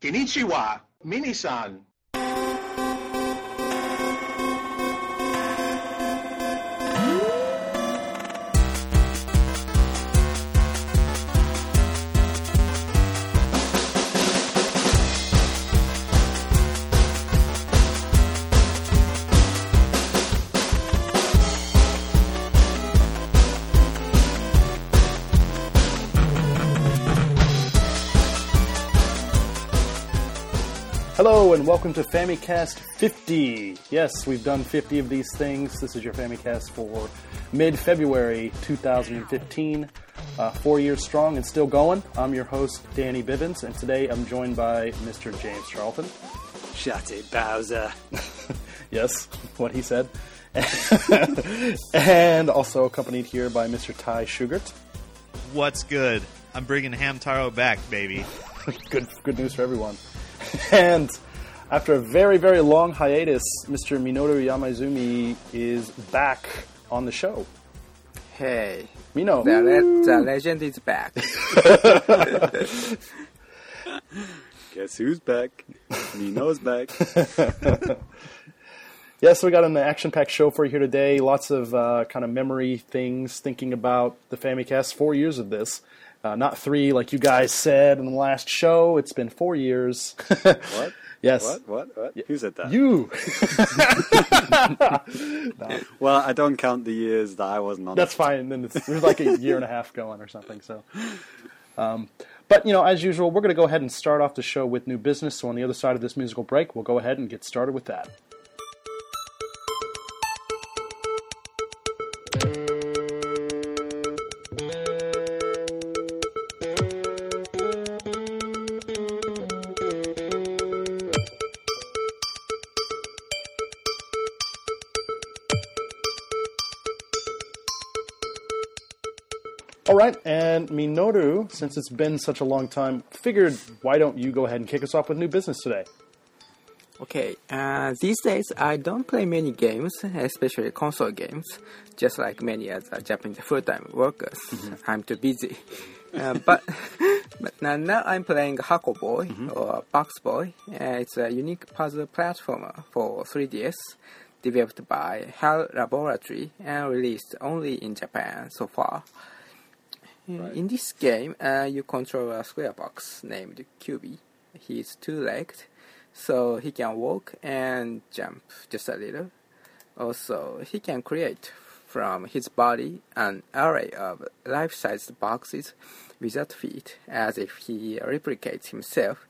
Konnichiwa, Minisan. Hello and welcome to FamiCast 50. Yes, we've done 50 of these things. This is your FamiCast for mid-February 2015. Uh, four years strong and still going. I'm your host, Danny Bivens, and today I'm joined by Mr. James Charlton. Shut it, Bowser. Yes, what he said. and also accompanied here by Mr. Ty Schugert. What's good? I'm bringing Hamtaro back, baby. good, good news for everyone. And after a very, very long hiatus, Mr. Minoru Yamaizumi is back on the show. Hey, Mino, the, le- the legend is back. Guess who's back? Nino's back. Yes, we got an action-packed show for you here today. Lots of uh, kind of memory things, thinking about the Famicast. Four years of this, uh, not three, like you guys said in the last show. It's been four years. What? Yes, What? What? What? Who said that? you. Well, I don't count the years that I wasn't on. That's fine. Then it's, there's like a year and a half going or something. So, um, but you know, as usual, we're going to go ahead and start off the show with new business. So on the other side of this musical break, we'll go ahead and get started with that. Right, and Minoru, since it's been such a long time, figured why don't you go ahead and kick us off with new business today? Okay, uh, these days I don't play many games, especially console games, just like many other Japanese full-time workers. I'm too busy. Uh, but but now, now I'm playing Hako Boy or Box Boy. Uh, it's a unique puzzle platformer for 3DS, developed by HAL Laboratory and released only in Japan so far. Uh, In this game, uh, you control a square box named Qbby. He is two-legged, so he can walk and jump just a little. Also, he can create from his body an array of life-sized boxes without feet, as if he replicates himself.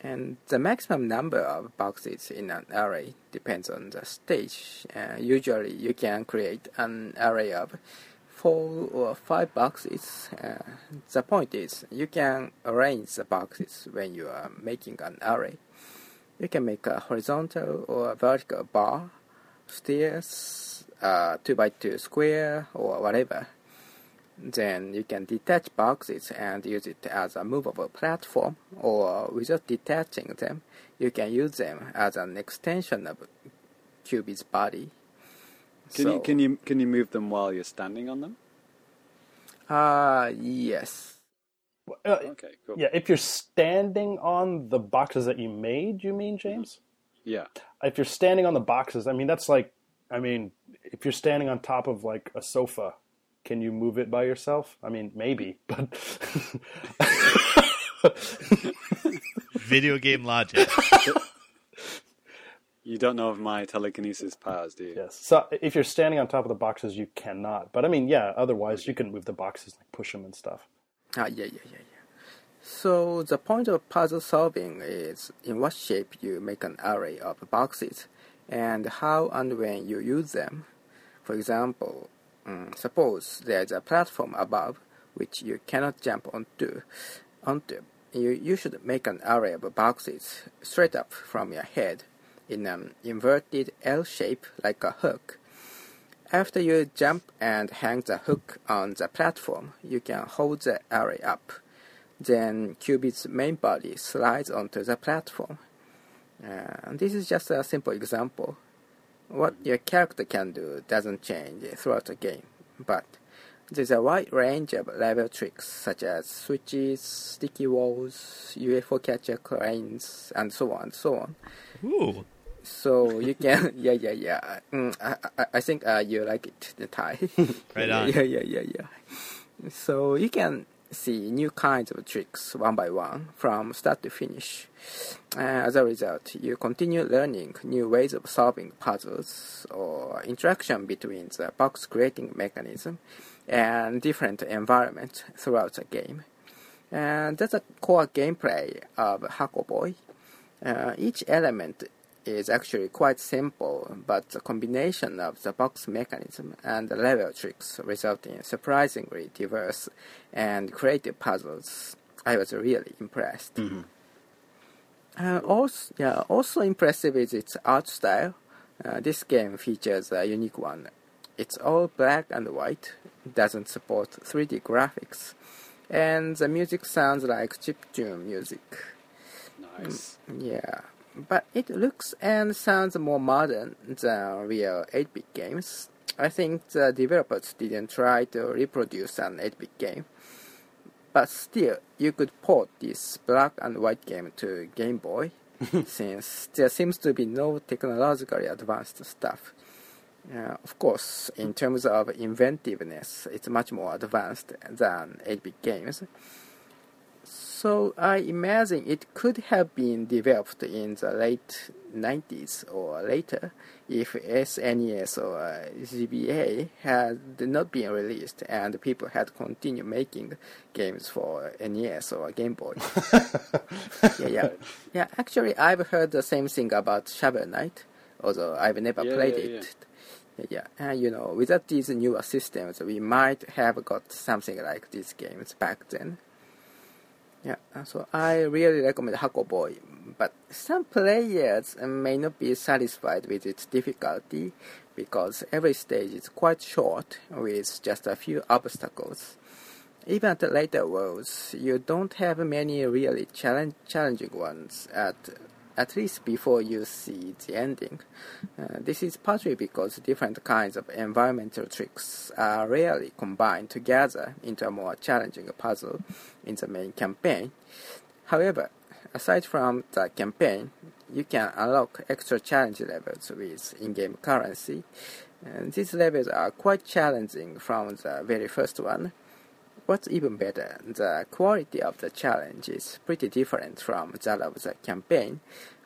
And the maximum number of boxes in an array depends on the stage. Uh, usually, you can create an array of four or five boxes. Uh, the point is, you can arrange the boxes when you are making an array. You can make a horizontal or vertical bar, stairs, uh, 2 by 2 square, or whatever. Then you can detach boxes and use it as a movable platform, or without detaching them, you can use them as an extension of Qbby's body. Can you can you can you move them while you're standing on them? Uh, yes. Uh, Okay, cool. yeah, if you're standing on the boxes that you made, you mean, James? Yeah. If you're standing on the boxes, I mean, that's like, I mean, if you're standing on top of like a sofa, can you move it by yourself? I mean, maybe, but Video game logic. You don't know of my telekinesis powers, do you? yes. So if you're standing on top of the boxes, you cannot. But I mean, yeah, otherwise you can move the boxes, like push them and stuff. Ah, yeah, yeah, yeah, yeah. So the point of puzzle solving is in what shape you make an array of boxes, and how and when you use them. For example, mm, suppose there's a platform above which you cannot jump onto. Onto you, you should make an array of boxes straight up from your head in an inverted L shape like a hook. After you jump and hang the hook on the platform, you can hold the array up. Then Qbby's main body slides onto the platform. Uh, this is just a simple example. What your character can do doesn't change throughout the game, but There's a wide range of level tricks such as switches, sticky walls, UFO catcher cranes, and so on and so on. Ooh. So you can, yeah, yeah, yeah. Mm, I, I, I think uh, you like it, the Ty. Right on. yeah, yeah, yeah, yeah. So you can see new kinds of tricks one by one from start to finish. Uh, as a result, you continue learning new ways of solving puzzles or interaction between the box creating mechanism and different environments throughout the game. And that's a core gameplay of Hako Boy. Uh, each element is actually quite simple, but the combination of the box mechanism and the level tricks result in surprisingly diverse and creative puzzles. I was really impressed. Mm-hmm. Uh, also, yeah, also impressive is its art style. Uh, this game features a unique one. It's all black and white, doesn't support 3D graphics, and the music sounds like chiptune music. Nice. Yeah, but it looks and sounds more modern than real 8-bit games. I think the developers didn't try to reproduce an 8-bit game. But still, you could port this black and white game to Game Boy, since there seems to be no technologically advanced stuff. Uh, of course, in terms of inventiveness, it's much more advanced than 8-bit games. So I imagine it could have been developed in the late 90s or later if SNES or uh, GBA had not been released and people had continued making games for NES or Game Boy. yeah, yeah. Yeah, actually I've heard the same thing about Shovel Knight, although I've never Yeah, played yeah, it. Yeah, yeah. And you know, without these newer systems, we might have got something like these games back then. Yeah, uh, so I really recommend Hako Boy, but some players may not be satisfied with its difficulty because every stage is quite short with just a few obstacles. Even at the later worlds, you don't have many really challenge, challenging ones at at least before you see the ending. Uh, this is partly because different kinds of environmental tricks are rarely combined together into a more challenging puzzle in the main campaign. However, aside from the campaign, you can unlock extra challenge levels with in-game currency. And these levels are quite challenging from the very first one. What's even better, the quality of the challenge is pretty different from that of the campaign,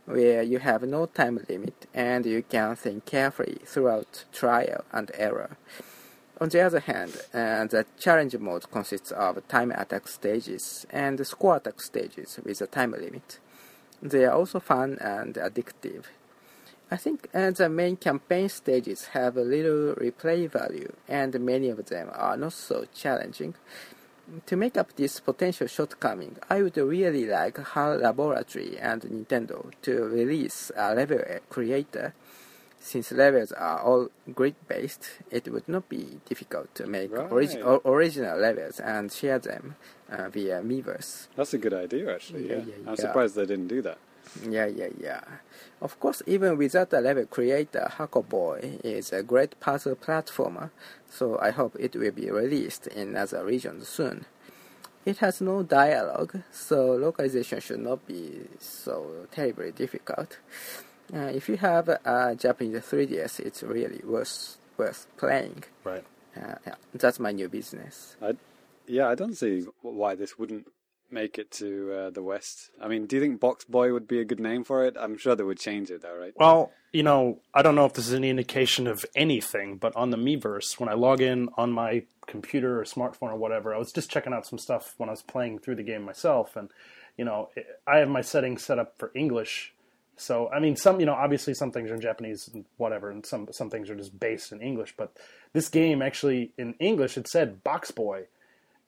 where you have no time limit and you can think carefully throughout trial and error. On the other hand, uh, the challenge mode consists of time attack stages and score attack stages with a time limit. They are also fun and addictive. I think uh, the main campaign stages have a little replay value, and many of them are not so challenging. To make up this potential shortcoming, I would really like HAL Laboratory and Nintendo to release a level creator. Since levels are all grid based, it would not be difficult to make Right. origi- original levels and share them uh, via Miiverse. That's a good idea, actually. Yeah, Yeah, yeah, I'm yeah. surprised they didn't do that. Yeah, yeah, yeah. Of course, even without a level creator, Hako Boy is a great puzzle platformer, so I hope it will be released in other regions soon. It has no dialogue, so localization should not be so terribly difficult. Uh, if you have a Japanese 3DS, it's really worth worth playing. Right. Uh, yeah, that's my new business. I, yeah, I don't see why this wouldn't make it to uh, the West. I mean, do you think Box Boy would be a good name for it? I'm sure they would change it, though, right? Well, you know, I don't know if this is any indication of anything, but on the Miiverse, when I log in on my computer or smartphone or whatever, I was just checking out some stuff when I was playing through the game myself, and you know, I have my settings set up for English. So, I mean, some, you know, obviously some things are in Japanese and whatever, and some some things are just based in English. But this game actually in English it said Box Boy,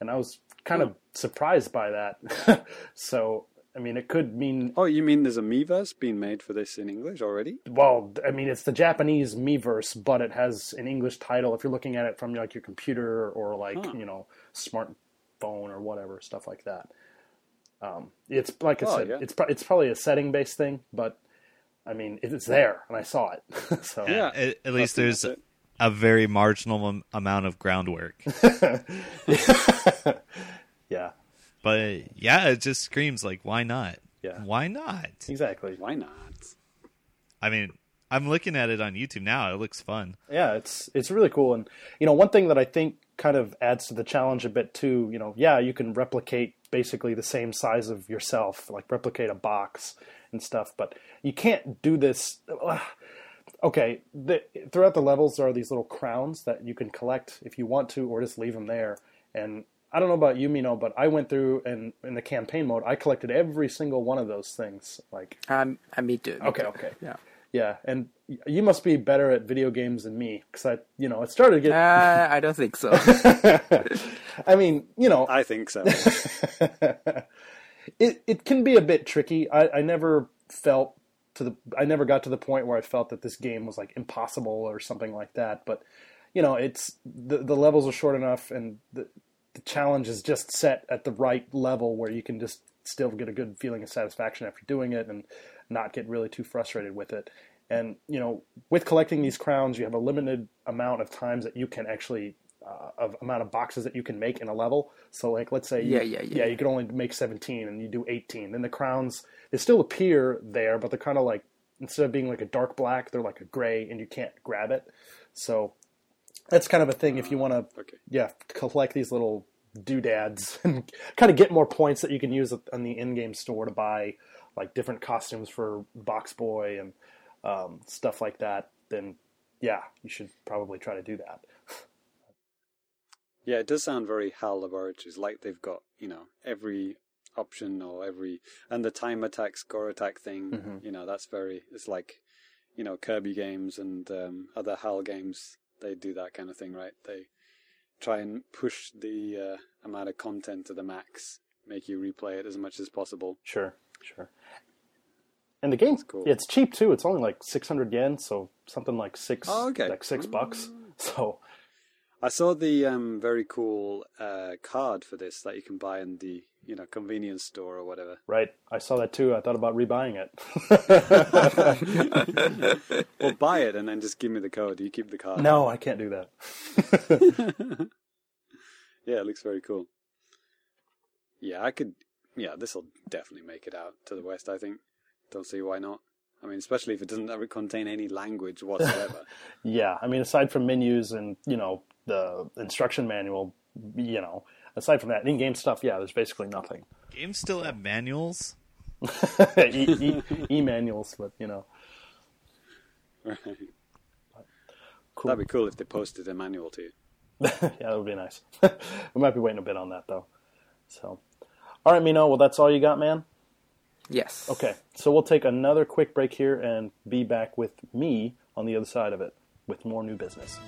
and I was kind of surprised by that. so, I mean, it could mean Oh, you mean there's a Miiverse being made for this in English already? well, I mean, it's the Japanese Miiverse, but it has an English title. If you're looking at it from like your computer or like Huh. you know smartphone or whatever stuff like that. Um, it's like I Oh, said, yeah. it's it's probably a setting based thing, but I mean, it's there and I saw it. so Yeah. At, at least there's a very marginal am- amount of groundwork. yeah, but yeah, it just screams like, why not? Yeah. Why not? exactly. Why not? I mean, I'm looking at it on YouTube now. It looks fun. Yeah, it's it's really cool, and you know, one thing that I think kind of adds to the challenge a bit too. You know, yeah, you can replicate basically the same size of yourself, like replicate a box and stuff, but you can't do this. Okay, the, throughout the levels there are these little crowns that you can collect if you want to, or just leave them there. And I don't know about you, Mino, but I went through and in the campaign mode, I collected every single one of those things. Like, Um, uh, me too. me Okay, too. okay. Yeah. yeah, and you must be better at video games than me because I, you know, it started to get. Uh, I don't think so. I mean, you know, I think so. it it can be a bit tricky. I, I never felt to the I never got to the point where I felt that this game was like impossible or something like that. But you know, it's the the levels are short enough, and the the challenge is just set at the right level where you can just still get a good feeling of satisfaction after doing it and not get really too frustrated with it. And you know, with collecting these crowns, you have a limited amount of times that you can actually uh, of amount of boxes that you can make in a level. So, like, let's say, you, Yeah, yeah, yeah. yeah, you can only make seventeen, and you do eighteen. Then the crowns they still appear there, but they're kind of like instead of being like a dark black, they're like a gray, and you can't grab it. So that's kind of a thing if you want to, okay. yeah, collect these little doodads and kind of get more points that you can use on the in-game store to buy like different costumes for Box Boy and um, stuff like that. Then yeah, you should probably try to do that. Yeah, it does sound very HAL Laboratories, like they've got, you know, every option or every, and the time attack, score attack thing, Mhm. you know, that's very, it's like, you know, Kirby games and um, other HAL games, they do that kind of thing, right? They try and push the uh, amount of content to the max, make you replay it as much as possible. Sure, sure. And the game's cool. It's cheap too. It's only like six hundred yen, so something like six, Oh, okay. like six bucks. So I saw the um, very cool uh, card for this that you can buy in the, you know, convenience store or whatever. right, I saw that too. I thought about rebuying it. Or buy it and then just give me the code. You keep the card. no, I can't do that. Yeah, it looks very cool. Yeah, I could. Yeah, this will definitely make it out to the West. I think. Don't see why not. I mean, especially if it doesn't ever contain any language whatsoever. Yeah, I mean, aside from menus and you know the instruction manual, you know, aside from that, in-game stuff, yeah, there's basically nothing. Games still have manuals. e, e, e-manuals, but you know, right. cool. That'd be cool if they posted a manual to you. yeah, that would be nice. we might be waiting a bit on that though. So, all right, Mino. Well, that's all you got, man. yes. Okay, so we'll take another quick break here and be back with me on the other side of it with more new business.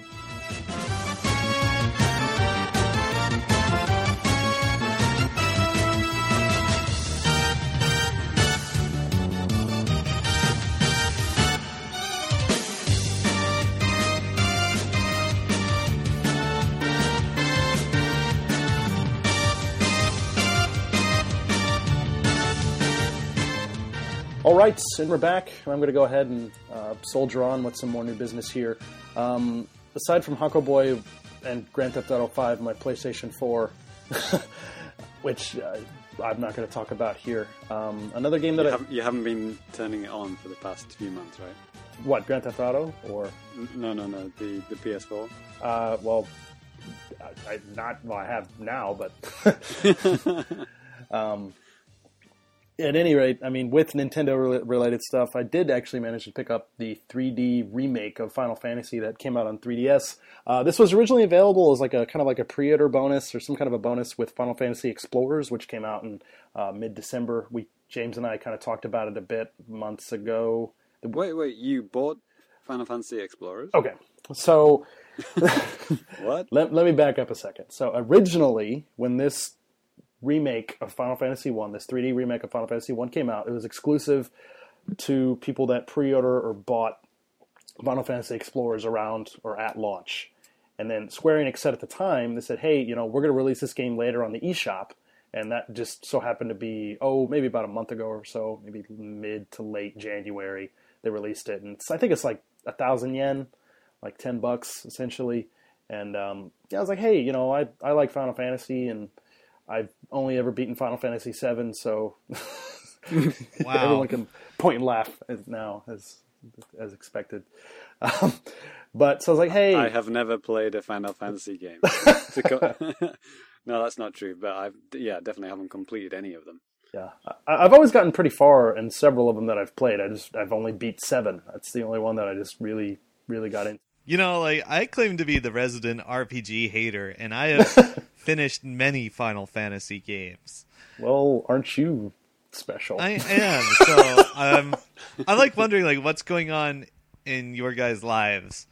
All right, and we're back. I'm going to go ahead and uh, soldier on with some more new business here. Um, aside from Hako Boy and Grand Theft Auto 5, my PlayStation 4, which uh, I'm not going to talk about here. Um, another game that You I haven't, you haven't been turning it on for the past few months, right? what Grand Theft Auto or No, no, no. The the PS4. uh, well, I, I not well I have now, but um, at any rate, I mean, with Nintendo rela- related stuff, I did actually manage to pick up the 3D remake of Final Fantasy that came out on 3DS. Uh, this was originally available as like a kind of like a pre-order bonus or some kind of a bonus with Final Fantasy Explorers, which came out in uh, mid-December. We James and I kind of talked about it a bit months ago. Wait, wait. You bought Final Fantasy Explorers? Okay, so What? let, let me back up a second. So originally, when this remake of Final Fantasy One, this 3D remake of Final Fantasy One came out, it was exclusive to people that pre-order or bought Final Fantasy Explorers around or at launch. And then Square Enix said at the time, they said, "Hey, you know, we're going to release this game later on the eShop." And that just so happened to be, oh, maybe about a month ago or so, maybe mid to late January, they released it. And I think it's like a thousand yen like ten bucks essentially. And um, yeah, I was like, hey, you know, I I like Final Fantasy, and I've only ever beaten Final Fantasy VII, so everyone can point and laugh as- now as as expected. Um, but so I was like, hey, I have never played a Final Fantasy game. Co- no, that's not true. But I've yeah, definitely haven't completed any of them. Yeah, I, I've always gotten pretty far in several of them that I've played. I just I've only beat seven. That's the only one that I just really really got into. You know, like I claim to be the resident RPG hater, and I have finished many Final Fantasy games. Well, aren't you special? I am. So um, I like wondering like what's going on in your guys' lives.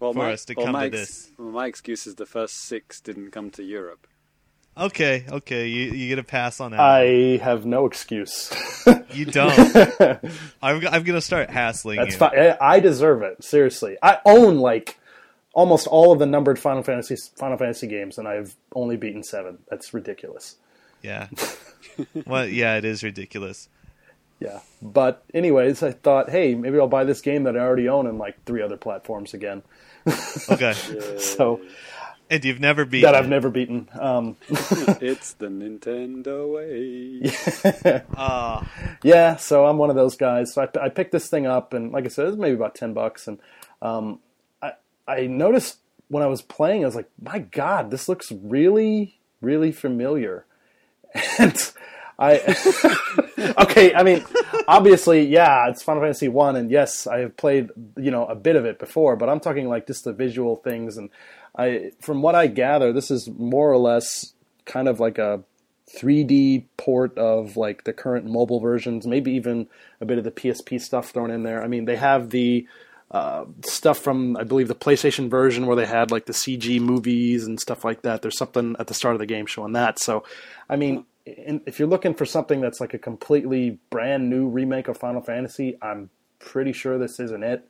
Well, For my, us to well, come my to ex- this. well, my excuse is the first six didn't come to Europe. Okay, okay, you you get a pass on that. I have no excuse. you don't. I'm I'm gonna start hassling That's you. fine. I deserve it. Seriously, I own like almost all of the numbered Final Fantasy Final Fantasy games, and I've only beaten seven. That's ridiculous. Yeah. well, yeah, it is ridiculous. Yeah. But anyways, I thought, hey, maybe I'll buy this game that I already own in like three other platforms again. Okay. So And you've never beaten that I've never beaten. Um, it's the Nintendo way. Yeah. Ah, yeah, so I'm one of those guys. So I, I picked this thing up, and like I said, it was maybe about ten bucks. And um, I I noticed when I was playing, I was like, my God, this looks really, really familiar. And I okay, I mean, obviously, yeah, it's Final Fantasy One, and yes, I have played you know a bit of it before, but I'm talking like just the visual things, and I from what I gather, this is more or less kind of like a 3D port of like the current mobile versions, maybe even a bit of the PSP stuff thrown in there. I mean, they have the uh, stuff from I believe the PlayStation version where they had like the CG movies and stuff like that. There's something at the start of the game showing that. So, I mean, if you're looking for something that's like a completely brand new remake of Final Fantasy, I'm pretty sure this isn't it.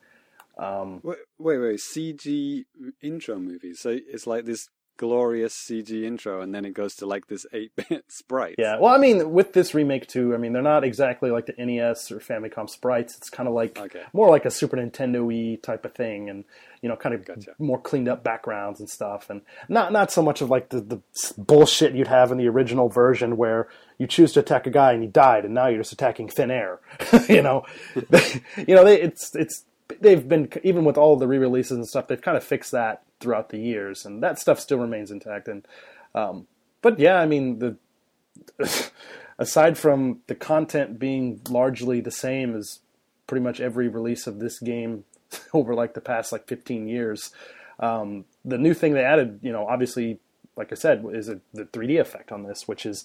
Um, wait, wait, wait, CG intro movies. So it's like this glorious CG intro, and then it goes to like this 8 bit sprite. Yeah, well, I mean, with this remake too, I mean, they're not exactly like the NES or Famicom sprites. It's kind of like Okay. more like a Super Nintendo y type of thing, and you know, kind of Gotcha. more cleaned up backgrounds and stuff, and not not so much of like the, the bullshit you'd have in the original version where you choose to attack a guy and he died, and now you're just attacking thin air. you know, you know, they, it's it's they've been even with all the re-releases and stuff, they've kind of fixed that throughout the years, and that stuff still remains intact. And um, but yeah, I mean the aside from the content being largely the same as pretty much every release of this game over like the past like 15 years, um, the new thing they added, you know, obviously, like I said, is a, the 3D effect on this, which is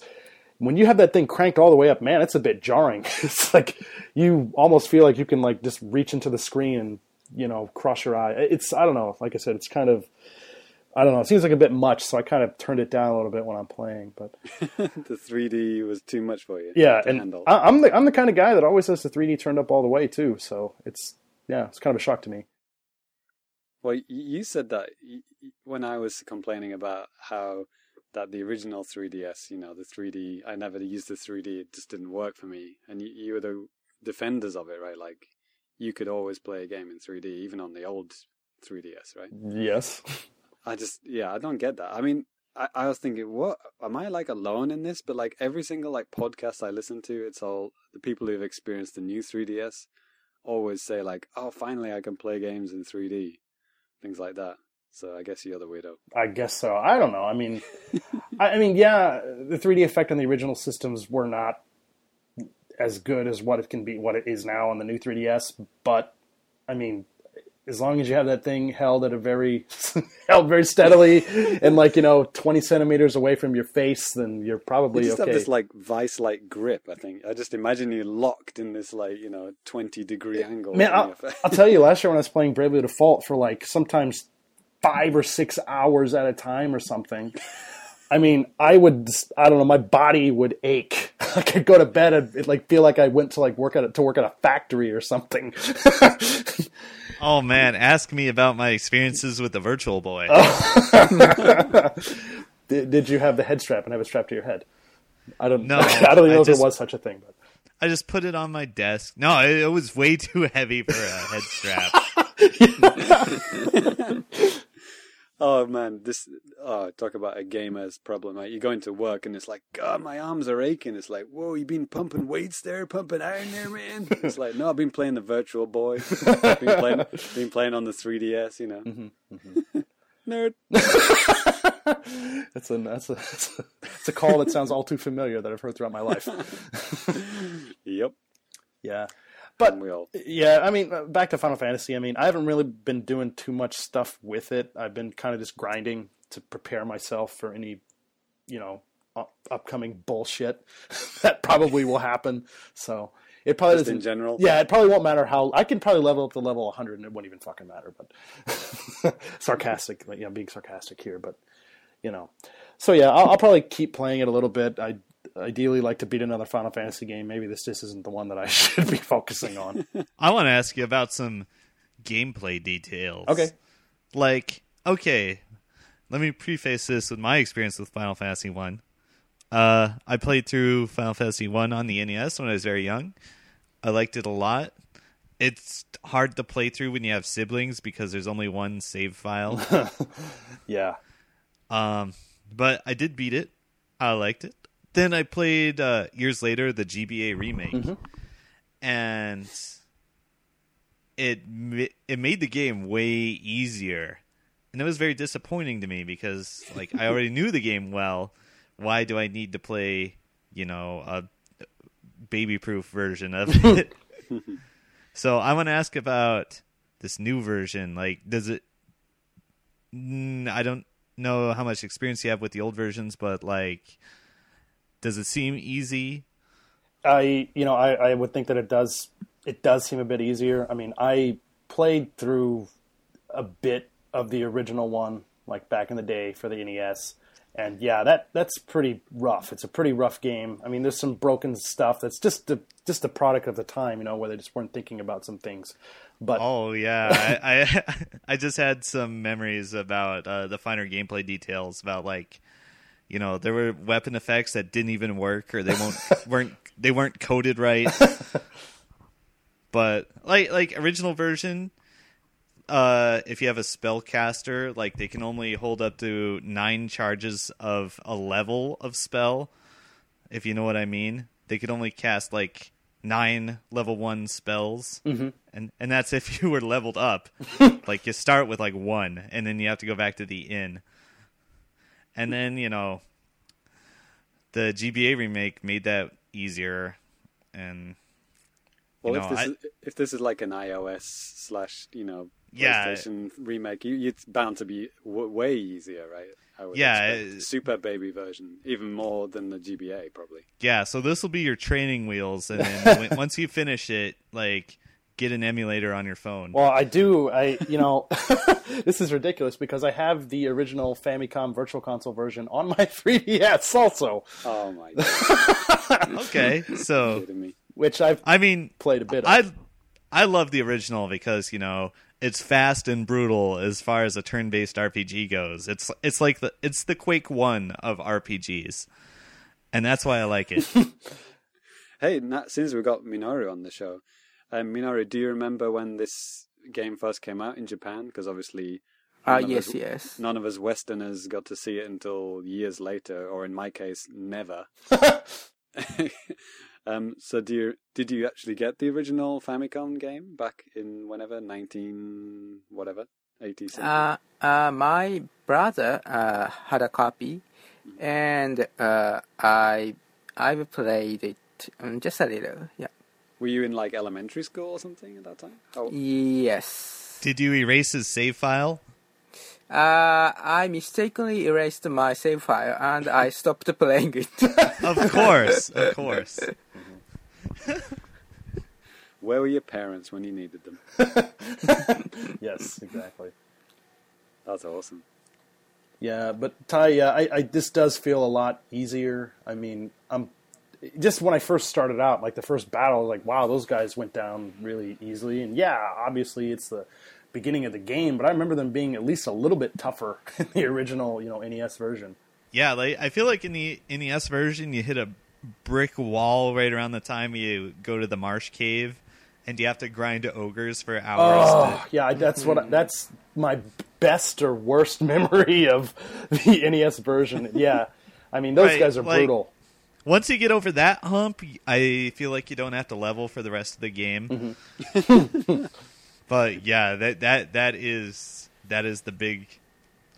when you have that thing cranked all the way up, man, it's a bit jarring. it's like you almost feel like you can like just reach into the screen and you know cross your eye. It's I don't know. Like I said, it's kind of I don't know. It seems like a bit much, so I kind of turned it down a little bit when I'm playing. But the 3D was too much for you. yeah, to and handle. I, I'm the I'm the kind of guy that always has the 3D turned up all the way too. So it's yeah, it's kind of a shock to me. Well, you said that when I was complaining about how that the original 3DS, you know, the 3D, I never used the 3D, it just didn't work for me. And you, you were the defenders of it, right? Like, you could always play a game in 3D, even on the old 3DS, right? Yes. I just, yeah, I don't get that. I mean, I, I was thinking, what am I like alone in this? But like every single like podcast I listen to, it's all the people who've experienced the new 3DS always say like, oh, finally I can play games in 3D, things like that. So I guess the other way weirdo. I guess so. I don't know. I mean, I, I mean, yeah, the 3D effect on the original systems were not as good as what it can be, what it is now on the new 3DS. But I mean, as long as you have that thing held at a very held very steadily and like you know 20 centimeters away from your face, then you're probably just okay. have this like vice-like grip. I think I just imagine you locked in this like you know 20 degree angle. Man, I'll. I'll tell you, last year when I was playing Bravely Default for like sometimes five or six hours at a time or something, I mean, I would, I don't know, my body would ache. I could go to bed and it, like feel like I went to like work at a, to work at a factory or something. Oh man, ask me about my experiences with the Virtual Boy. did, did you have the head strap and have it strapped to your head? I don't know. I don't I know if just- there was such a thing, but I just put it on my desk. No, it, it was way too heavy for a head strap. Oh man, this oh talk about a gamer's problem. Right? You go into work and it's like, God, my arms are aching. It's like, whoa, you've been pumping weights there, pumping iron there, man. It's like, no, I've been playing the Virtual Boy, been playing, been playing on the 3DS. You know, Mm-hmm, nerd. That's a that's a that's a, that's a call that sounds all too familiar that I've heard throughout my life. Yep, Yeah, but all. yeah, I mean, uh, back to Final Fantasy. I mean, I haven't really been doing too much stuff with it. I've been kind of just grinding to prepare myself for any, you know, upcoming bullshit that probably will happen. So it probably Just doesn't. in general? yeah, it probably won't matter how. I can probably level up to level 100 and it won't even fucking matter. But sarcastic, you know, being sarcastic here, but you know. So yeah, I'll, I'll probably keep playing it a little bit. I ideally like to beat another Final Fantasy game. Maybe this just isn't the one that I should be focusing on. I want to ask you about some gameplay details. Okay. Like, okay, let me preface this with my experience with Final Fantasy One. Uh, I played through Final Fantasy One on the NES when I was very young. I liked it a lot. It's hard to play through when you have siblings because there's only one save file. yeah. Um, but I did beat it. I liked it. Then I played uh, years later the GBA remake, and it it made the game way easier, and it was very disappointing to me because like I already knew the game well. Why do I need to play, you know, a baby-proof version of it? so I want to ask about this new version. Like, does it? I don't know how much experience you have with the old versions, but like, does it seem easy? I you know I, I would think that it does it does seem a bit easier. I mean I played through a bit of the original one like back in the day for the NES, and yeah that that's pretty rough. It's a pretty rough game. I mean there's some broken stuff that's just the just a product of the time, you know, where they just weren't thinking about some things. But Oh yeah, I, I I just had some memories about uh, the finer gameplay details about like, you know, there were weapon effects that didn't even work or they won't weren't they weren't coded right. but like like original version, uh, if you have a spellcaster, like they can only hold up to nine charges of a level of spell. If you know what I mean, they could only cast like nine level one spells, mm-hmm. and and that's if you were leveled up. like you start with like one, and then you have to go back to the inn, and then you know the GBA remake made that easier, and Well, you if this I- is if this is like an iOS slash you know Yeah. PlayStation remake, you, it's bound to be w- way easier, right? I would Yeah, it- super baby version, even more than the GBA probably. Yeah, so this will be your training wheels, and then once you finish it, like get an emulator on your phone. Well, I do. I you know, this is ridiculous because I have the original Famicom Virtual Console version on my 3DS also, Oh my god, okay, so me? which I've I mean, played a bit of. I I love the original because you know it's fast and brutal as far as a turn-based RPG goes. It's it's like the it's the Quake One of RPGs, and that's why I like it. Hey, na since we got Minoru on the show, um, Minoru, do you remember when this game first came out in Japan? Because obviously, Ah, none of yes, us- yes. none of us Westerners got to see it until years later, or in my case, never. um, so, do you did you actually get the original Famicom game back in whenever nineteen whatever eighty? Uh, uh, my brother uh, had a copy, and uh, I I've played it um, just a little. Yeah. Were you in like elementary school or something at that time? Oh, Yes. Did you erase his save file? Uh, I mistakenly erased my save file and I stopped playing it. Of course, of course. where were your parents when you needed them? yes, exactly. That's awesome. Yeah, but Ty, yeah, I, I this does feel a lot easier. I mean, I'm just when I first started out, like the first battle, like, wow, those guys went down really easily. And yeah, obviously it's the beginning of the game, but I remember them being at least a little bit tougher in the original, you know, NES version. Yeah, like I feel like in the NES version, you hit a brick wall right around the time you go to the marsh cave, and you have to grind ogres for hours. Oh, yeah, that's what I, mm-hmm. that's my best or worst memory of the NES version. Yeah, I mean those Right, guys are like- brutal. Once you get over that hump, I feel like you don't have to level for the rest of the game. Mm-hmm. but yeah, that that that is that is the big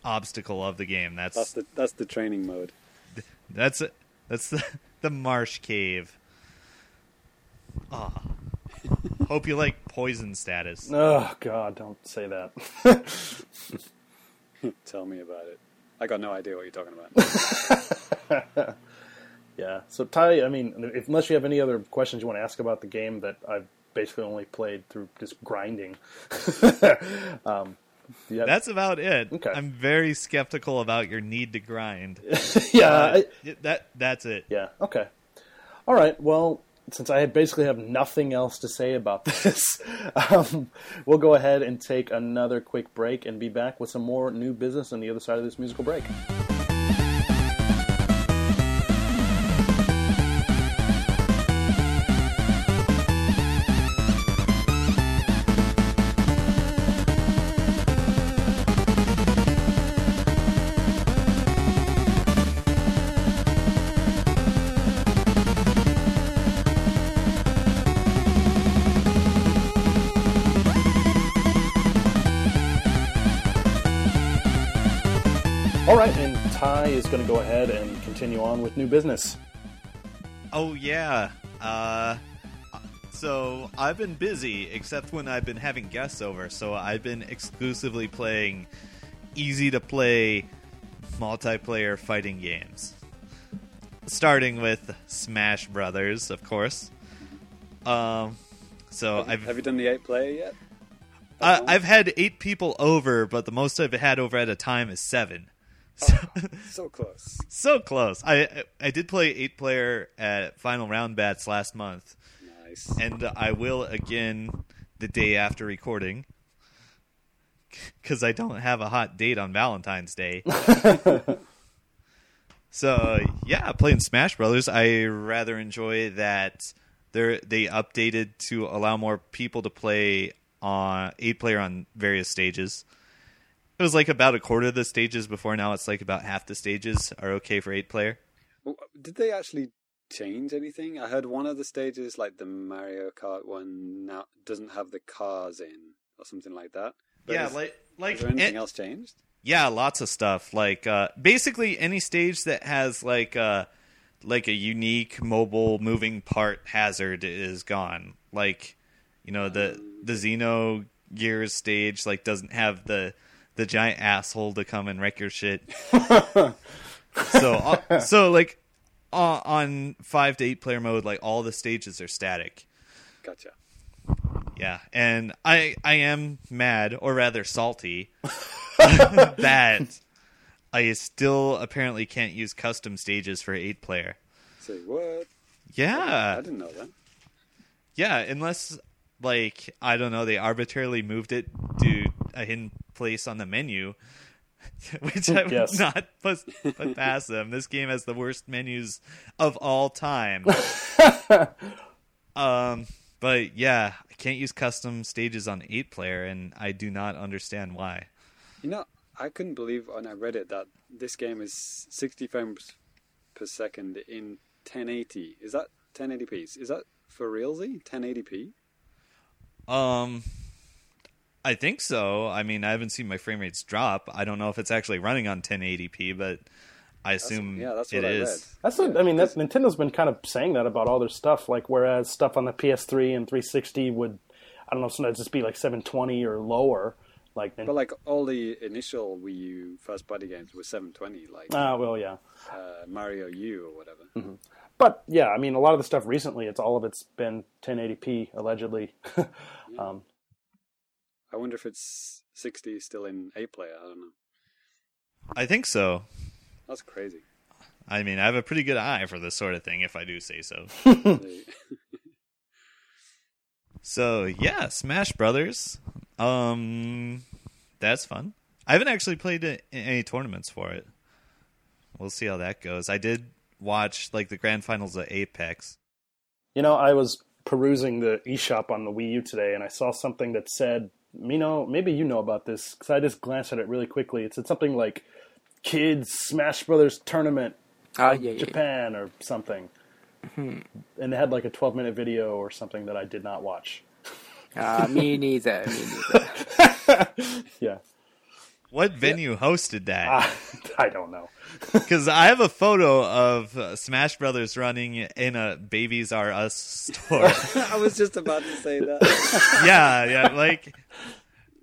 obstacle of the game. That's That's the that's the training mode. that's that's the the marsh cave. Ah. Hope you like poison status. Oh God, don't say that. Tell me about it. I got no idea what you're talking about. Yeah. So Ty, I mean, if, unless you have any other questions you want to ask about the game that I've basically only played through just grinding. um, yeah, That's about it. Okay. I'm very skeptical about your need to grind. yeah. Uh, I- that that's it. Yeah. Okay. All right. Well, since I basically have nothing else to say about this, um, we'll go ahead and take another quick break and be back with some more new business on the other side of this musical break. Is going to go ahead and continue on with new business. Oh yeah. Uh, so I've been busy, except when I've been having guests over. So I've been exclusively playing easy to play multiplayer fighting games. Starting with Smash Brothers, of course. Um, so have, I've have you done the eight player yet? uh, I've had eight people over, but the most I've had over at a time is seven. So, oh, So close. so close. I I did play eight player at Final Round Bats last month, Nice. and I will again the day after recording because I don't have a hot date on Valentine's Day. so yeah, playing Smash Brothers, I rather enjoy that they they updated to allow more people to play on eight player on various stages. It was like about a quarter of the stages before. Now it's like about half the stages are okay for eight player. Well, Did they actually change anything? I heard one of the stages, like the Mario Kart one, now doesn't have the cars in or something like that. But yeah, is, like like is anything it- else changed? Yeah, lots of stuff. Like uh, basically any stage that has like uh, like a unique mobile moving part hazard is gone. Like you know the the Xeno Gears stage like doesn't have the the giant asshole to come and wreck your shit. so uh, so like uh, on five to eight player mode, like all the stages are static. Gotcha. Yeah, and I I am mad, or rather salty, that I still apparently can't use custom stages for eight player. Say what? Yeah, I didn't know that. yeah, unless like I don't know, they arbitrarily moved it to a hidden place on the menu, which I would Yes. not put, put past them. This game has the worst menus of all time. um, but yeah, I can't use custom stages on eight player, and I do not understand why. You know, I couldn't believe when I read it that this game is 60 frames per second in 1080. Is that 1080p? Is that for realsy? 1080p? Um, I think so. I mean, I haven't seen my frame rates drop. I don't know if it's actually running on 1080p, but I assume yeah, that's it what I is. read. That's what, I mean. That's Nintendo's been kind of saying that about all their stuff. Like whereas stuff on the PS3 and 360 would, I don't know, sometimes just be like 720 or lower. Like, But like all the initial Wii U first party games were 720, like ah, well, yeah. uh, Mario U or whatever. But yeah, I mean, a lot of the stuff recently, it's all of it's been 1080p allegedly. um, I wonder if it's 60 still in 8 player. I don't know. I think so. That's crazy. I mean, I have a pretty good eye for this sort of thing, if I do say so. So yeah, Smash Brothers. Um, that's fun. I haven't actually played any tournaments for it. We'll see how that goes. I did watch like the grand finals of Apex. you know, I was perusing the eShop on the Wii U today, and I saw something that said, Mino, maybe you know about this because I just glanced at it really quickly. It said something like "Kids Smash Brothers Tournament Ah, yeah, yeah. Japan" or something, and they had like a 12 minute video or something that I did not watch. Uh, me neither. Me neither. Yeah, What venue hosted that? Ah, I don't know. Because I have a photo of uh, Smash Brothers running in a Babies R Us store. I was just about to say that. yeah, yeah, like,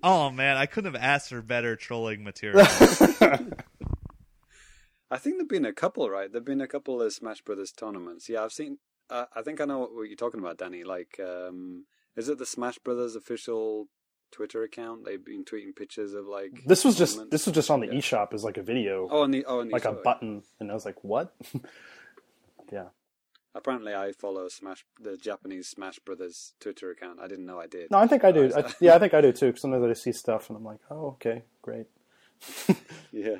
oh man, I couldn't have asked for better trolling material. I think there've been a couple, right? There've been a couple of Smash Brothers tournaments. Yeah, I've seen. Uh, I think I know what you're talking about, Danny. Like, um, is it the Smash Brothers official Twitter account? They've been tweeting pictures of like. This was just this was just on the eShop as like a video, Oh, and the oh, and the like a button, and I was like, what? yeah. Apparently, I follow Smash the Japanese Smash Brothers Twitter account. I didn't know I did. No, I think I do. I, yeah, I think I do too. Because sometimes I see stuff and I'm like, oh, okay, great. Yeah.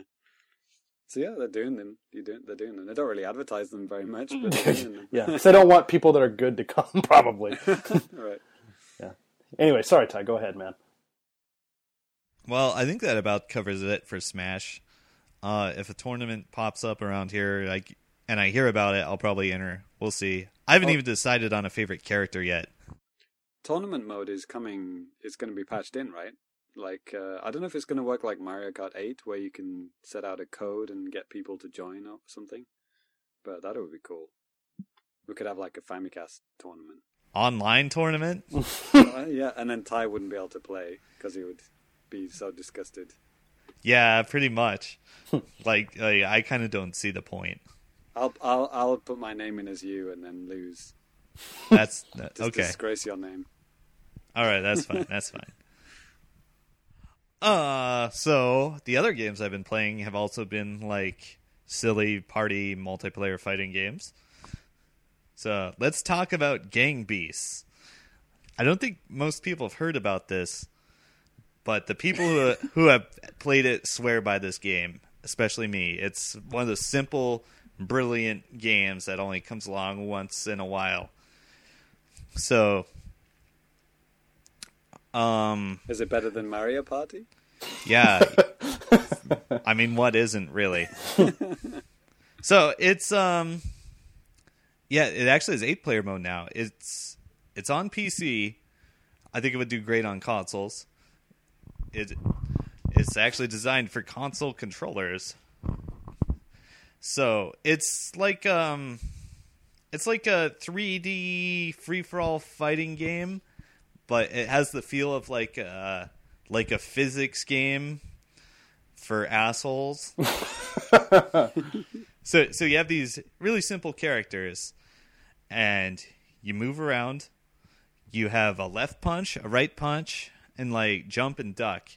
So yeah, they're doing them. You doing? They're doing them. They don't really advertise them very much, but they're doing them. Yeah, 'cause they don't want people that are good to come, probably. right. Yeah. Anyway, sorry, Ty. Go ahead, man. Well, I think that about covers it for Smash. Uh, if a tournament pops up around here, like, and I hear about it, I'll probably enter. We'll see. I haven't Oh. even decided on a favorite character yet. Tournament mode is coming. It's going to be patched in, right? Like uh, I don't know if it's going to work like Mario Kart 8, where you can set out a code and get people to join or something. But that would be cool. We could have like a Famicast tournament. Online tournament? Uh, yeah, and then Ty wouldn't be able to play because he would be so disgusted. yeah, pretty much. like, like, I kind of don't see the point. I'll I'll I'll put my name in as you and then lose. That's that- Just okay. disgrace your name. All right, that's fine. That's fine. Uh, so the other games I've been playing have also been like silly party multiplayer fighting games. So let's talk about Gang Beasts. I don't think most people have heard about this, but the people who who have played it swear by this game, especially me. It's one of those simple, brilliant games that only comes along once in a while. So um, Is it better than Mario Party? yeah. I mean, what isn't really? so it's um, yeah, it actually is eight player mode now. It's it's on PC. I think it would do great on consoles. It it's actually designed for console controllers. So it's like um, it's like a 3D free for all fighting game, but it has the feel of like a like a physics game for assholes. so so you have these really simple characters and you move around. You have a left punch, a right punch, and like jump and duck.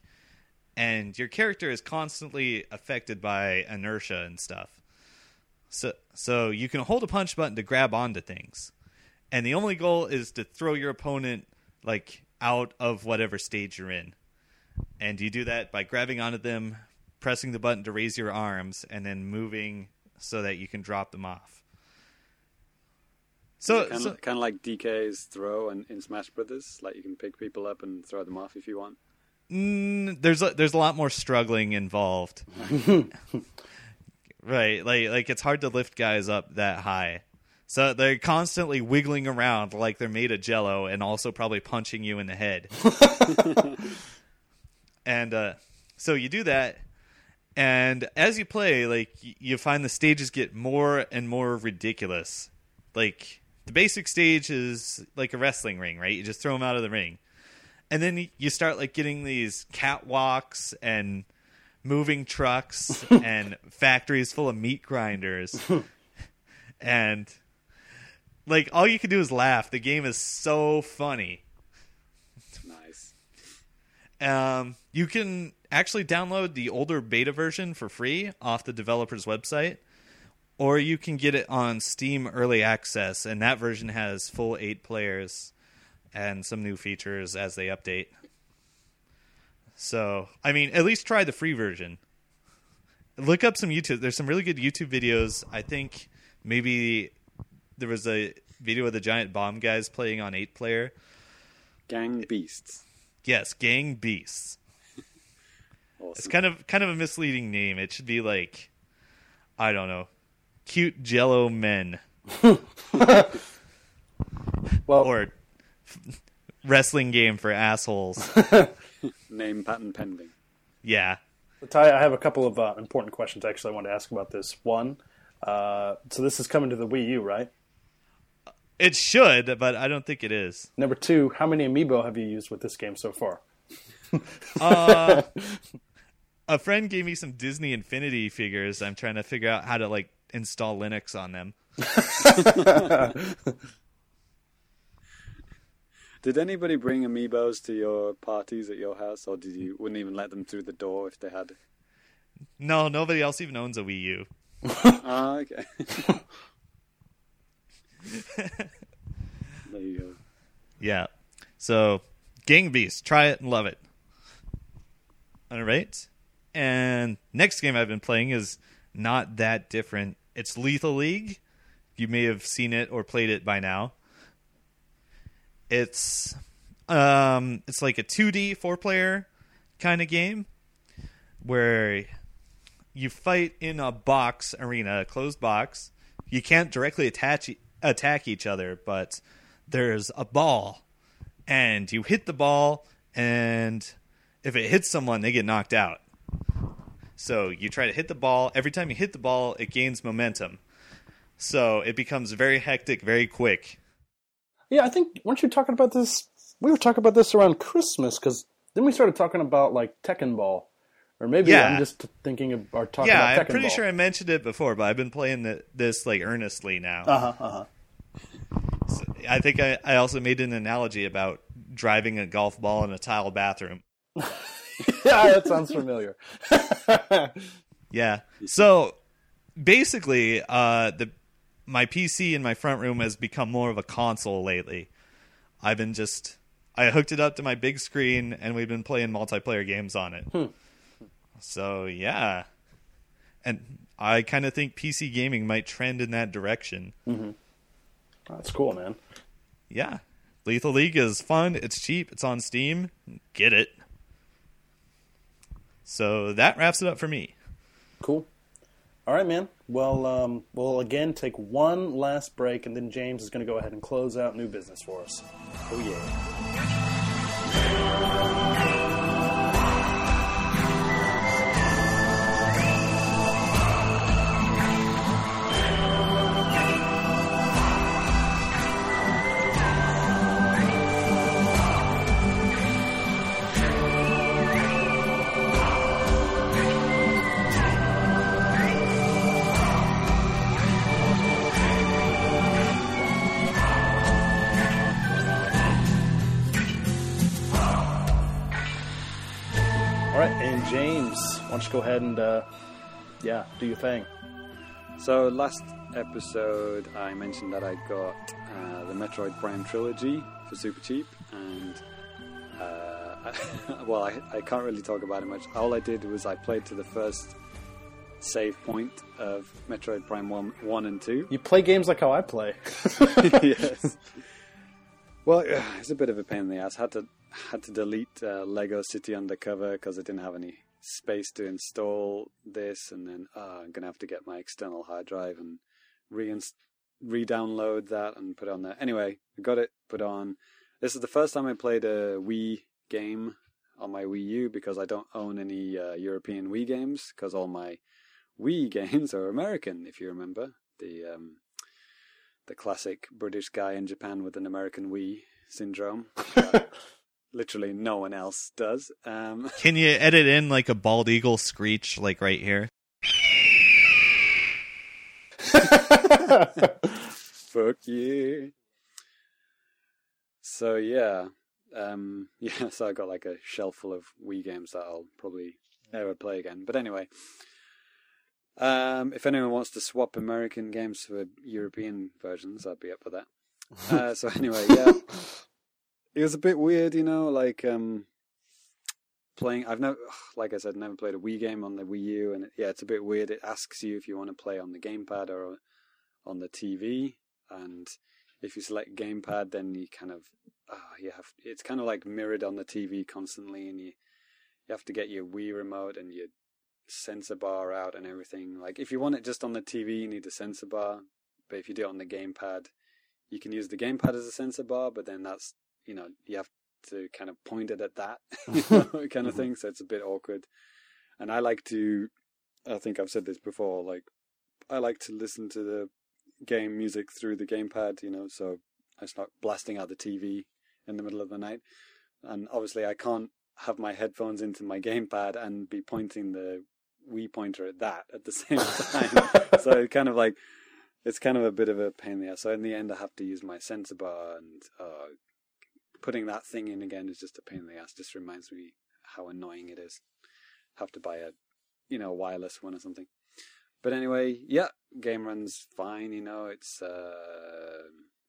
And your character is constantly affected by inertia and stuff. So so you can hold a punch button to grab onto things. And the only goal is to throw your opponent like out of whatever stage you're in. And you do that by grabbing onto them, pressing the button to raise your arms, and then moving so that you can drop them off. So, kind, so of, kind of like DK's throw in, in Smash Brothers. Like you can pick people up and throw them off if you want. mm, there's a, there's a lot more struggling involved. right, like like it's hard to lift guys up that high. So they're constantly wiggling around like they're made of jello and also probably punching you in the head. and uh, so you do that and as you play like you find the stages get more and more ridiculous like the basic stage is like a wrestling ring right? You just throw them out of the ring. And then you start like getting these catwalks and moving trucks and factories full of meat grinders. And like all you can do is laugh. The game is so funny. Nice. um, you can actually download the older beta version for free off the developer's website, or you can get it on Steam Early Access, and that version has full eight players and some new features as they update. So, I mean, at least try the free version. Look up some YouTube. There's some really good YouTube videos. I think maybe there was a video of the giant bomb guys playing on eight player. Gang Beasts. Yes, Gang Beasts. Awesome. It's kind of kind of a misleading name. It should be like I don't know, cute Jello men Well, or wrestling game for assholes. Name patent pending. yeah. Ty, I have a couple of uh, important questions actually I want to ask about this. One, uh, so this is coming to the Wii U, right? It should, but I don't think it is. Number two, how many amiibo have you used with this game so far? Uh, a friend gave me some Disney Infinity figures. I'm trying to figure out how to like install Linux on them. Did anybody bring amiibos to your parties at your house, or did you wouldn't even let them through the door if they had? No, nobody else even owns a Wii U. Ah, okay. there you go. Yeah. So, Gang Beast, try it and love it. All right. And next game I've been playing is not that different. It's Lethal League. You may have seen it or played it by now. It's um it's like a 2D four-player kind of game where you fight in a box arena, a closed box. You can't directly attach attack each other, but there's a ball and you hit the ball and if it hits someone they get knocked out so you try to hit the ball every time you hit the ball it gains momentum so it becomes very hectic very quick Yeah, I think weren't you talking about this? We were talking about this around Christmas because then we started talking about like Tekken Ball, or maybe Yeah. I'm just thinking of or talking yeah about Tekken i'm pretty Ball. sure i mentioned it before but i've been playing the, this like earnestly now Uh huh. Uh huh. i think I, I also made an analogy about driving a golf ball in a tile bathroom yeah, that sounds familiar. Yeah. So basically, uh, the my PC in my front room has become more of a console lately. I've been just I hooked it up to my big screen and we've been playing multiplayer games on it. So yeah, and I kind of think PC gaming might trend in that direction. That's cool, man. Yeah, Lethal League is fun. It's cheap. It's on Steam. Get it. So that wraps it up for me. Cool. All right, man. Well, um, we'll again take one last break, and then James is going to go ahead and close out new business for us. Oh yeah. James, why don't you go ahead and uh, yeah, do your thing. So last episode, I mentioned that I got uh, the Metroid Prime trilogy for super cheap, and uh, well, I, I can't really talk about it much. All I did was I played to the first save point of Metroid Prime one, one and two. You play games like how I play. yes. Well, it's a bit of a pain in the ass. Had to had to delete uh, Lego City Undercover because I didn't have any space to install this, and then uh, I'm gonna have to get my external hard drive and re re-download that and put it on there. Anyway, I got it put on. This is the first time I played a Wii game on my Wii U because I don't own any uh, European Wii games because all my Wii games are American. If you remember the um, the classic British guy in Japan with an American Wii syndrome. that literally, no one else does. Um, Can you edit in like a bald eagle screech, like right here? fuck you. So yeah, um, yeah. So I got like a shelf full of Wii games that I'll probably never play again. But anyway, um, if anyone wants to swap American games for European versions, I'd be up for that. Uh, so anyway, yeah, it was a bit weird, you know, like um, playing. I've never, like I said, never played a Wii game on the Wii U, and it, yeah, it's a bit weird. It asks you if you want to play on the gamepad or on the TV, and if you select gamepad, then you kind of ah you have it's kind of like mirrored on the TV constantly, and you you have to get your Wii remote and your sensor bar out and everything. Like if you want it just on the TV, you need a sensor bar. But if you do it on the gamepad, you can use the gamepad as a sensor bar, but then that's you know you have to kind of point it at that you know, kind of thing. So it's a bit awkward. And I like to, I think I've said this before. Like I like to listen to the game music through the gamepad. You know, so I start blasting out the TV in the middle of the night. And obviously, I can't have my headphones into my gamepad and be pointing the Wii pointer at that at the same time. so it kind of like it's kind of a bit of a pain in the ass. So in the end, I have to use my sensor bar, and uh, putting that thing in again is just a pain in the ass. Just reminds me how annoying it is. Have to buy a, you know, wireless one or something. But anyway, yeah, game runs fine. You know, it's uh,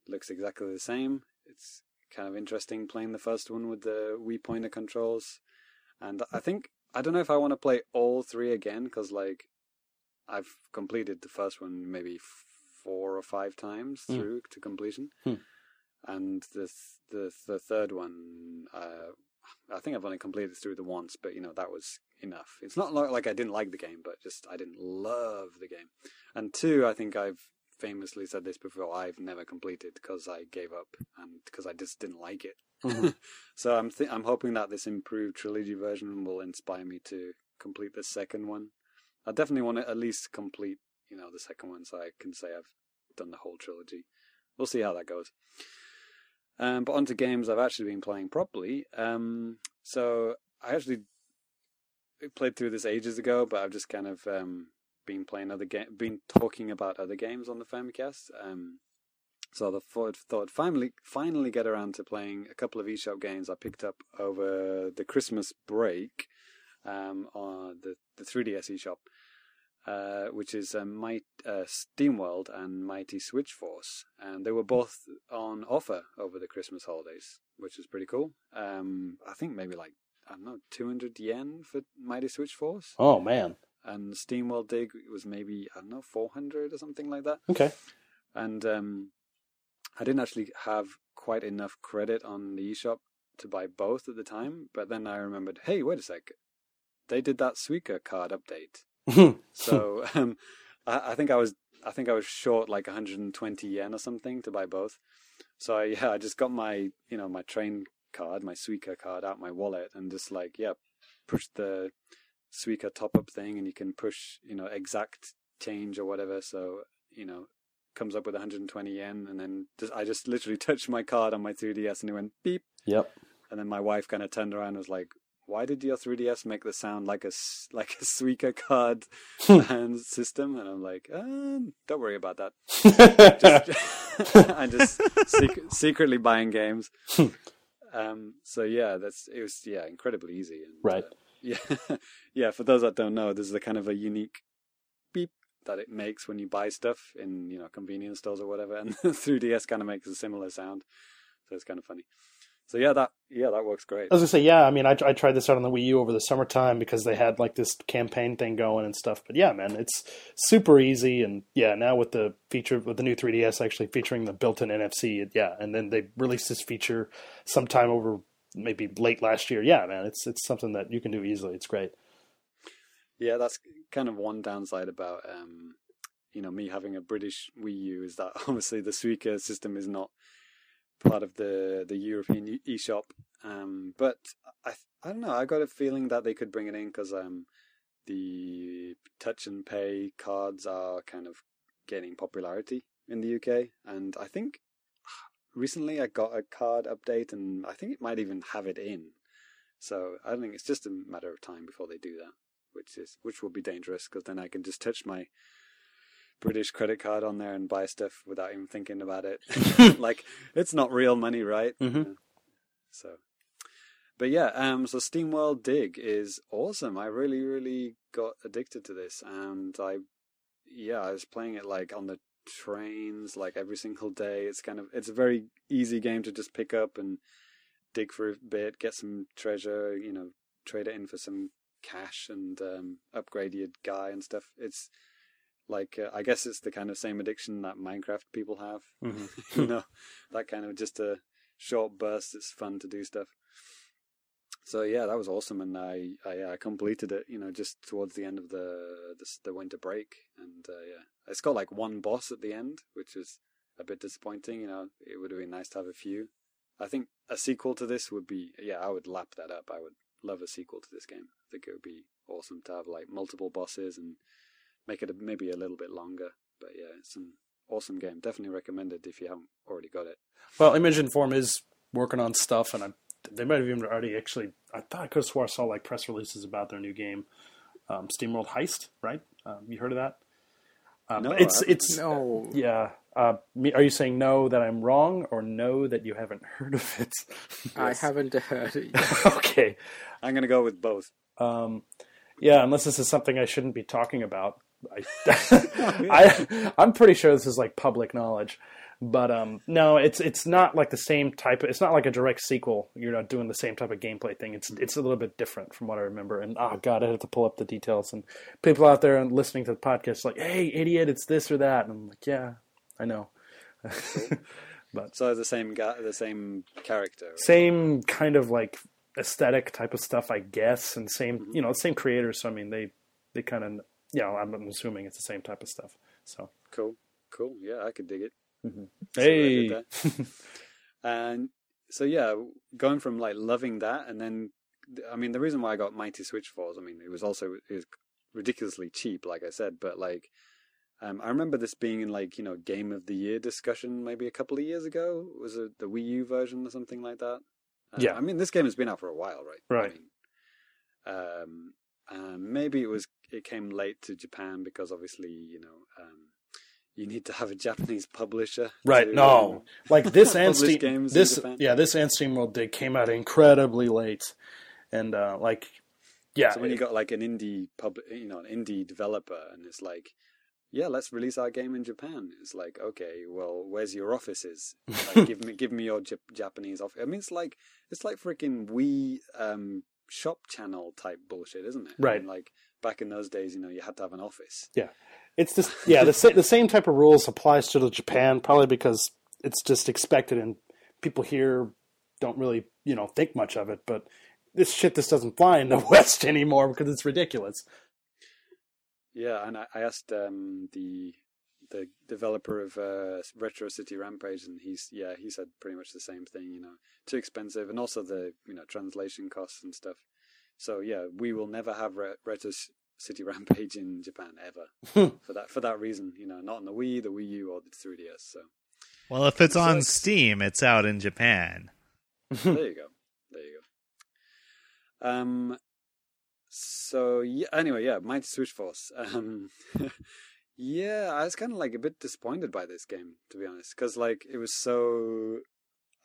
looks exactly the same. It's kind of interesting playing the first one with the Wii pointer controls, and I think I don't know if I want to play all three again because like I've completed the first one maybe four or five times Hmm. through to completion, Hmm. And the the the third one, uh, I think I've only completed through the once, but you know that was enough. It's not like, like I didn't like the game, but just I didn't love the game. And two, I think I've famously said this before. I've never completed because I gave up and because I just didn't like it. Mhm. so I'm th- I'm hoping that this improved trilogy version will inspire me to complete the second one. I definitely want to at least complete, you know, the second one, so I can say I've done the whole trilogy. We'll see how that goes. Um, but onto games I've actually been playing properly. Um, so I actually played through this ages ago, but I've just kind of um, been playing other game, been talking about other games on the Famicast. Um, so I thought, thought finally, finally get around to playing a couple of eShop games I picked up over the Christmas break um, on the the 3DS eShop, uh, which is uh, Might uh, SteamWorld and Mighty Switch Force, and they were both on offer over the Christmas holidays, which is pretty cool. Um, I think maybe like I don't know, 200 yen for Mighty Switch Force, Oh man. and SteamWorld Dig was maybe I don't know 400 or something like that Okay. and um, I didn't actually have quite enough credit on the eShop to buy both at the time. But then I remembered, hey, wait a sec, they did that Suica card update. So um, I, I think I was I think I was short like 120 yen or something to buy both. So I, yeah, I just got my you know my train card, my Suica card out my wallet, and just like yeah, push the Suica top up thing, and you can push you know exact change or whatever. So you know comes up with 120 yen, and then just, I just literally touched my card on my 3ds, and it went beep, yep. and then my wife kind of turned around and was like. Why did your 3DS make the sound like a like a Suica card system? And I'm like, um, don't worry about that. Just, I'm just sec- secretly buying games. um, so yeah, that's it was yeah incredibly easy. And, Right. uh, yeah, yeah. For those that don't know, there's a kind of a unique beep that it makes when you buy stuff in you know convenience stores or whatever, and 3DS kind of makes a similar sound. So it's kind of funny. So yeah, that yeah that works great. I was gonna say, yeah. I mean, I, I tried this out on the Wii U over the summertime because they had like this campaign thing going and stuff. But yeah, man, it's super easy. And yeah, now with the feature with the new 3DS actually featuring the built-in NFC, it- yeah, and then they released this feature sometime over maybe late last year. Yeah, man, it's it's something that you can do easily. It's great. Yeah, that's kind of one downside about um, you know me having a British Wii U is that obviously the Suica system is not part of the the European eShop. Um, but I I don't know. I got a feeling that they could bring it in because um, the touch and pay cards are kind of gaining popularity in the UK, and I think recently I got a card update, and I think it might even have it in. So I don't think it's just a matter of time before they do that which is which will be dangerous because then I can just touch my British credit card on there and buy stuff without even thinking about it. like it's not real money, right? Mhm. Uh, So, but yeah, um, so SteamWorld Dig is awesome. I really, really got addicted to this, and I, yeah, I was playing it like on the trains, like every single day. It's kind of it's a very easy game to just pick up and dig for a bit, get some treasure, you know, trade it in for some cash and um, upgrade your guy and stuff. It's Like uh, I guess it's the kind of same addiction that Minecraft people have. Mm-hmm. you know, that kind of just a short burst. It's fun to do stuff. So yeah, that was awesome, and I I, I completed it. You know, just towards the end of the the, the winter break, and uh, yeah, it's got like one boss at the end, which was a bit disappointing. You know, it would have been nice to have a few. I think a sequel to this would be yeah, I would lap that up. I would love a sequel to this game. I think it would be awesome to have like multiple bosses and make it a, maybe a little bit longer. But yeah, it's an awesome game. Definitely recommended if you haven't already got it. Well, Image and Form is working on stuff, and I, they might have even already actually. I thought I could have swore I saw like press releases about their new game, um, SteamWorld Heist. Right? Um, you heard of that? Um, No, it's I it's No. yeah. Uh, me, are you saying no that I'm wrong, or no that you haven't heard of it? I haven't heard it. okay. I'm gonna go with both. Um, yeah, unless this is something I shouldn't be talking about. I, I, I'm pretty sure this is like public knowledge, but um, no, it's it's not like the same type. Of, it's not like a direct sequel. You're not doing the same type of gameplay thing. It's it's a little bit different from what I remember. And oh god, I have to pull up the details. And people out there and listening to the podcast like, hey, idiot, it's this or that. And I'm like, yeah, I know. But so the same guy, the same character. same kind of like aesthetic type of stuff, I guess, and same you know same creators. So I mean, they they kind of know I'm, I'm assuming it's the same type of stuff. So Cool, cool. Yeah, I could dig it. I hey, and so yeah, going from like loving that, and then I mean, the reason why I got Mighty Switch Force, I mean, it was also it was ridiculously cheap, like I said, but like. Um, I remember this being in like you know game of the year discussion maybe a couple of years ago. Was it the Wii U version or something like that? Uh, Yeah. I mean this game has been out for a while, right? Right. I mean, um, um, maybe it was it came late to Japan because obviously you know um, you need to have a Japanese publisher. right? to, No, um, like this and Steam, this yeah, this and SteamWorld Dig came out incredibly late, and uh, like yeah, so when you got like an indie pub, you know, an indie developer, and it's like, yeah, let's release our game in Japan. It's like, okay, well, where's your offices? Like, give me, give me your Jap- Japanese office. I mean, it's like, it's like freaking Wii um, shop channel type bullshit, isn't it? I Right. mean, like back in those days, you know, you had to have an office. Yeah, it's just yeah, the sa- the same type of rules applies to the Japan probably because it's just expected and people here don't really you know think much of it. But this shit just doesn't fly in the West anymore because it's ridiculous. Yeah, and I, I asked um, the the developer of uh, Retro City Rampage, and he's yeah, he said pretty much the same thing. You know, too expensive, and also the you know translation costs and stuff. So yeah, we will never have Re- Retro City Rampage in Japan ever for that for that reason. You know, not on the Wii, the Wii U, or the 3DS. So Well, if it's on Sucks. Steam, it's out in Japan. there you go, there you go. Um. So yeah. Anyway, yeah, Mighty Switch Force. Um. Yeah, I was kind of like a bit disappointed by this game, to be honest, because like it was so.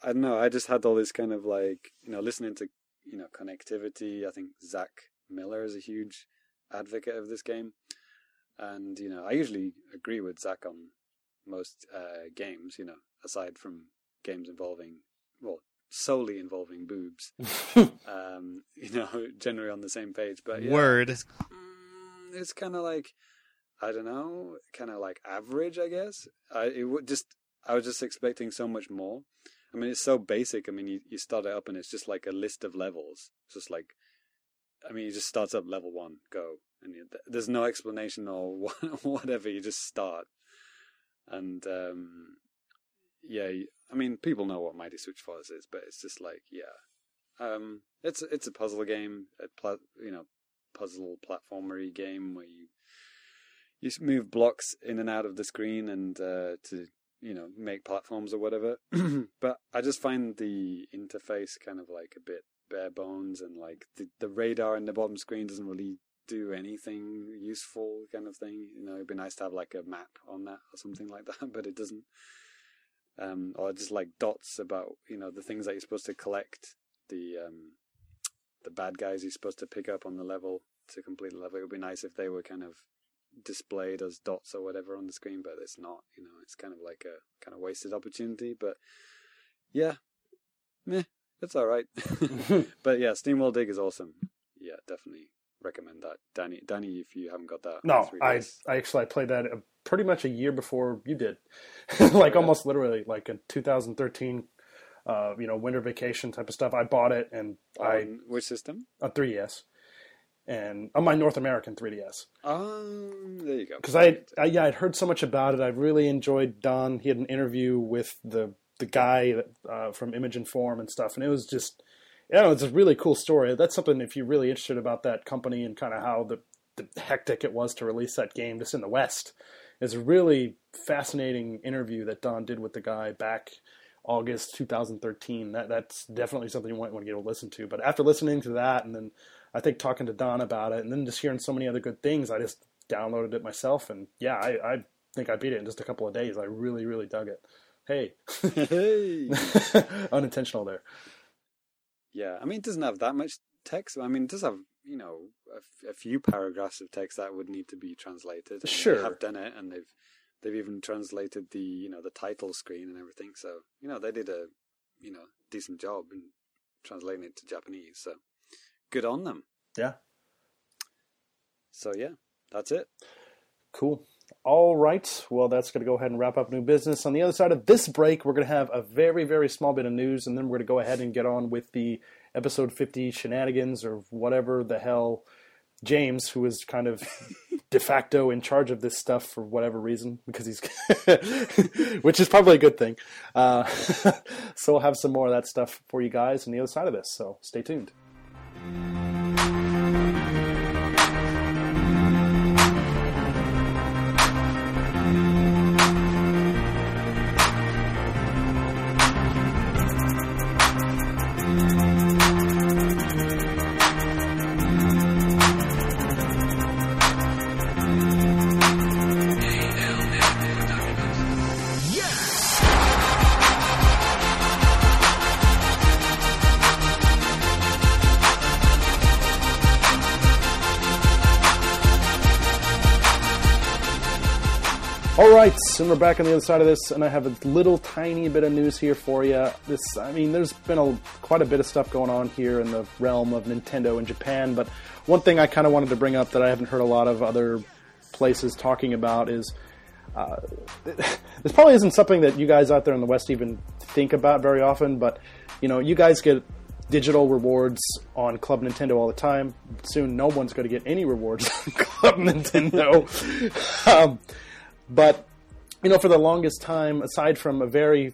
I don't know. I just had all this kind of like you know listening to you know connectivity. I think Zach Miller is a huge advocate of this game, and you know I usually agree with Zach on most uh, games. You know, aside from games involving well solely involving boobs, um, you know, generally on the same page. But yeah, Word. Mm, it's kind of like I don't know, kind of like average, I guess. I it would just I was just expecting so much more. I mean, it's so basic. I mean, you you start it up and it's just like a list of levels. It's just like, I mean, you just starts up level one, go, and you, there's no explanation or whatever. You just start, and um, yeah, I mean, people know what Mighty Switch Force is, but it's just like, yeah, um, it's it's a puzzle game, a you know, puzzle platformery game where you you move blocks in and out of the screen and uh, to you know make platforms or whatever. but I just find the interface kind of like a bit bare bones and like the the radar in the bottom screen doesn't really do anything useful kind of thing. You know, it'd be nice to have like a map on that or something like that, but it doesn't. Um, or just like dots about you know the things that you're supposed to collect, the um, the bad guys you're supposed to pick up on the level to complete the level. It would be nice if they were kind of displayed as dots or whatever on the screen, but it's not. You know, it's kind of like a kind of wasted opportunity. But yeah, meh, it's all right. but yeah, Steamworld Dig is awesome. Yeah, definitely recommend that. Danny, Danny, if you haven't got that, No, I I actually I played that uh, pretty much a year before you did, like almost literally like in 2013. Uh, you know, winter vacation type of stuff. I bought it and I which system? A 3ds, and on my North American 3ds. Um, there you go. because I, I yeah I'd heard so much about it. I really enjoyed Don. He had an interview with the the guy that, uh, from Image and Form and stuff, and it was just you know it's a really cool story. That's something if you're really interested about that company and kind of how the the hectic it was to release that game just in the West. It's a really fascinating interview that Don did with the guy back August 2013. That that's definitely something you might want to get a listen to. But after listening to that, and then I think talking to Don about it, and then just hearing so many other good things, I just downloaded it myself, and yeah, I, I think I beat it in just a couple of days. I really, really dug it. Hey, hey. unintentional there. Yeah, I mean, it doesn't have that much text. I mean, it does have, you know, a, f- a few paragraphs of text that would need to be translated. and Sure. They have done it, and they've they've even translated the, you know, the title screen and everything. So, you know, they did a, you know, decent job in translating it to Japanese. So, good on them. Yeah, So, yeah, that's it. Cool. All right. Well, that's going to go ahead and wrap up new business. On the other side of this break, we're going to have a very, very small bit of news, and then we're going to go ahead and get on with the episode 50 shenanigans or whatever the hell James, who is kind of de facto in charge of this stuff for whatever reason, because he's, which is probably a good thing. Uh, so we'll have some more of that stuff for you guys on the other side of this. So stay tuned. All and we're back on the other side of this, and I have a little tiny bit of news here for you. This, I mean, there's been a, quite a bit of stuff going on here in the realm of Nintendo in Japan, but one thing I kind of wanted to bring up that I haven't heard a lot of other places talking about is uh, this probably isn't something that you guys out there in the West even think about very often, but you know, you guys get digital rewards on Club Nintendo all the time. Soon, no one's going to get any rewards on Club Nintendo. um, but you know, for the longest time, aside from a very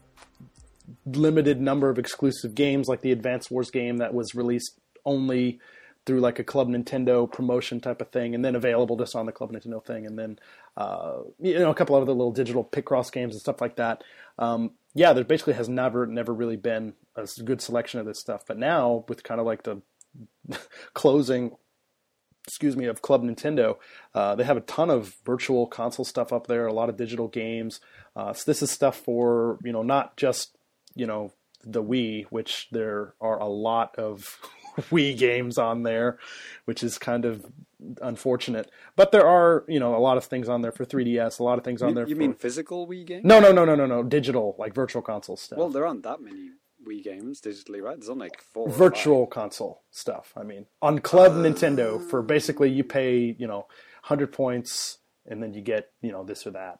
limited number of exclusive games, like the Advance Wars game that was released only through like a Club Nintendo promotion type of thing, and then available just on the Club Nintendo thing, and then uh, you know a couple other little digital Picross games and stuff like that. Um, yeah, there basically has never never really been a good selection of this stuff, but now with kind of like the closing excuse me, of Club Nintendo. Uh, they have a ton of virtual console stuff up there, a lot of digital games. Uh, so this is stuff for you know not just you know the Wii, which there are a lot of Wii games on there, which is kind of unfortunate. But there are you know a lot of things on there for 3DS, a lot of things on You, there. you for... mean physical Wii games? no, no, no, no, no, no, digital like virtual console stuff. Well, there aren't that many Wii games digitally, right? There's only like four. virtual console stuff. I mean, on Club Nintendo, for basically you pay you know hundred points and then you get you know this or that.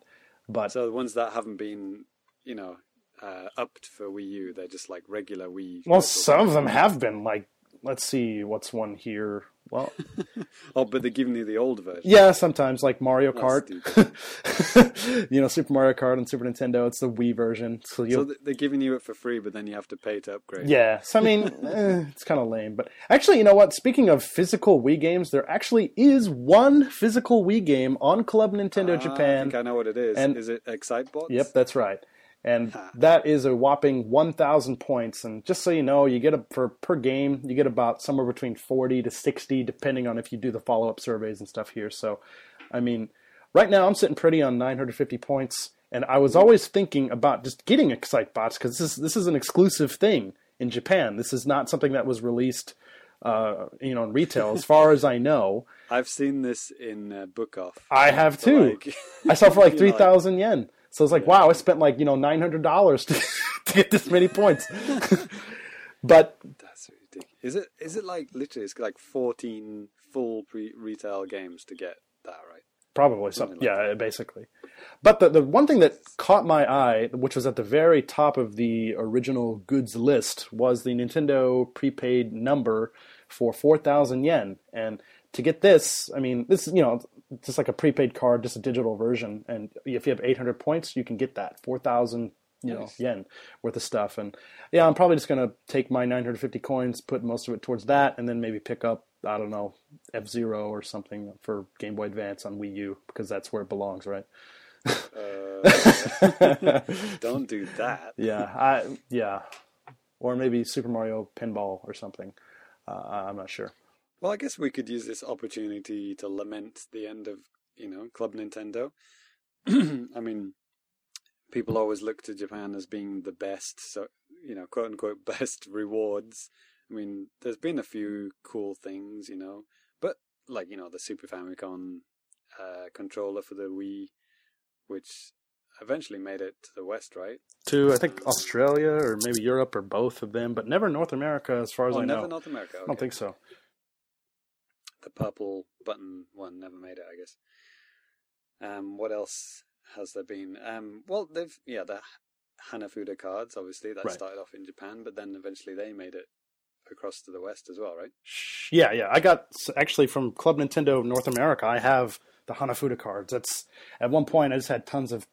But. So the ones that haven't been, you know, uh, upped for Wii U, they're just like regular Wii. well, some of them have been like. Let's see, what's one here? Well, Oh, but they're giving you the old version. yeah, sometimes like Mario Kart. you know, Super Mario Kart on Super Nintendo. It's the Wii version, so you So they're giving you it for free, but then you have to pay to upgrade. Yeah, so I mean, eh, it's kind of lame. But actually, you know what? Speaking of physical Wii games, there actually is one physical Wii game on Club Nintendo Ah, I Japan. think I know what it is. And- is it Excitebots? Yep, that's right. And that is a whopping 1,000 points. And just so you know, you get a, for per game, you get about somewhere between 40 to 60, depending on if you do the follow up surveys and stuff here. So, I mean, right now I'm sitting pretty on 950 points. And I was always thinking about just getting Excitebots because this is, this is an exclusive thing in Japan. This is not something that was released, uh, you know, in retail, as far as I know. I've seen this in uh, Book Off. I have too. like- I saw for like three thousand yen. So it's like, wow, I spent like you know nine hundred dollars to, to get this many points. but That's ridiculous. Is it is it like literally it's like fourteen full pre- retail games to get that right? Probably something. Like yeah, basically. But the the one thing that caught my eye, which was at the very top of the original goods list, was the Nintendo prepaid number for four thousand yen. And to get this, I mean, this you know just like a prepaid card, just a digital version. And if you have eight hundred points, you can get that four thousand you know Nice. yen worth of stuff. And yeah, I'm probably just gonna take my nine hundred fifty coins, put most of it towards that, and then maybe pick up I don't know F Zero or something for Game Boy Advance on Wii U because that's where it belongs, right? Uh, don't do that. yeah, I yeah, or maybe Super Mario Pinball or something. Uh, I'm not sure. Well, I guess we could use this opportunity to lament the end of, you know, Club Nintendo. I mean, people always look to Japan as being the best, so you know, quote unquote best rewards. I mean, there's been a few cool things, you know, but like you know, the Super Famicom uh, controller for the Wii, which eventually made it to the West, right? To I think Australia or maybe Europe or both of them, but never North America as far as oh, I never know. North America. I don't think so. The purple button one never made it, I guess. Um, what else has there been? Um, well, they've yeah the Hanafuda cards, obviously that Right. started off in Japan, but then eventually they made it across to the West as well, right? Yeah, yeah. I got actually from Club Nintendo North America. I have the Hanafuda cards. That's at one point I just had tons of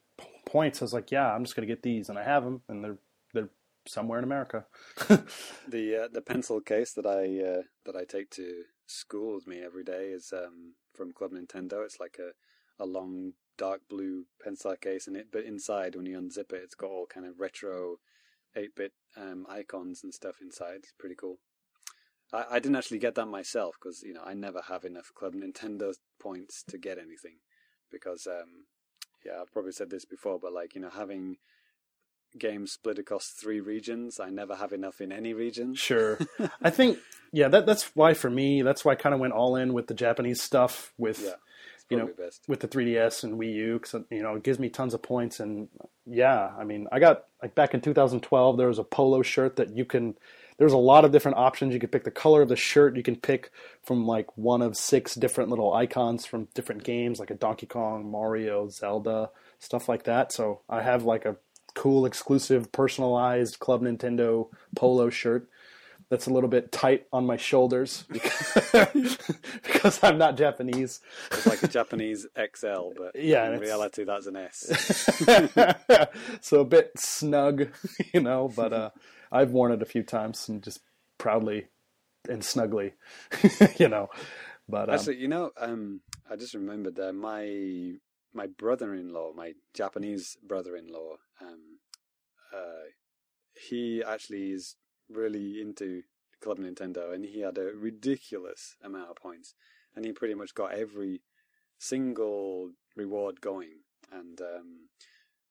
points. I was like, yeah, I'm just gonna get these, and I have them, and they're they're somewhere in America. The uh, the pencil case that I uh, that I take to school with me every day is um, from Club Nintendo. It's like a a long dark blue pencil case in it, but inside when you unzip it, it's got all kind of retro eight bit um, icons and stuff inside. It's pretty cool. I, I didn't actually get that myself because you know I never have enough Club Nintendo points to get anything because um, yeah I've probably said this before, but like you know having games split across three regions, I never have enough in any region. Sure. I think yeah, that that's why for me, that's why I kind of went all in with the Japanese stuff with Yeah, You know, best. with the 3DS and Wii U cuz you know, it gives me tons of points and yeah, I mean, I got like back in 2012 there was a polo shirt that you can there's a lot of different options. You can pick the color of the shirt. You can pick from like one of six different little icons from different games, like a Donkey Kong, Mario, Zelda, stuff like that. So I have like a cool, exclusive, personalized Club Nintendo polo shirt that's a little bit tight on my shoulders because, because I'm not Japanese. It's like a Japanese XL, but Yeah, in reality that's an S. so a bit snug, you know, but uh, I've worn it a few times and just proudly and snugly, you know. But um, Actually, you know, um, I just remembered that my my brother-in-law, my Japanese brother-in-law, um, uh, he actually is really into Club Nintendo, and he had a ridiculous amount of points, and he pretty much got every single reward going, and um,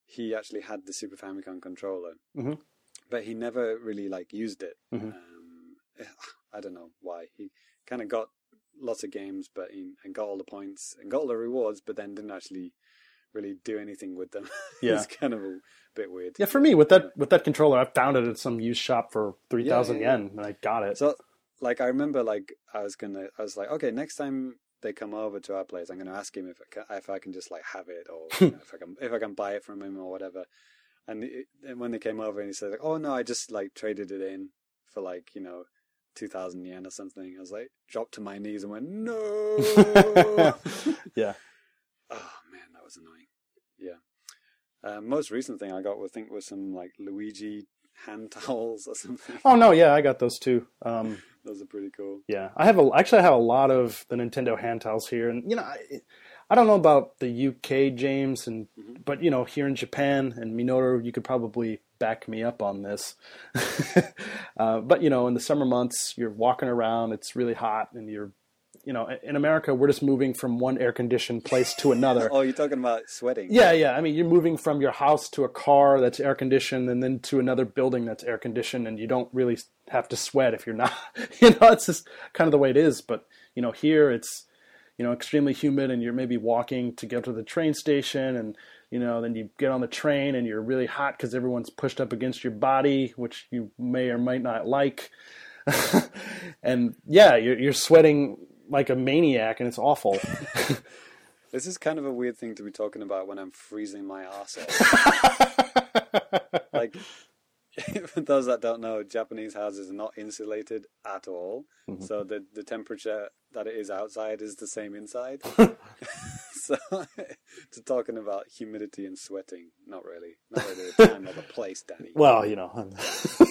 he actually had the Super Famicom controller, Mhm. but he never really like used it. Mhm. Um, I don't know why he kind of got lots of games, but he and got all the points and got all the rewards, but then didn't actually really do anything with them. Yeah. it's kind of a bit weird. yeah, for me with that with that controller, I found it at some used shop for three thousand Yeah, yeah, yen, and I got it. So, like, I remember, like, I was gonna, I was like, okay, next time they come over to our place, I'm gonna ask him if I can, if I can just like have it, or you know, if I can, if I can buy it from him or whatever. And, it, and when they came over, and he said, like, oh no, I just like traded it in for like you know. 2000 yen or something. I was like, dropped to my knees and went, no. yeah, Oh man, that was annoying. Yeah. Uh, most recent thing I got, I think, was some like Luigi hand towels or something. Oh no, yeah, I got those too. Um, Those are pretty cool. yeah, I have a actually I have a lot of the Nintendo hand towels here, and you know, I, I don't know about the UK, James, and but you know, here in Japan and Minoru, you could probably back me up on this. uh, but you know, in the summer months, you're walking around, it's really hot, and you're, you know, in America, we're just moving from one air conditioned place to another. Oh, you're talking about sweating? Yeah, yeah. I mean, you're moving from your house to a car that's air conditioned, and then to another building that's air conditioned, and you don't really have to sweat if you're not. You know, it's just kind of the way it is. But you know, here it's you know extremely humid, and you're maybe walking to get to the train station, and you know, then you get on the train, and you're really hot because everyone's pushed up against your body, which you may or might not like. and yeah, you're, you're sweating like a maniac, and it's awful. This is kind of a weird thing to be talking about when I'm freezing my ass off. like, for those that don't know, Japanese houses are not insulated at all. Mm-hmm. So the the temperature that it is outside is the same inside. So to talking about humidity and sweating, not really, not really the time or the place, Danny. well, you know,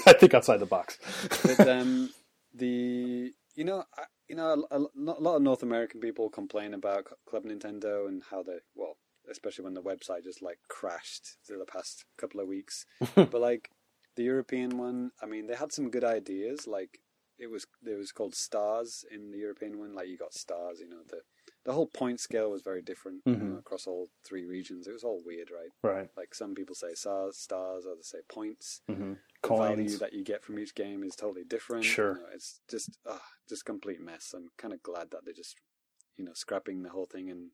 I think outside the box. But um, the you know I, you know a, a lot of North American people complain about Club Nintendo and how they well, especially when the website just like crashed through the past couple of weeks. but like the European one, I mean, they had some good ideas. Like it was it was called stars in the European one. Like you got stars. You know the the whole point scale was very different you know, across all three regions. It was all weird, right? Right. Like some people say stars, stars, others say points hmm the value that you get from each game is totally different. Sure. You know, it's just uh, just complete mess. I'm kind of glad that they're just you know scrapping the whole thing and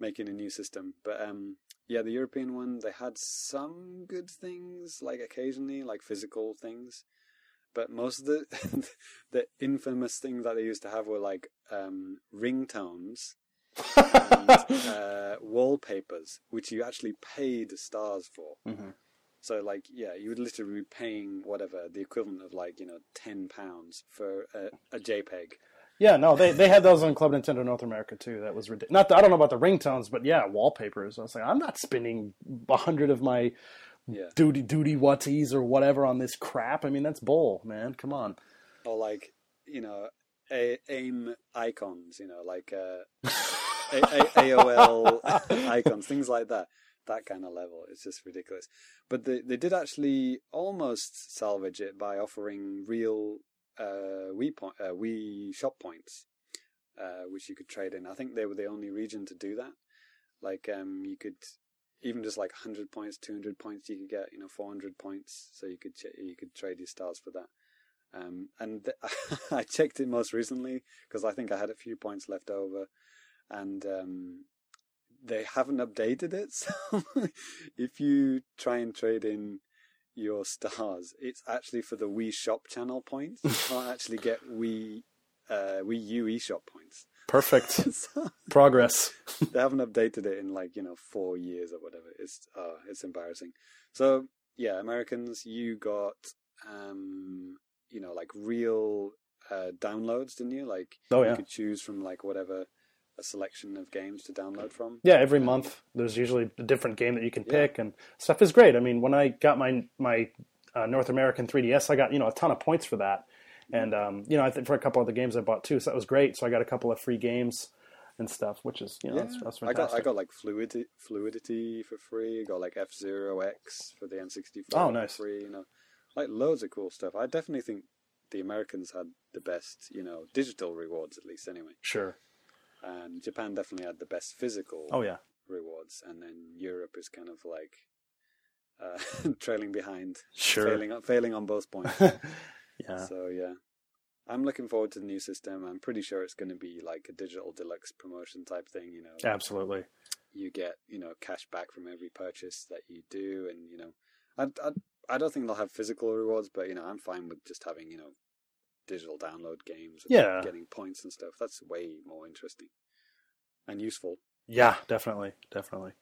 making a new system. But um, yeah, the European one they had some good things, like occasionally like physical things. But most of the the infamous things that they used to have were like um, ringtones and uh, wallpapers, which you actually paid stars for. Mhm. So like yeah, you would literally be paying whatever the equivalent of like you know ten pounds for a, a JPEG. Yeah, no, they they had those on Club Nintendo North America too. That was ridiculous. Not, the, I don't know about the ringtones, but yeah, wallpapers. I was like, I'm not spending a hundred of my Yeah, duty duty whaties or whatever on this crap. I mean, that's bull, man. Come on. or like you know a, aim icons, you know like uh, a, a, AOL icons, things like that. That kind of level. It's just ridiculous. But they they did actually almost salvage it by offering real uh, Wii point, uh, Wii shop points, uh, which you could trade in. I think they were the only region to do that. Like um, you could even just like 100 points, 200 points, you could get you know 400 points, so you could ch- you could trade your stars for that. Um, and th- I checked it most recently because I think I had a few points left over, and um, they haven't updated it. So if you try and trade in your stars, it's actually for the Wii Shop channel points. You can't actually get Wii uh, Wii U eShop points. Perfect so progress. they haven't updated it in like you know four years or whatever. It's uh, it's embarrassing. So yeah, Americans, you got um, you know like real uh, downloads, didn't you? Like Oh, yeah. you could choose from like whatever a selection of games to download from. Yeah, every month there's usually a different game that you can Yeah. pick, and stuff is great. I mean, when I got my my uh, North American 3DS, I got you know a ton of points for that, and um, you know I think for a couple of other games I bought too, so that was great. So I got a couple of free games and stuff, which is you know Yeah, that's, that's I fantastic. got I got like fluidity fluidity for free. I got like F Zero X for the N64 Oh, nice. free. You know, like loads of cool stuff. I definitely think the Americans had the best, you know, digital rewards at least anyway. sure. and Japan definitely had the best physical Oh yeah. rewards, and then Europe is kind of like uh, trailing behind, Sure. failing failing on both points. Yeah. So yeah, I'm looking forward to the new system. I'm pretty sure it's going to be like a digital deluxe promotion type thing. You know, Absolutely. you get you know cash back from every purchase that you do, and you know, I I, I don't think they'll have physical rewards, but you know, I'm fine with just having you know digital download games, and Yeah. getting points and stuff. That's way more interesting and useful. Yeah, definitely, definitely.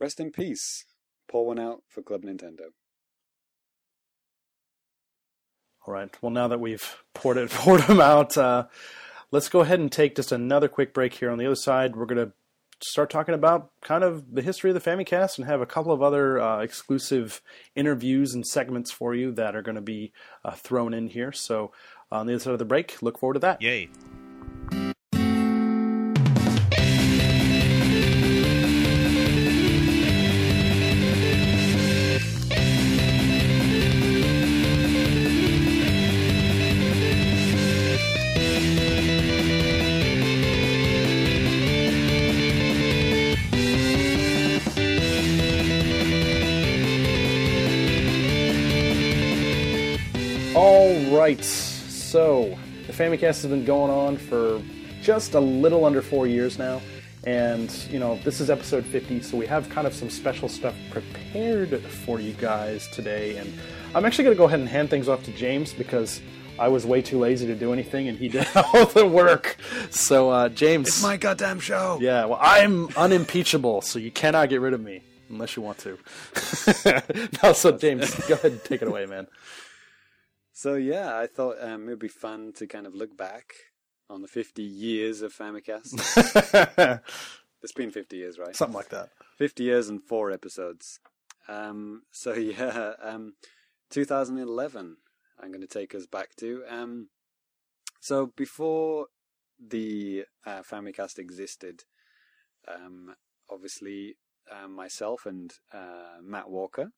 Rest in peace. Pour one out for Club Nintendo. All right. Well, now that we've poured it, poured them out, uh, let's go ahead and take just another quick break here. On the other side, we're going to start talking about kind of the history of the Famicast and have a couple of other uh, exclusive interviews and segments for you that are going to be uh, thrown in here. So, on the other side of the break, look forward to that. Yay. Famicast has been going on for just a little under four years now, and you know this is episode 50, so we have kind of some special stuff prepared for you guys today. And I'm actually going to go ahead and hand things off to James because I was way too lazy to do anything, and he did all the work. So, uh, James. It's my goddamn show. Yeah, well, I'm unimpeachable, so you cannot get rid of me unless you want to. no, so James, go ahead and take it away, man. So yeah, I thought um, it'd be fun to kind of look back on the 50 years of Famicast. it's been 50 years, right? Something like that. 50 years and four episodes. Um, so yeah, um, 2011. I'm going to take us back to. Um, so before the uh, Famicast existed, um, obviously uh, myself and uh, Matt Walker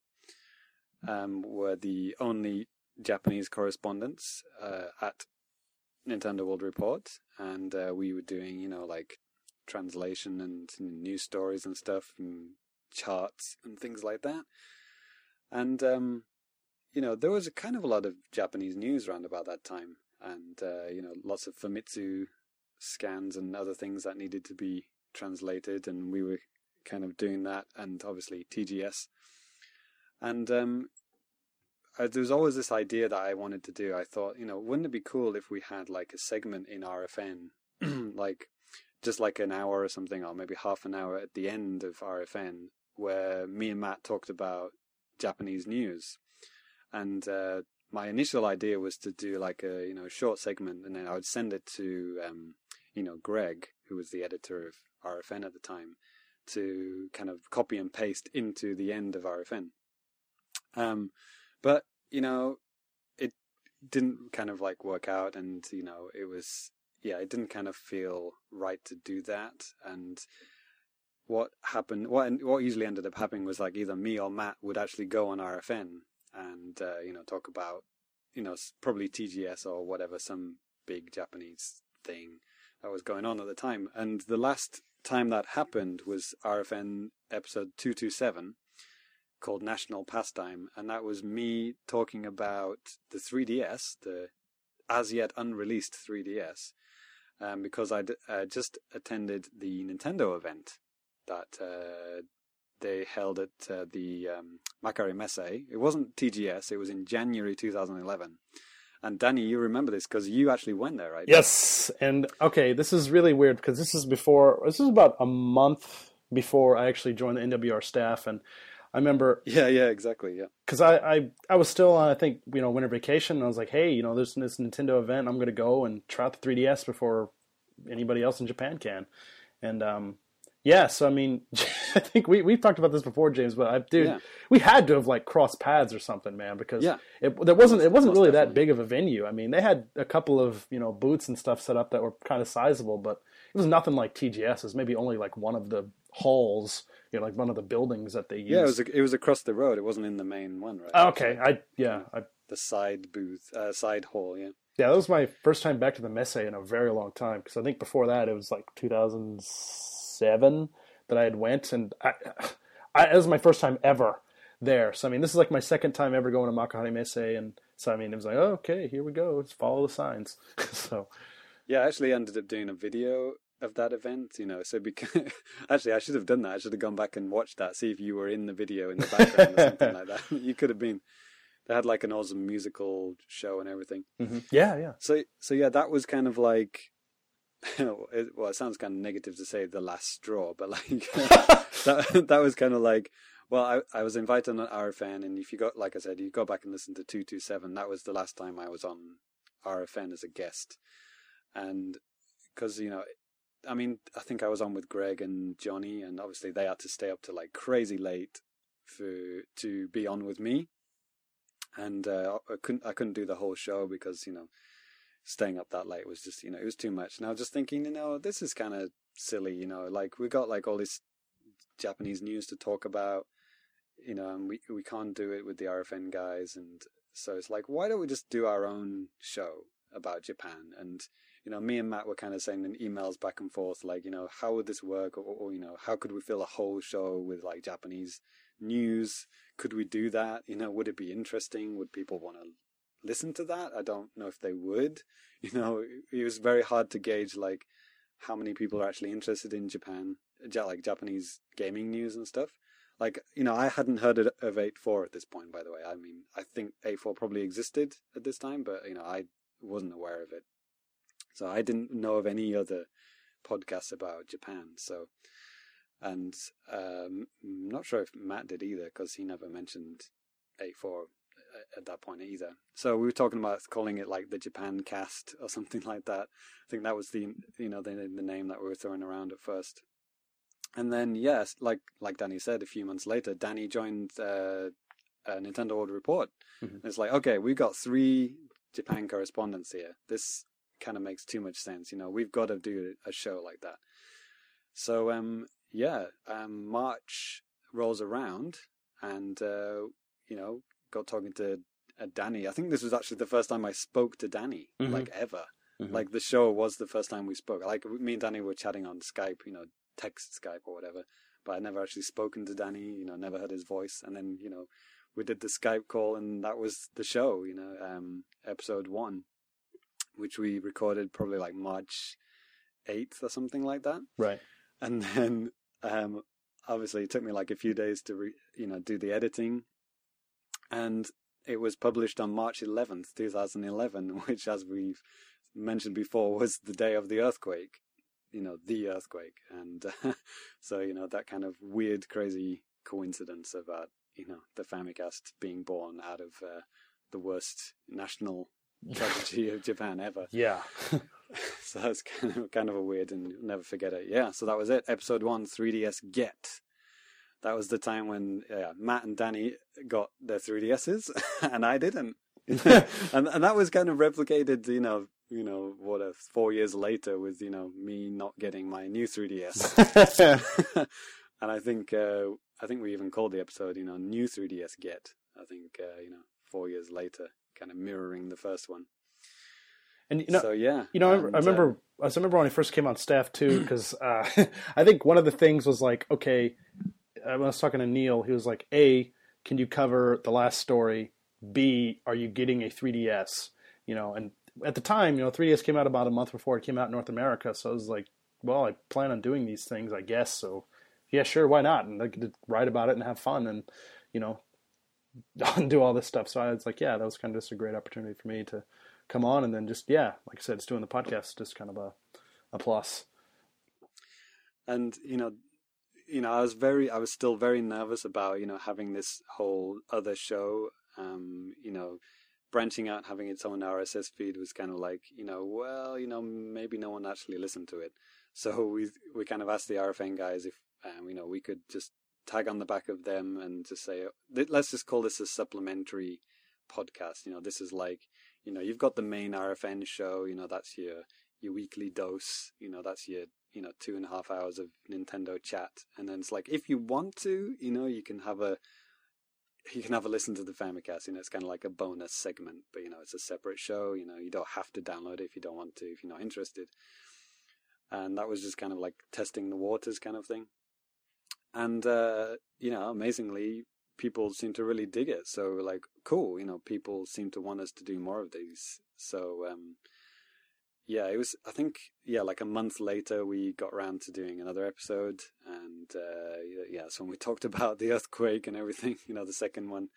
um, were the only Japanese correspondents uh, at Nintendo World Report, and uh, we were doing, you know, like translation and news stories and stuff, and charts and things like that. And um, you know, there was a kind of a lot of Japanese news around about that time, and uh, you know, lots of Famitsu scans and other things that needed to be translated, and we were kind of doing that, and obviously TGS. And um, uh, there was always this idea that I wanted to do. I thought, you know, wouldn't it be cool if we had like a segment in RFN, like just like an hour or something, or maybe half an hour at the end of RFN, where me and Matt talked about Japanese news. And uh, my initial idea was to do like a you know short segment, and then I would send it to um, you know Greg, who was the editor of RFN at the time, to kind of copy and paste into the end of RFN. Um, but you know, it didn't kind of like work out, and you know, it was yeah, it didn't kind of feel right to do that, and what happened, what what usually ended up happening was like either me or Matt would actually go on RFN and uh, you know talk about you know probably TGS or whatever some big Japanese thing that was going on at the time. And the last time that happened was RFN episode two two seven called National Pastime, and that was me talking about the 3DS, the as yet unreleased 3DS, um, because I uh, just attended the Nintendo event that uh, they held at uh, the um, Makuhari Messe. It wasn't TGS, it was in January 2011. And Danny, you remember this because you actually went there, right? Yes, and okay, this is really weird because this is before. This is about a month before I actually joined the NWR staff, and I remember. Yeah, yeah, exactly, yeah. Because I, I, I was still on, I think, you know, winter vacation, and I was like, hey, you know, there's this Nintendo event. I'm going to go and try out the 3DS before anybody else in Japan can, and um, yeah, so I mean, I think we we've talked about this before, James. But I, dude, Yeah. we had to have like crossed paths or something, man, because Yeah. it there wasn't it wasn't Most really that big of a venue. I mean, they had a couple of you know booths and stuff set up that were kind of sizable, but it was nothing like TGS. It was maybe only like one of the halls, you know, like one of the buildings that they used. Yeah, it was it was across the road. It wasn't in the main one, right? Oh, okay, I yeah, I The side booth, uh, side hall. Yeah. yeah, that was my first time back to the Messe in a very long time because I think before that it was like 2007 that I had went, and I, I it was my first time ever there. So I mean, this is like my second time ever going to Makuhari Messe, and so I mean, it was like, oh, okay, here we go, let's follow the signs. so Yeah, I actually ended up doing a video of that event, you know. So because actually, I should have done that. I should have gone back and watched that, see if you were in the video in the background or something like that. You could have been. They had like an awesome musical show and everything. Mm-hmm. yeah, yeah, So so yeah, that was kind of like. well, it sounds kind of negative to say the last straw, but like that that was kind of like. Well, I I was invited on RFN, and if you got like I said, you go back and listen to two two seven. That was the last time I was on RFN as a guest, and because you know, I mean, I think I was on with Greg and Johnny, and obviously they had to stay up to like crazy late for to be on with me, and uh, I couldn't I couldn't do the whole show because you know staying up that late was just you know it was too much. And I was just thinking, you know, this is kind of silly, you know, like we got like all this Japanese news to talk about, you know, and we we can't do it with the RFN guys, and so it's like, why don't we just do our own show about Japan? And you know, me and Matt were kind of sending emails back and forth, like, you know, how would this work, or, or you know, how could we fill a whole show with like Japanese news? Could we do that? You know, would it be interesting? Would people want to listen to that? I don't know if they would. You know, it was very hard to gauge like how many people are actually interested in Japan, like Japanese gaming news and stuff. Like, you know, I hadn't heard of of 8-4 at this point, by the way. I mean, I think 8-4 probably existed at this time, but, you know, I wasn't aware of it. So I didn't know of any other podcasts about Japan. So, and um, I'm not sure if Matt did either because he never mentioned 8-4 at that point either. So we were talking about calling it like the Japan cast or something like that. I think that was the you know the the name that we were throwing around at first. And then yes, like like Danny said, a few months later, Danny joined uh, Nintendo World Report. Mm-hmm. It's like okay, we've got three Japan correspondents here. This kind of makes too much sense. You know, we've got to do a show like that. So um yeah, um March rolls around and uh, you know got talking to uh, Danny. I think this was actually the first time I spoke to Danny, mm-hmm. like ever. Mm-hmm. Like the show was the first time we spoke. Like me and Danny were chatting on Skype, you know, text Skype or whatever. But I'd never actually spoken to Danny. You know, never heard his voice. And then you know, we did the Skype call, and that was the show. You know, um, episode one, which we recorded probably like March eighth or something like that. Right. And then um, obviously it took me like a few days to re- you know do the editing and it was published on March 11th, 2011, which, as we've mentioned before, was the day of the earthquake. You know, the earthquake, and uh, so you know that kind of weird, crazy coincidence about you know the Famicast being born out of uh, the worst national tragedy of Japan ever. Yeah. so that's kind of kind of a weird, and never forget it. Yeah. So that was it. Episode one, 3DS Get that was the time when yeah, Matt and Danny got their 3DSs and I didn't. and and that was kind of replicated, you know, you know, what if four years later with you know me not getting my new 3DS. and I think uh, I think we even called the episode, you know, new 3DS get. I think uh, you know, four years later, kind of mirroring the first one. And you know, so yeah, you know, and, I remember uh, I remember when I first came on staff too, because uh, I think one of the things was like, okay, I was talking to Neil. He was like, "A, can you cover the last story? B, are you getting a 3DS? You know." And at the time, you know, 3DS came out about a month before it came out in North America. So I was like, "Well, I plan on doing these things, I guess." So yeah, sure, why not? And I could write about it and have fun, and you know, do all this stuff. So I was like, yeah, that was kind of just a great opportunity for me to come on, and then just yeah, like I said, it's doing the podcast, just kind of a a plus. And you know, you know, I was very, I was still very nervous about, you know, having this whole other show, um, you know, branching out, having its own RSS feed was kind of like, you know, well, you know, maybe no one actually listened to it. So we, we kind of asked the RFN guys if, um, you know, we could just tag on the back of them and to say, let's just call this a supplementary podcast. You know, this is like, you know, you've got the main RFN show, you know, that's your, your weekly dose, you know, that's your you know two and a half hours of Nintendo chat, and then it's like if you want to, you know, you can have a you can have a listen to the Famicast. You know, it's kind of like a bonus segment, but you know, it's a separate show. You know, you don't have to download it if you don't want to, if you're not interested. And that was just kind of like testing the waters, kind of thing. And uh, you know, amazingly, people seem to really dig it. So like, cool. You know, people seem to want us to do more of these. So um, yeah, it was. I think yeah, like a month later, we got around to doing another episode, and uh, yeah, so when we talked about the earthquake and everything, you know, the second one,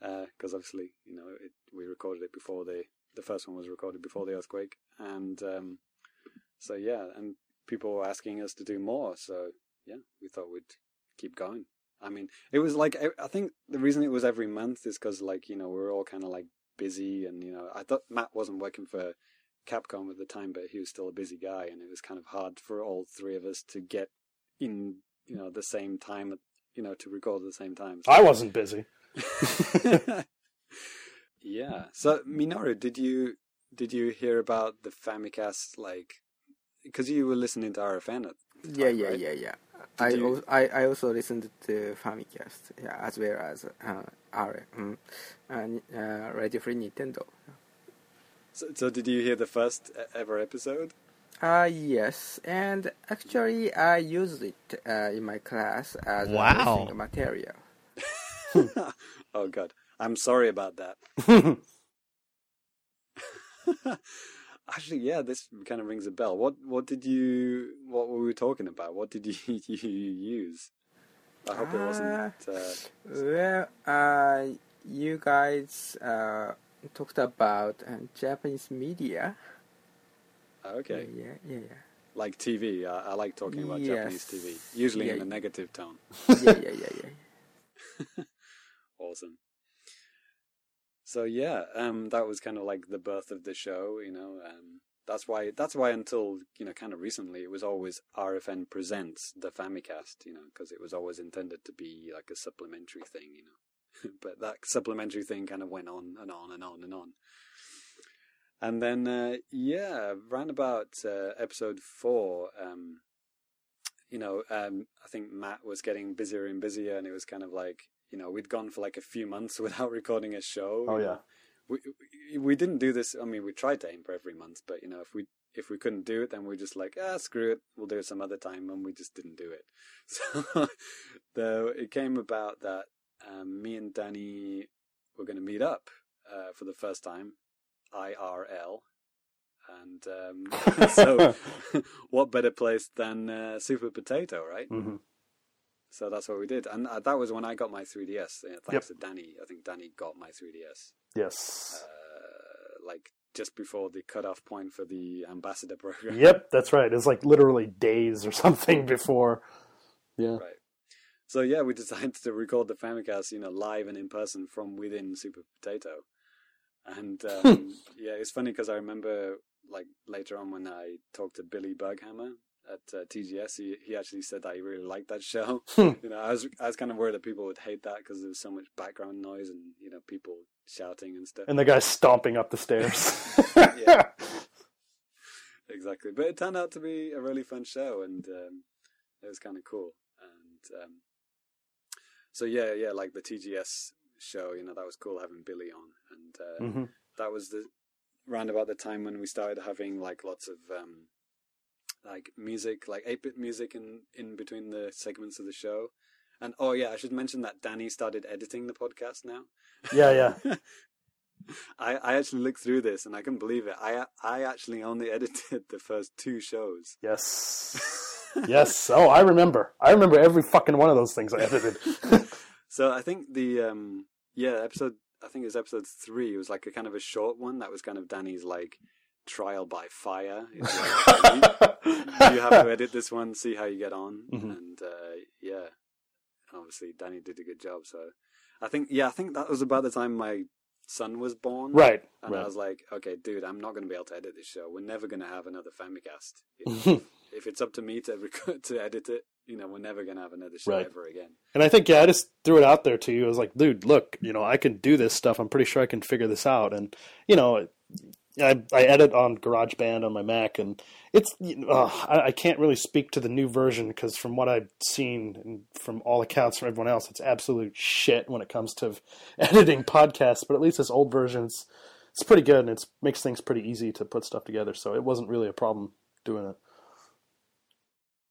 because uh, obviously, you know, it, we recorded it before the the first one was recorded before the earthquake, and um, so yeah, and people were asking us to do more, so yeah, we thought we'd keep going. I mean, it was like I think the reason it was every month is because like you know we are all kind of like busy, and you know I thought Matt wasn't working for Capcom at the time, but he was still a busy guy, and it was kind of hard for all three of us to get in, you know, the same time, you know, to record at the same time. So. I wasn't busy. yeah. So Minoru, did you did you hear about the Famicast like? Because you were listening to RFN. At time, yeah, yeah, right? yeah, yeah. I, you... I I also listened to Famicast, yeah, as well as uh, RM, and uh, Radio Free Nintendo. So, so did you hear the first ever episode? Uh, yes, and actually I used it uh, in my class as wow. a material. oh god, I'm sorry about that. Actually, yeah, this kind of rings a bell. What what did you what were we talking about? What did you, you use? I hope it wasn't. Uh, uh well, uh, you guys uh, talked about uh, Japanese media. Okay. Yeah, yeah, yeah. Like TV. I, I like talking about Yes. Japanese TV, usually in a negative tone. yeah, yeah, yeah, yeah. Awesome. So yeah, um, that was kind of like the birth of the show. You know, um, that's why that's why until you know kind of recently it was always RFN presents the Famicast. You know, because it was always intended to be like a supplementary thing. You know, but that supplementary thing kind of went on and on and on and on. And then uh, yeah, around about uh, episode four. Um, you know, um, I think Matt was getting busier and busier, and it was kind of like, you know, we'd gone for like a few months without recording a show. Oh yeah. We, we we didn't do this. I mean, we tried to aim for every month, but you know, if we if we couldn't do it, then we are just like, ah, screw it, we'll do it some other time, and we just didn't do it. So, though it came about that um, me and Danny were going to meet up uh, for the first time, IRL, and um, so what better place than uh, Super Potato, right? hmm So that's what we did, and uh, that was when I got my 3DS. Uh, thanks Yep. to Danny, I think Danny got my 3DS Yes. uh, like just before the cutoff point for the ambassador program. Yep, that's right. It's like literally days or something before. Yeah. Right. So yeah, we decided to record the Famicast, you know, live and in person from within Super Potato. And um, yeah, it's funny because I remember like later on when I talked to Billy Berghammer at uh, TGS, he, he actually said that he really liked that show. you know, I was I was kind of worried that people would hate that because there was so much background noise and you know people shouting and stuff. And the guy's stomping up the stairs. Yeah. exactly. But it turned out to be a really fun show, and um, it was kind of cool. And um, so yeah, yeah, like the TGS show, you know, that was cool having Billy on, and uh, Mhm. that was the round about the time when we started having like lots of um, like music, like eight bit music in in between the segments of the show. And oh yeah, I should mention that Danny started editing the podcast now. Yeah, yeah. I, I actually looked through this and I couldn't believe it. I I actually only edited the first two shows. Yes. Yes. Oh, I remember. I remember every fucking one of those things I edited. So I think the um yeah episode I think it was episode three. It was like a kind of a short one that was kind of Danny's like trial by fire. You, you have to edit this one, see how you get on, Mhm. and uh, yeah, obviously Danny did a good job. So I think yeah I think that was about the time my son was born. right. And I was like, okay, dude, I'm not going to be able to edit this show. We're never going to have another Famicast. You know, if it's up to me to record, to edit it, you know, we're never going to have another show Right. ever again. And I think yeah, I just threw it out there to you. I was like, dude, look, you know, I can do this stuff. I'm pretty sure I can figure this out. And you know, I I edit on GarageBand on my Mac, and it's uh, I, I can't really speak to the new version because from what I've seen and from all accounts from everyone else, it's absolute shit when it comes to editing podcasts. But at least this old version's it's pretty good and it makes things pretty easy to put stuff together. So it wasn't really a problem doing it.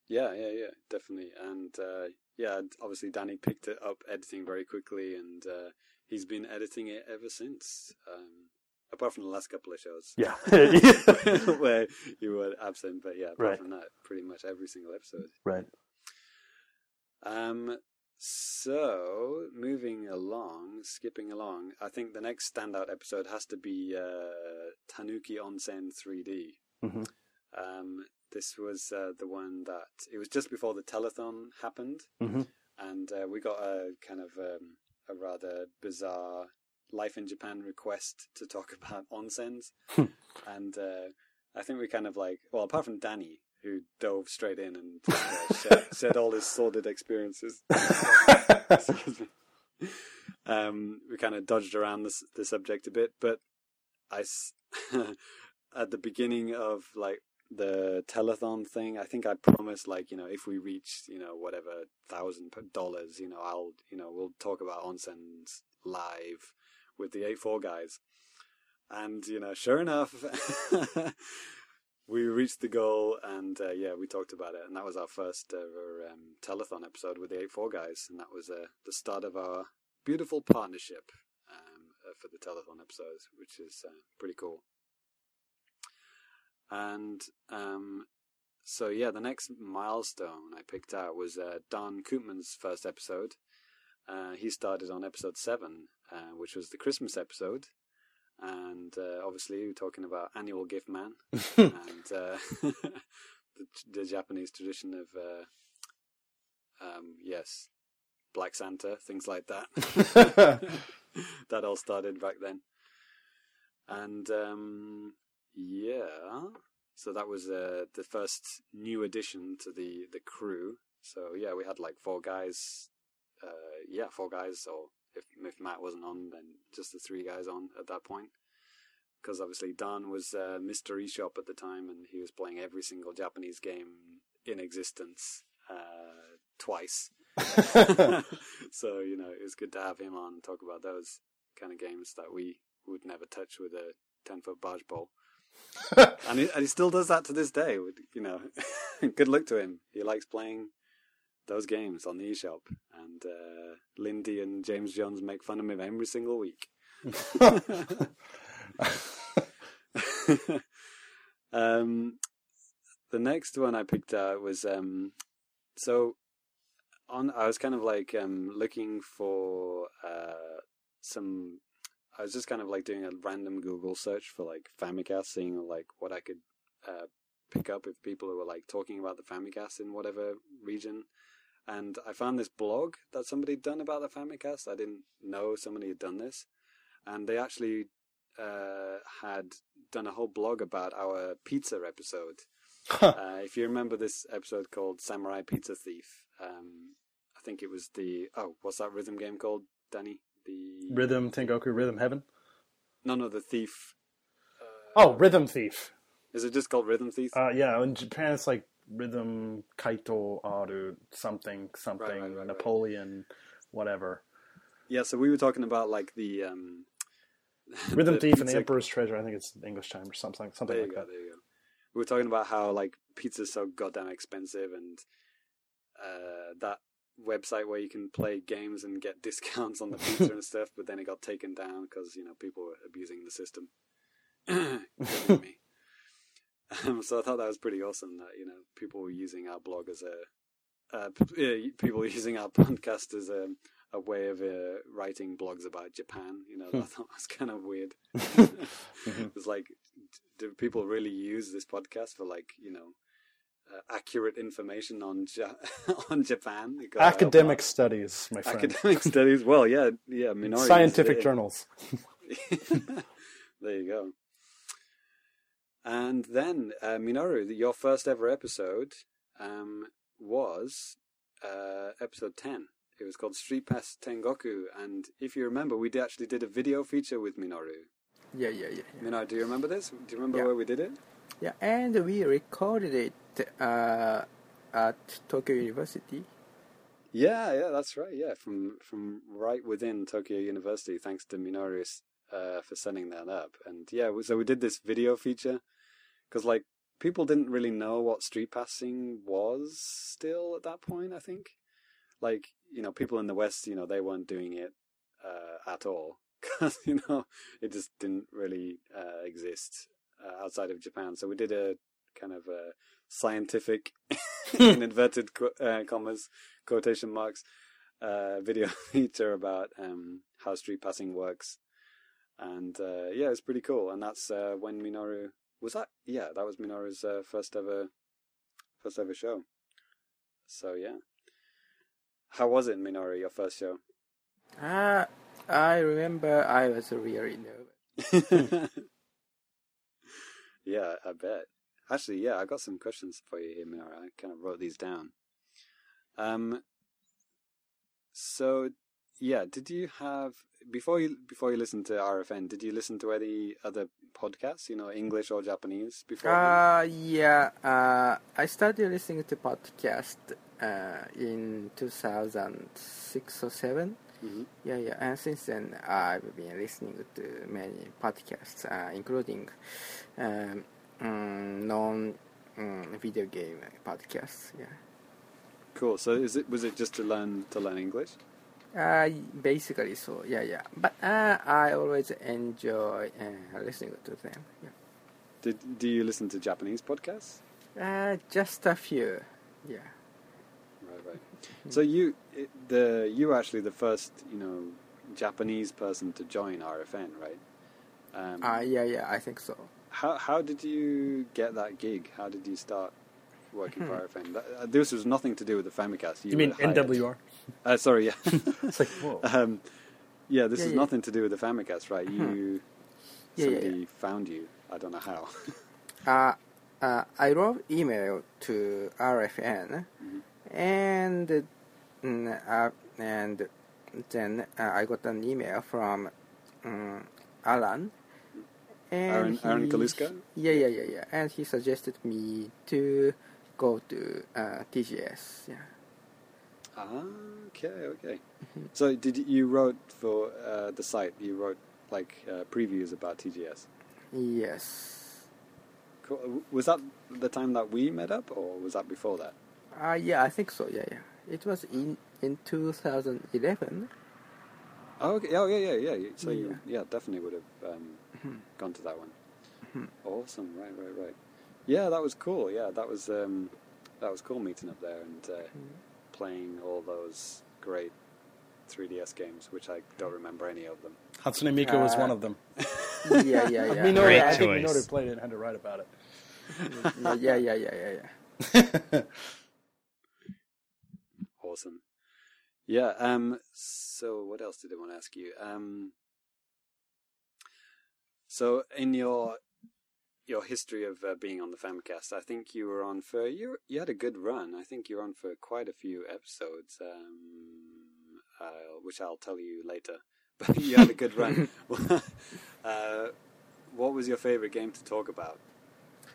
Yeah, yeah, yeah, definitely. And uh, yeah, obviously Danny picked it up editing very quickly, and uh, he's been editing it ever since. Um, apart from the last couple of shows, Yeah. where you were absent. But yeah, apart Right. from that, pretty much every single episode. right. Um, so moving along, skipping along, I think the next standout episode has to be uh, Tanuki Onsen 3D. Mhm. Um, this was uh, the one that it was just before the telethon happened, Mhm. and uh, we got a kind of um, a rather bizarre life in Japan request to talk about onsens, and uh, I think we kind of like well, apart from Danny who dove straight in and uh, shared, shared all his sordid experiences. Excuse me. Um, we kind of dodged around this the subject a bit, but I at the beginning of like the telethon thing, I think I promised like you know if we reach you know whatever thousand dollars, you know I'll you know we'll talk about onsens live with the eight four guys, and you know sure enough. we reached the goal and uh, yeah we talked about it. And that was our first ever um, telethon episode with the 8-4 guys. And that was uh, the start of our beautiful partnership um, uh, for the telethon episodes which is uh, pretty cool. And um, so yeah the next milestone i picked out was uh, don koopman's first episode. Uh, he started on episode 7 uh, which was the christmas episode and uh, obviously we're talking about annual gift man and uh, the, the Japanese tradition of uh, um, yes, Black Santa, things like that. that all started back then, and um, yeah, so that was uh, the first new addition to the the crew. So yeah, we had like four guys. Uh, yeah, four guys. Or if if Matt wasn't on, then just the three guys on at that point. Because obviously Don was uh, Mr. eShop at the time, and he was playing every single Japanese game in existence uh, twice. so you know, it was good to have him on and talk about those kind of games that we would never touch with a ten foot barge pole. and, he, and he still does that to this day. With, you know, good luck to him. He likes playing those games on the eShop, and uh, Lindy and James Jones make fun of me every single week. um, the next one I picked out was um, so on. I was kind of like um, looking for uh, some. I was just kind of like doing a random Google search for like Famicast, seeing like what I could uh, pick up if people who were like talking about the Famicast in whatever region. And I found this blog that somebody had done about the Famicast. I didn't know somebody had done this, and they actually uh, had done a whole blog about our pizza episode. uh, if you remember this episode called Samurai Pizza Thief, um, I think it was the oh, what's that rhythm game called, Danny? The Rhythm Tengoku Rhythm Heaven. no, no, the thief. Oh, Rhythm Thief. Is it just called Rhythm Thief? Uh, yeah, in Japan it's like Rhythm Kaito Aru something something Right, right, right. Napoleon whatever. yeah, so we were talking about like the um, Rhythm the Thief and the Emperor's Treasure. I think it's English time or something something like go. that. There you go. We were talking about how like pizza's so goddamn expensive, and uh, that website where you can play games and get discounts on the pizza and stuff, but then it got taken down because you know people were abusing the system. Me. Um, so I thought that was pretty awesome that you know people were using our blog as a uh, p- uh, people were using our podcast as a a way of uh, writing blogs about Japan. You know, I thought was kind of weird. It's like, do people really use this podcast for like you know uh, accurate information on ja- on Japan? You Academic studies, my friend. academic studies. Well, yeah, yeah, Minoru Scientific uh, journals. there you go. And then uh, Minoru, your first ever episode um, was uh, episode ten. It was called Street Pass Tengoku, and if you remember, we actually did a video feature with Minoru. Yeah, yeah, yeah. yeah. Minoru, do you remember this? Do you remember Yeah. where we did it? Yeah, and we recorded it uh, at Tokyo University. Yeah, yeah, that's right. Yeah, from from right within Tokyo University, thanks to Minoru uh, for setting that up. And yeah, so we did this video feature because like people didn't really know what street passing was still at that point. I think, like you know, people in the West, you know, they weren't doing it uh, at all because you know it just didn't really uh, exist uh, outside of Japan. So we did a kind of a scientific, in inverted uh, commas, quotation marks, uh, video feature about um, how street passing works. And uh, yeah, it's pretty cool. And that's when Minoru was that. Yeah, that was Minoru's uh, first ever, first ever show. So yeah, how was it, Minoru? Your first show? Uh, I remember I was really nervous. yeah, I bet. Actually, yeah, I got some questions for you here, Minoru. I kind of wrote these down. Um. So, yeah, did you have before you before you listened to RFN? Did you listen to any other podcasts? You know, English or Japanese before? Uh, yeah, uh, I started listening to podcast uh, in 2006 or 7. Mhm. Yeah, yeah, and since then I've been listening to many podcasts, uh, including um, mm, non mm, video game podcasts. Yeah, Cool. So, is it was it just to learn to learn English? Uh, basically so. Yeah, yeah, but uh, I always enjoy uh, listening to them. Yeah. Did do you listen to Japanese podcasts? Uh, just a few. Yeah. Right, right. So you, it- the you were actually the first, you know, Japanese person to join RFN, right? Um, Uh, yeah, yeah, I think so. how how did you get that gig? How did you start working Hmm. for RFN? That, uh, this was nothing to do with the Famicast. You mean. NWR? Uh, sorry, yeah. It's like whoa. um, yeah, this Yeah, is yeah. nothing to do with the Famicast, right? You Yeah, yeah, somebody yeah. found you. I don't know how. Uh, uh, I wrote email to RFN, and mm, uh, and then uh, I got an email from um, Alan. And Aaron- Aaron Kaluszka? Yeah, yeah, yeah, yeah. And he suggested me to go to uh, TGS. Yeah. Okay, okay. So did you, wrote for uh, the site? You wrote like uh, previews about TGS. Yes. Cool. Was that the time that we met up, or was that before that? Uh, yeah, I think so. Yeah, yeah. It was in in 2011. Oh, okay. oh yeah, yeah, yeah. So you, Yeah. yeah, definitely would have um, gone to that one. Awesome. Right, right, right. Yeah, that was cool. Yeah, that was um, that was cool meeting up there and uh, playing all those great 3DS games, which I don't remember any of them. Hatsune Miku was Uh, one of them. Yeah, yeah, yeah. Minoru, Great I think choice. Minoru played it and had to write about it. yeah, yeah, yeah, yeah, yeah. Awesome. Yeah. Um. So, what else did I want to ask you? Um. So, in your your history of uh, being on the Famicast, I think you were on for you. You had a good run. I think you're on for quite a few episodes, um, uh, which I'll tell you later. But you had a good run. uh, what was your favorite game to talk about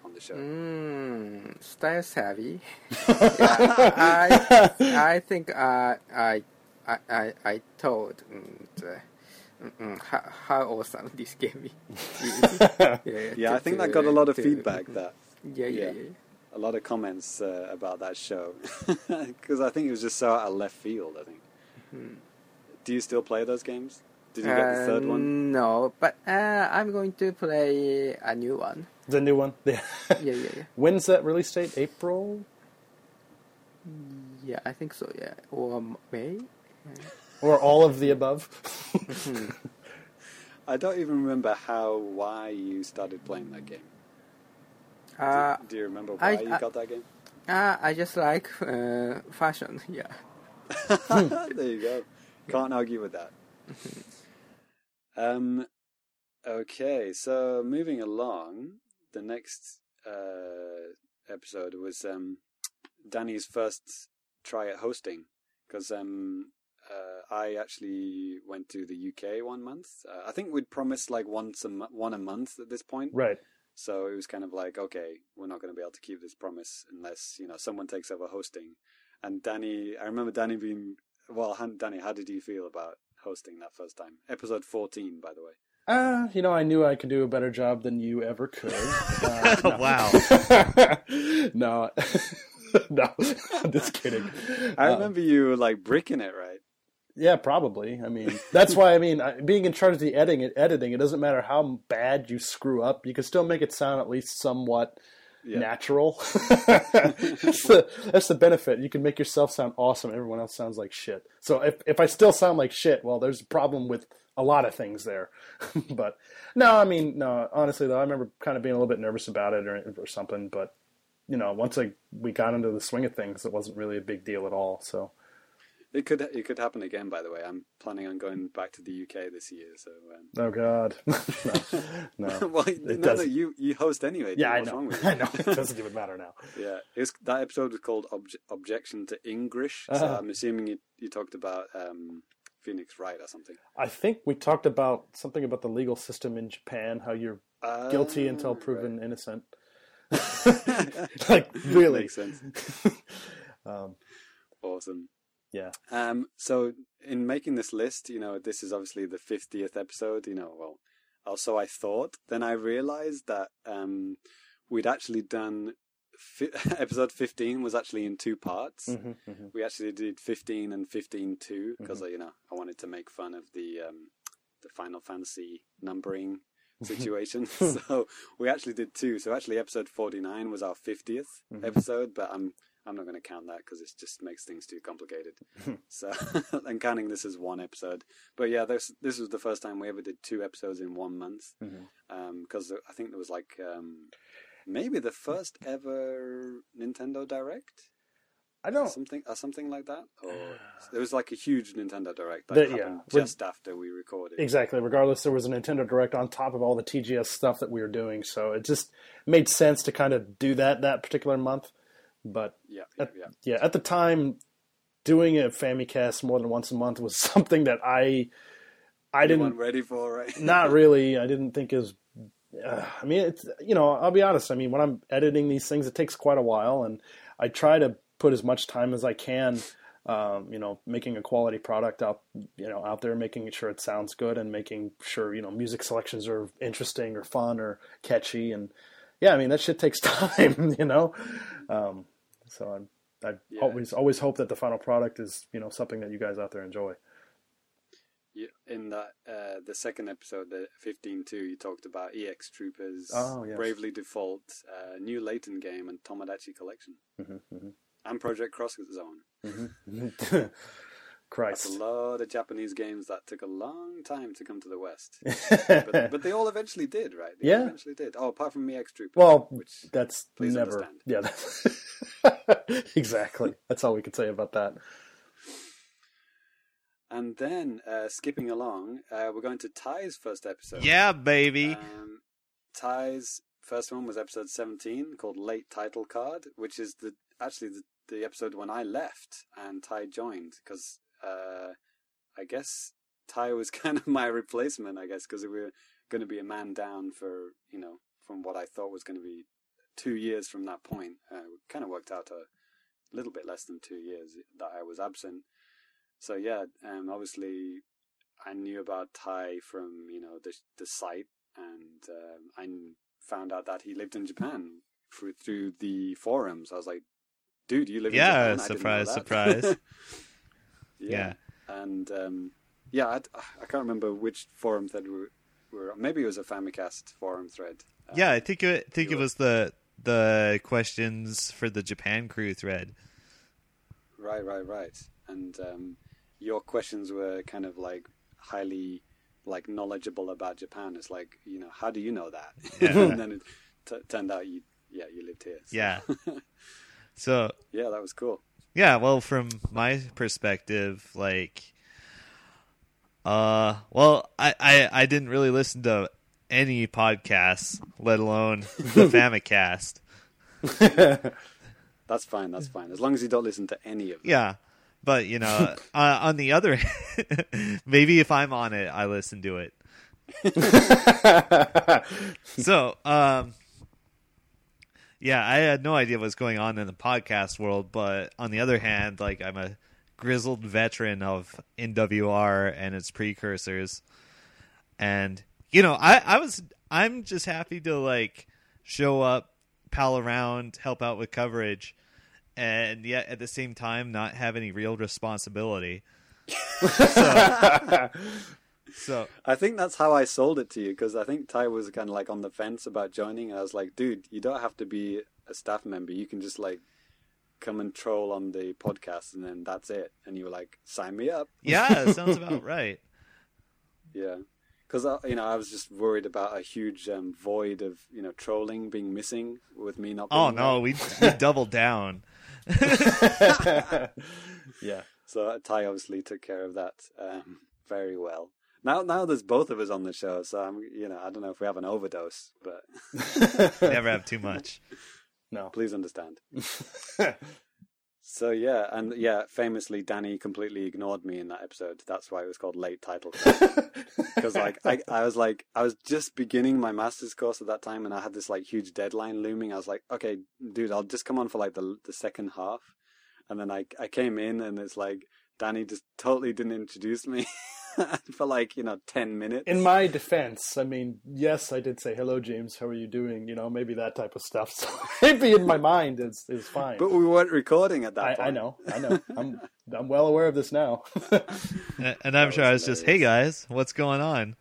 on the show? Mm, style savvy. yeah, I, I think uh, I, I, I, I told mm, the, mm, mm, how, how awesome this game is. yeah, Yeah, I to- think that got a lot of to- feedback. That Yeah, yeah, Yeah. yeah. a lot of comments uh, about that show because I think it was just so out of left field. I think. Do you still play those games? Did you get the third Uh, one? No, but uh, I'm going to play a new one. The new one. Yeah. Yeah, yeah, yeah. When's that release date? April Yeah, I think so. Yeah, or May. Or all of the above? I don't even remember how why you started playing that game. Do, Uh, do you remember why I- you I- got that game? uh, I just like uh, fashion. Yeah. there you go. Can't argue with that. Um, okay, so moving along, the next uh, episode was um, Danny's first try at hosting because um, uh, I actually went to the UK one month. Uh, I think we'd promised like once a mo- one a month at this point. right. So it was kind of like, okay, we're not going to be able to keep this promise unless you know someone takes over hosting. And Danny, I remember Danny being well. Han- Danny, how did you feel about hosting that first time? Episode fourteen, by the way. Uh, you know, I knew I could do a better job than you ever could. Uh, no. wow. no, no, I'm just kidding. I Uh, remember you like bricking it, right? Yeah, probably. I mean, that's why. I mean, being in charge of the editing, editing, it doesn't matter how bad you screw up. You can still make it sound at least somewhat Yeah. natural. that's the that's the benefit. You can make yourself sound awesome. Everyone else sounds like shit. So if if I still sound like shit, well, there's a problem with a lot of things there. but no, I mean, no. Honestly, though, I remember kind of being a little bit nervous about it or or something. But you know, once I we got into the swing of things, it wasn't really a big deal at all. So. It could it could happen again. By the way, I'm planning on going back to the UK this year. So um, Oh God, no, no. well, no, no, doesn't. you you host anyway. dude. Yeah, I What's know. wrong with you? I know. It doesn't even matter now. Yeah, it was, that episode was called Obj- "Objection to English." So Uh-huh. I'm assuming you, you talked about um, Phoenix Wright or something. I think we talked about something about the legal system in Japan, how you're guilty until proven innocent. like really? Makes sense. Um, Awesome. Yeah. Um, so in making this list, you know, this is obviously the 50th episode, you know, well, also I thought, then I realized that, um, we'd actually done, fi- episode 15 was actually in two parts. Mhm, mhm. We actually did 15 and 15 too, because, Mm-hmm. you know, I wanted to make fun of the, um, the Final Fantasy numbering situation. so we actually did two. So actually episode 49 was our 50th Mm-hmm. episode, but I'm, I'm not going to count that because it just makes things too complicated. Hmm. so I'm counting this as one episode. But yeah, this this was the first time we ever did two episodes in one month. Mm-hmm. Um, because I think there was like um, maybe the first ever Nintendo Direct. I don't. something or something like that. Or there was like a huge Nintendo Direct that The- yeah. happened With- just after we recorded. Exactly. Regardless, there was a Nintendo Direct on top of all the TGS stuff that we were doing, so it just made sense to kind of do that that particular month. But Yeah, yeah, at, yeah. yeah, at the time, doing a Famicast more than once a month was something that I I You didn't ready for right. not really. I didn't think is. Uh, I mean, it's you know, I'll be honest. I mean, when I'm editing these things, it takes quite a while, and I try to put as much time as I can. Um, you know, making a quality product out, you know, out there, making sure it sounds good, and making sure you know music selections are interesting or fun or catchy, and yeah, I mean that shit takes time, you know. Um, so I'm, I Yeah. always always hope that the final product is you know something that you guys out there enjoy. You- in that uh, the second episode, the fifteen two, you talked about EX Troopers, Oh, yes. Bravely Default, uh, New Layton game, and Tomodachi Collection, Mhm, and Project Cross Zone. mhm. That's a lot of Japanese games that took a long time to come to the West, but, but they all eventually did, right? They all Yeah. eventually did. Oh, apart from EX Troopers, Well, which that's please never. understand. Yeah, that's exactly. That's all we can say about that. and then uh, skipping along, uh, we're going to Ty's first episode. Yeah, baby. Um, Ty's first one was episode 17 called Late Title Card, which is the actually the, the episode when I left and Ty joined because uh, I guess Ty was kind of my replacement, I guess, because we were going to be a man down for, you know, from what I thought was going to be two years from that point. Uh, it kind of worked out a little bit less than two years that I was absent. So yeah, um, obviously I knew about Ty from you know the the site, and um, I found out that he lived in Japan through through the forums. I was like, "Dude, you live Yeah, in Japan?" Yeah, surprise, I didn't know that. surprise. yeah. and um, yeah, I, I can't remember which forum thread we were. Maybe it was a Famicast forum thread. Uh, yeah, I think it, I think it was the the questions for the Japan crew thread. Right, right, right. And um, your questions were kind of like highly like knowledgeable about Japan. It's like you know, how do you know that? Yeah. and then it t- turned out you, yeah, you lived here. So, Yeah. So yeah, that was cool. Yeah, well, from my perspective, like, uh, well, I I, I didn't really listen to any podcasts, let alone the Famicast. That's fine. That's fine. As long as you don't listen to any of them. Yeah, but you know, uh, on the other, hand, maybe if I'm on it, I listen to it. so, um, yeah, I had no idea what's going on in the podcast world, but on the other hand, like I'm a grizzled veteran of NWR and its precursors, and you know, I I was I'm just happy to like show up, pal around, help out with coverage, and yet at the same time not have any real responsibility. so, so I think that's how I sold it to you because I think Ty was kind of like on the fence about joining. I was like, dude, you don't have to be a staff member. You can just like come and troll on the podcast and then that's it. And you were like, sign me up. yeah, sounds about right. Yeah. Because, you know, I was just worried about a huge um, void of, you know, trolling being missing with me not being Oh no, we we doubled down. yeah. So uh, Ty obviously took care of that um, very well. Now, now there's both of us on the show, so I'm, you know, I don't know if we have an overdose, but Never have too much. No. please understand. So yeah, and yeah, famously, Danny completely ignored me in that episode. That's why it was called late title because like I, I was like I was just beginning my master's course at that time, and I had this like huge deadline looming. I was like, okay, dude, I'll just come on for like the the second half, and then I I came in, and it's like Danny just totally didn't introduce me for like you know ten minutes. In my defense, I mean, yes, I did say hello, James. How are you doing? You know, maybe that type of stuff. So maybe in my mind is is fine. but we weren't recording at that I, point. I know, I know. I'm I'm well aware of this now. And and I'm That sure I was was just, hey guys, what's going on?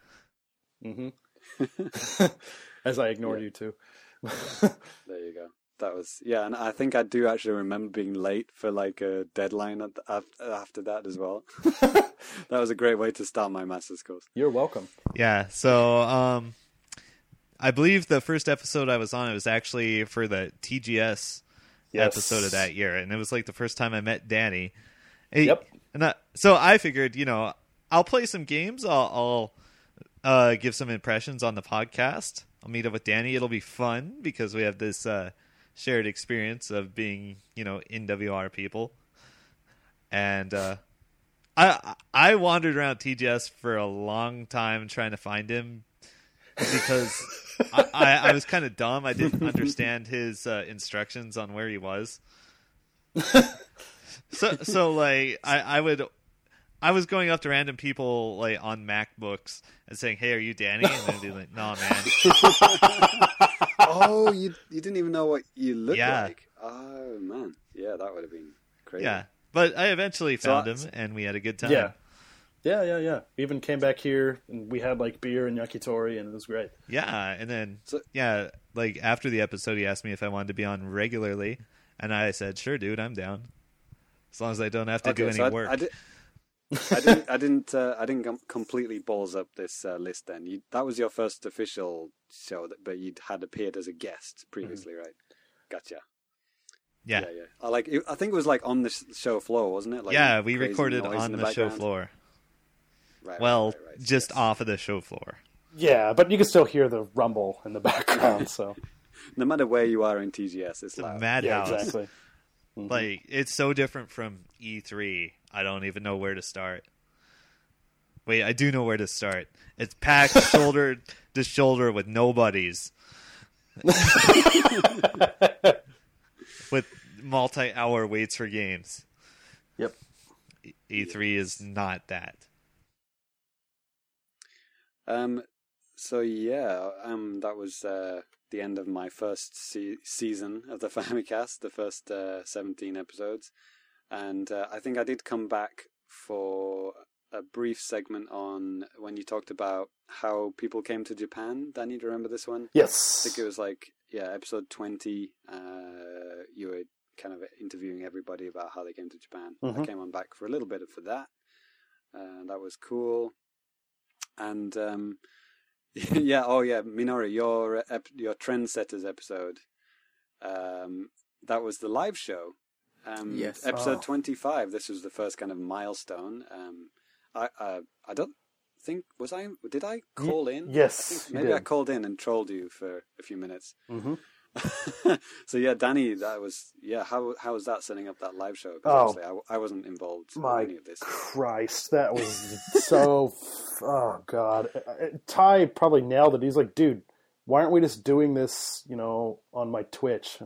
Mm-hmm. As I ignored you too. There you go. That was yeah, and I think I do actually remember being late for like a deadline at the, after that as well. that was a great way to start my master's course. You're welcome. Yeah. So, um, I believe the first episode I was on it was actually for the TGS Yes. episode of that year, and it was like the first time I met Danny. And- Yep. And I, so I figured, you know, I'll play some games. I'll, I'll uh, give some impressions on the podcast. I'll meet up with Danny. It'll be fun because we have this uh, shared experience of being, you know, NWR people. And uh, I I wandered around TGS for a long time trying to find him because I, I, I was kind of dumb. I didn't understand his uh, instructions on where he was. so so like I, I would I was going up to random people like on MacBooks and saying, "Hey, are you Danny?" And they'd be like, "No, man." oh, you you didn't even know what you looked Yeah. like. Oh man, yeah, that would have been crazy. Yeah, but I eventually So found I- him, and we had a good time. Yeah. Yeah, yeah, yeah. We even came back here and we had like beer and yakitori and it was great. Yeah, and then So- yeah, like after the episode, he asked me if I wanted to be on regularly, and I said, "Sure, dude, I'm down." As long as I don't have to do any so I, work. I, did, I didn't. I didn't. Uh, I didn't com- completely balls up this uh, list. Then you, that was your first official show, that, but you'd had appeared as a guest previously, right? Gotcha. yeah. yeah, yeah. I like. It, I think it was like on the show floor, wasn't it? Like yeah, we recorded on in the, show floor. Right, Well, right, right, right. just Yes. off of the show floor. Yeah, but you can still hear the rumble in the background, so No matter where you are in TGS, it's It's a loud. yeah, madhouse. Exactly. Like it's so different from E3. I don't even know where to start. Wait, I do know where to start. It's packed shoulder to shoulder with nobodies. with multi-hour waits for games. Yep. E- E3 is not that. Um, so yeah, um, that was uh, the end of my first se- season of the Famicast, the first uh, seventeen episodes, and uh, I think I did come back for a brief segment on when you talked about how people came to Japan. Danny, do you remember this one? Yes. I think it was like yeah, episode twenty. Uh, you were kind of interviewing everybody about how they came to Japan. I Mhm. came on back for a little bit for that. Uh, that was cool. And um, yeah, oh yeah, Minoru, your ep- your trendsetters episode. Um, that was the live show. Um, Yes. Episode Oh. twenty five. This was the first kind of milestone. Um, I uh, I don't think was I did I call in? yes, I think maybe I called in and trolled you for a few minutes. hmm so yeah, Danny, that was yeah. How how was that setting up that live show? Oh. obviously I, I wasn't involved My in any of this. Christ, that was so. oh God, Uh, uh, Ty probably nailed it. He's like, dude, why aren't we just doing this? You know, on my Twitch.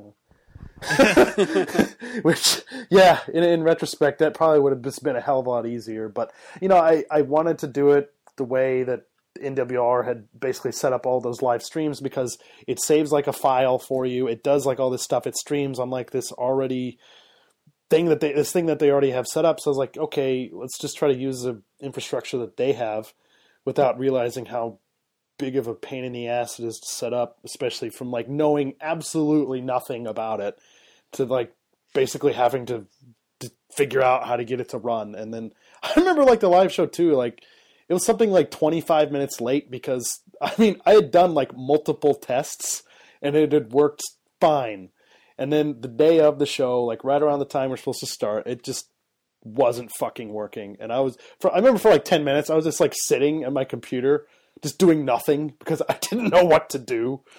Which, yeah, in, in retrospect, that probably would have just been a hell of a lot easier. But you know, I I wanted to do it the way that NWR had basically set up all those live streams because it saves like a file for you. It does like all this stuff. It streams on like this already thing that they this thing that they already have set up. So I was like, okay, let's just try to use the infrastructure that they have without realizing how big of a pain in the ass it is to set up, especially from like knowing absolutely nothing about it to like basically having to, to figure out how to get it to run. And then I remember like the live show too, like it was something like 25 minutes late because I mean, I had done like multiple tests and it had worked fine. And then the day of the show, like right around the time we're supposed to start, it just wasn't fucking working. And I was, for, I remember for like 10 minutes, I was just like sitting at my computer, just doing nothing because I didn't know what to do.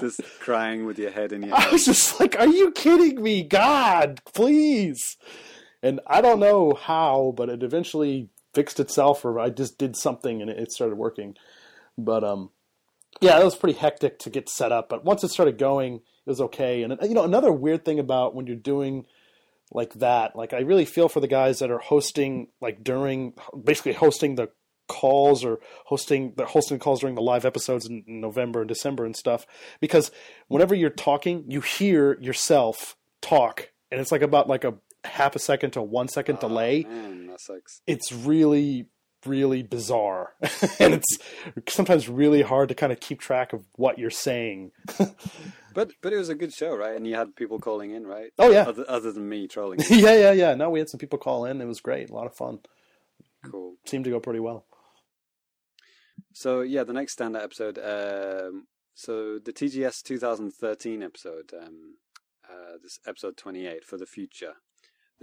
Just crying with your head in your I was just like, are you kidding me? God, please. And I don't know how, but it eventually fixed itself, or I just did something and it- started working. But um, yeah, it was pretty hectic to get set up. But once it started going, it was okay. And you know, another weird thing about when you're doing like that, like I really feel for the guys that are hosting, like during basically hosting the calls or hosting the hosting calls during the live episodes in November and December and stuff because whenever you're talking you hear yourself talk and it's like about like a half a second to one second delay Oh, man, that sucks. it's really really bizarre and it's sometimes really hard to kind of keep track of what you're saying But but it was a good show, right? And you had people calling in, right? Oh, yeah. Other, other than me trolling. yeah, yeah, yeah. No, we had some people call in. It was great. A lot of fun. cool. Seemed to go pretty well. So yeah, the next standard episode. Um, so the TGS 2013 episode. Um, uh, this episode 28 for the future.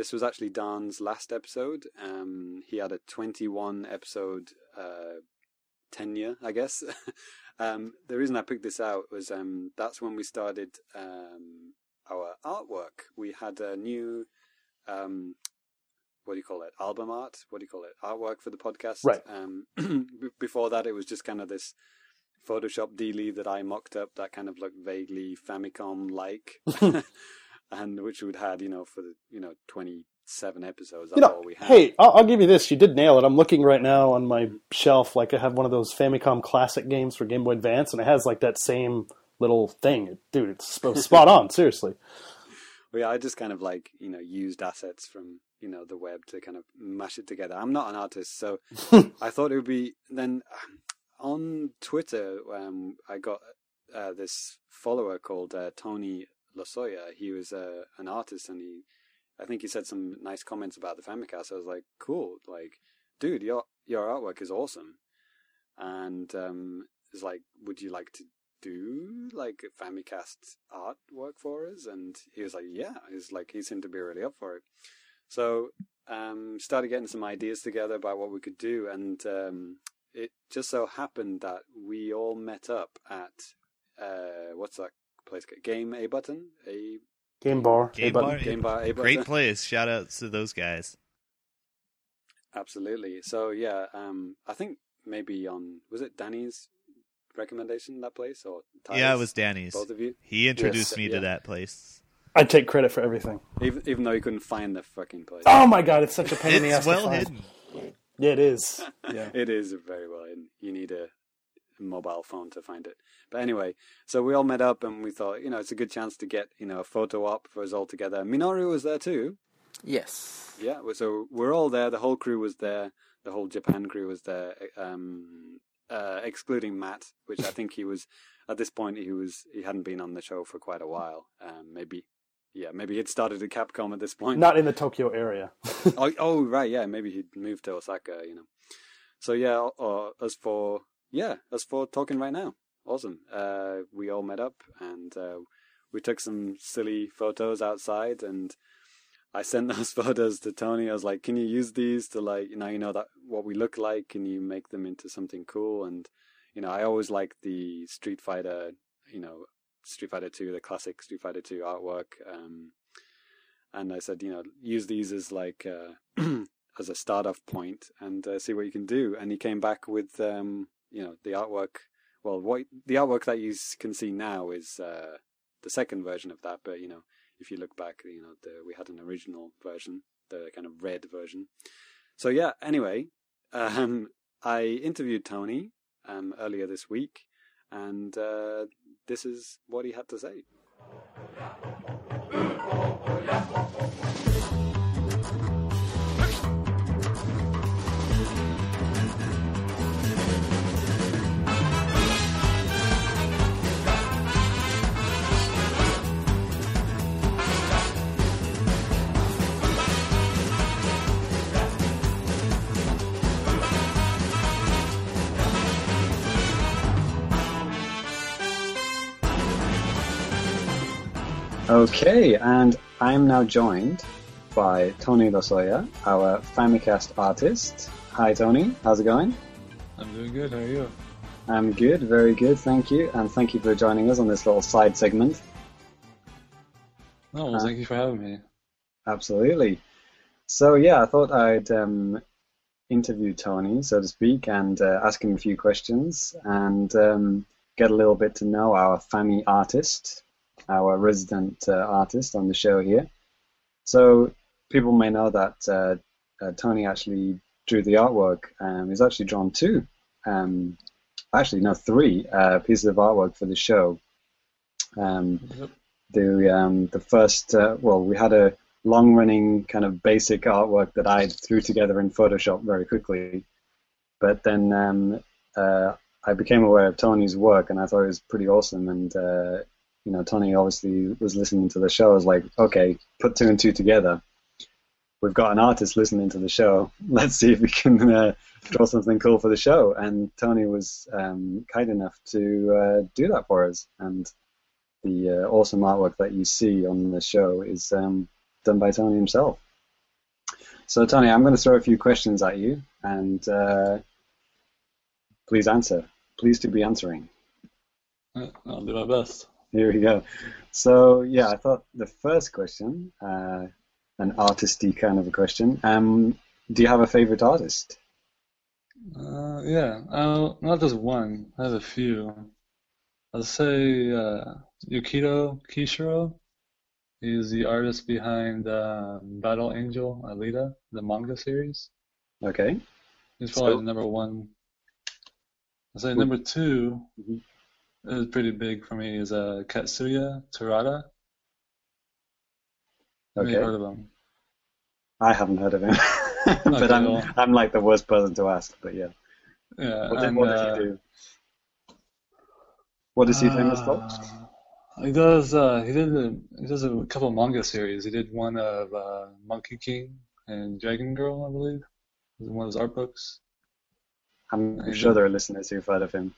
This was actually Dan's last episode. Um, he had a 21 episode uh, tenure, I guess. um, the reason I picked this out was um, that's when we started um, our artwork. We had a new, um, what do you call it, album art? What do you call it, artwork for the podcast? Right. Um, before that, it was just kind of this Photoshop dealie that I mocked up that kind of looked vaguely Famicom like, and which we'd had, you know, for the you know twenty seven episodes. That's You know, all we had. hey, I'll, I'll give you this. You did nail it. I'm looking right now on my shelf. Like I have one of those Famicom Classic games for Game Boy Advance, and it has like that same little thing. Dude, it's spot on. Seriously. Well, yeah, I just kind of like you know used assets from you know the web to kind of mash it together. I'm not an artist, so I thought it would be then on Twitter. Um, I got uh, this follower called uh, Tony Losoya. He was uh, an artist, and he I think he said some nice comments about the Famicast. I was like, cool, like dude, your your artwork is awesome, and um, it's like, would you like to do like Famicast artwork for us? And he was like, yeah. He's like, he seemed to be really up for it. So um, started getting some ideas together about what we could do, and um, it just so happened that we all met up at uh, what's that place? Game A Button, a Game Bar. Game A button. Game Bar A Button. Great place. Shout outs to those guys. Absolutely. So yeah, um, I think maybe on was it Danny's recommendation that place or Tyler's? Yeah, it was Danny's. both of you. He introduced Yes, me yeah. to that place. I take credit for everything. Even even though you couldn't find the fucking place. Oh my god, it's such a pain in the ass It's to well find. hidden. Yeah, it is. Yeah. It is very well hidden. You need a mobile phone to find it. But anyway, so we all met up and we thought, you know, it's a good chance to get, you know, a photo op for us all together. Minoru was there too. Yes. Yeah, so we're all there. The whole crew was there. The whole Japan crew was there, um, uh, excluding Matt, which I think he was at this point. He was he hadn't been on the show for quite a while. Um, maybe, yeah, maybe he'd started at Capcom at this point. Not in the Tokyo area. oh, oh, right, yeah, maybe he'd moved to Osaka, you know. So yeah, uh, as for yeah, as for talking right now, awesome. Uh, we all met up and uh, we took some silly photos outside, and I sent those photos to Tony. I was like, "Can you use these to like, you know, you know that what we look like? Can you make them into something cool?" And you know, I always like the Street Fighter, you know, Street Fighter Two, the classic Street Fighter Two artwork. Um, and I said, you know, use these as like uh, as a start off point and uh, see what you can do. And he came back with, um, you know, the artwork. Well, what the artwork that you can see now is uh, the second version of that. But you know, if you look back, you know, the, we had an original version, the kind of red version. So yeah. Anyway, um, I interviewed Tony um, earlier this week, and uh, this is what he had to say. Okay, and I'm now joined by Tony Losoya, our Famicast artist. Hi, Tony. How's it going? I'm doing good. How are you? I'm good, very good, thank you, and thank you for joining us on this little side segment. No, well, Uh, thank you for having me. Absolutely. So yeah, I thought I'd um, interview Tony, so to speak, and uh, ask him a few questions and um, get a little bit to know our Fami artist, our resident uh, artist on the show here. So people may know that uh, uh, Tony actually drew the artwork. Um, he's actually drawn two, um, actually no, three uh, pieces of artwork for the show. Um, Yep. the um, the first uh, well we had a long running kind of basic artwork that I threw together in Photoshop very quickly, but then um, uh, I became aware of Tony's work and I thought it was pretty awesome and uh, you know, Tony obviously was listening to the show. I was like, okay, put two and two together. We've got an artist listening to the show. Let's see if we can uh, draw something cool for the show. And Tony was um, kind enough to uh, do that for us. And the uh, awesome artwork that you see on the show is um, done by Tony himself. So, Tony, I'm going to throw a few questions at you, and uh, please answer. Please to be answering. I'll do my best. Here we go. So, yeah, I thought the first question, uh, an artisty kind of a question. Um, do you have a favorite artist? Uh, yeah, uh, not just one. I have a few. I'll say uh, Yukito Kishiro. He's the artist behind uh, Battle Angel Alita, the manga series. Okay. He's probably So- the number one. I'll say number 2 Mhm. was pretty big for me is uh, Katsuya Terada. Have you Okay. heard of him? I haven't heard of him, but I'm. I'm like the worst person to ask. But yeah, Yeah, what, did, and, what uh, does he do? What is he famous for? Uh, He does. Uh, he did. A, he does a couple of manga series. He did one of uh, Monkey King and Dragon Girl, I believe. It was one of his art books. I'm I sure there are listeners who've heard of him.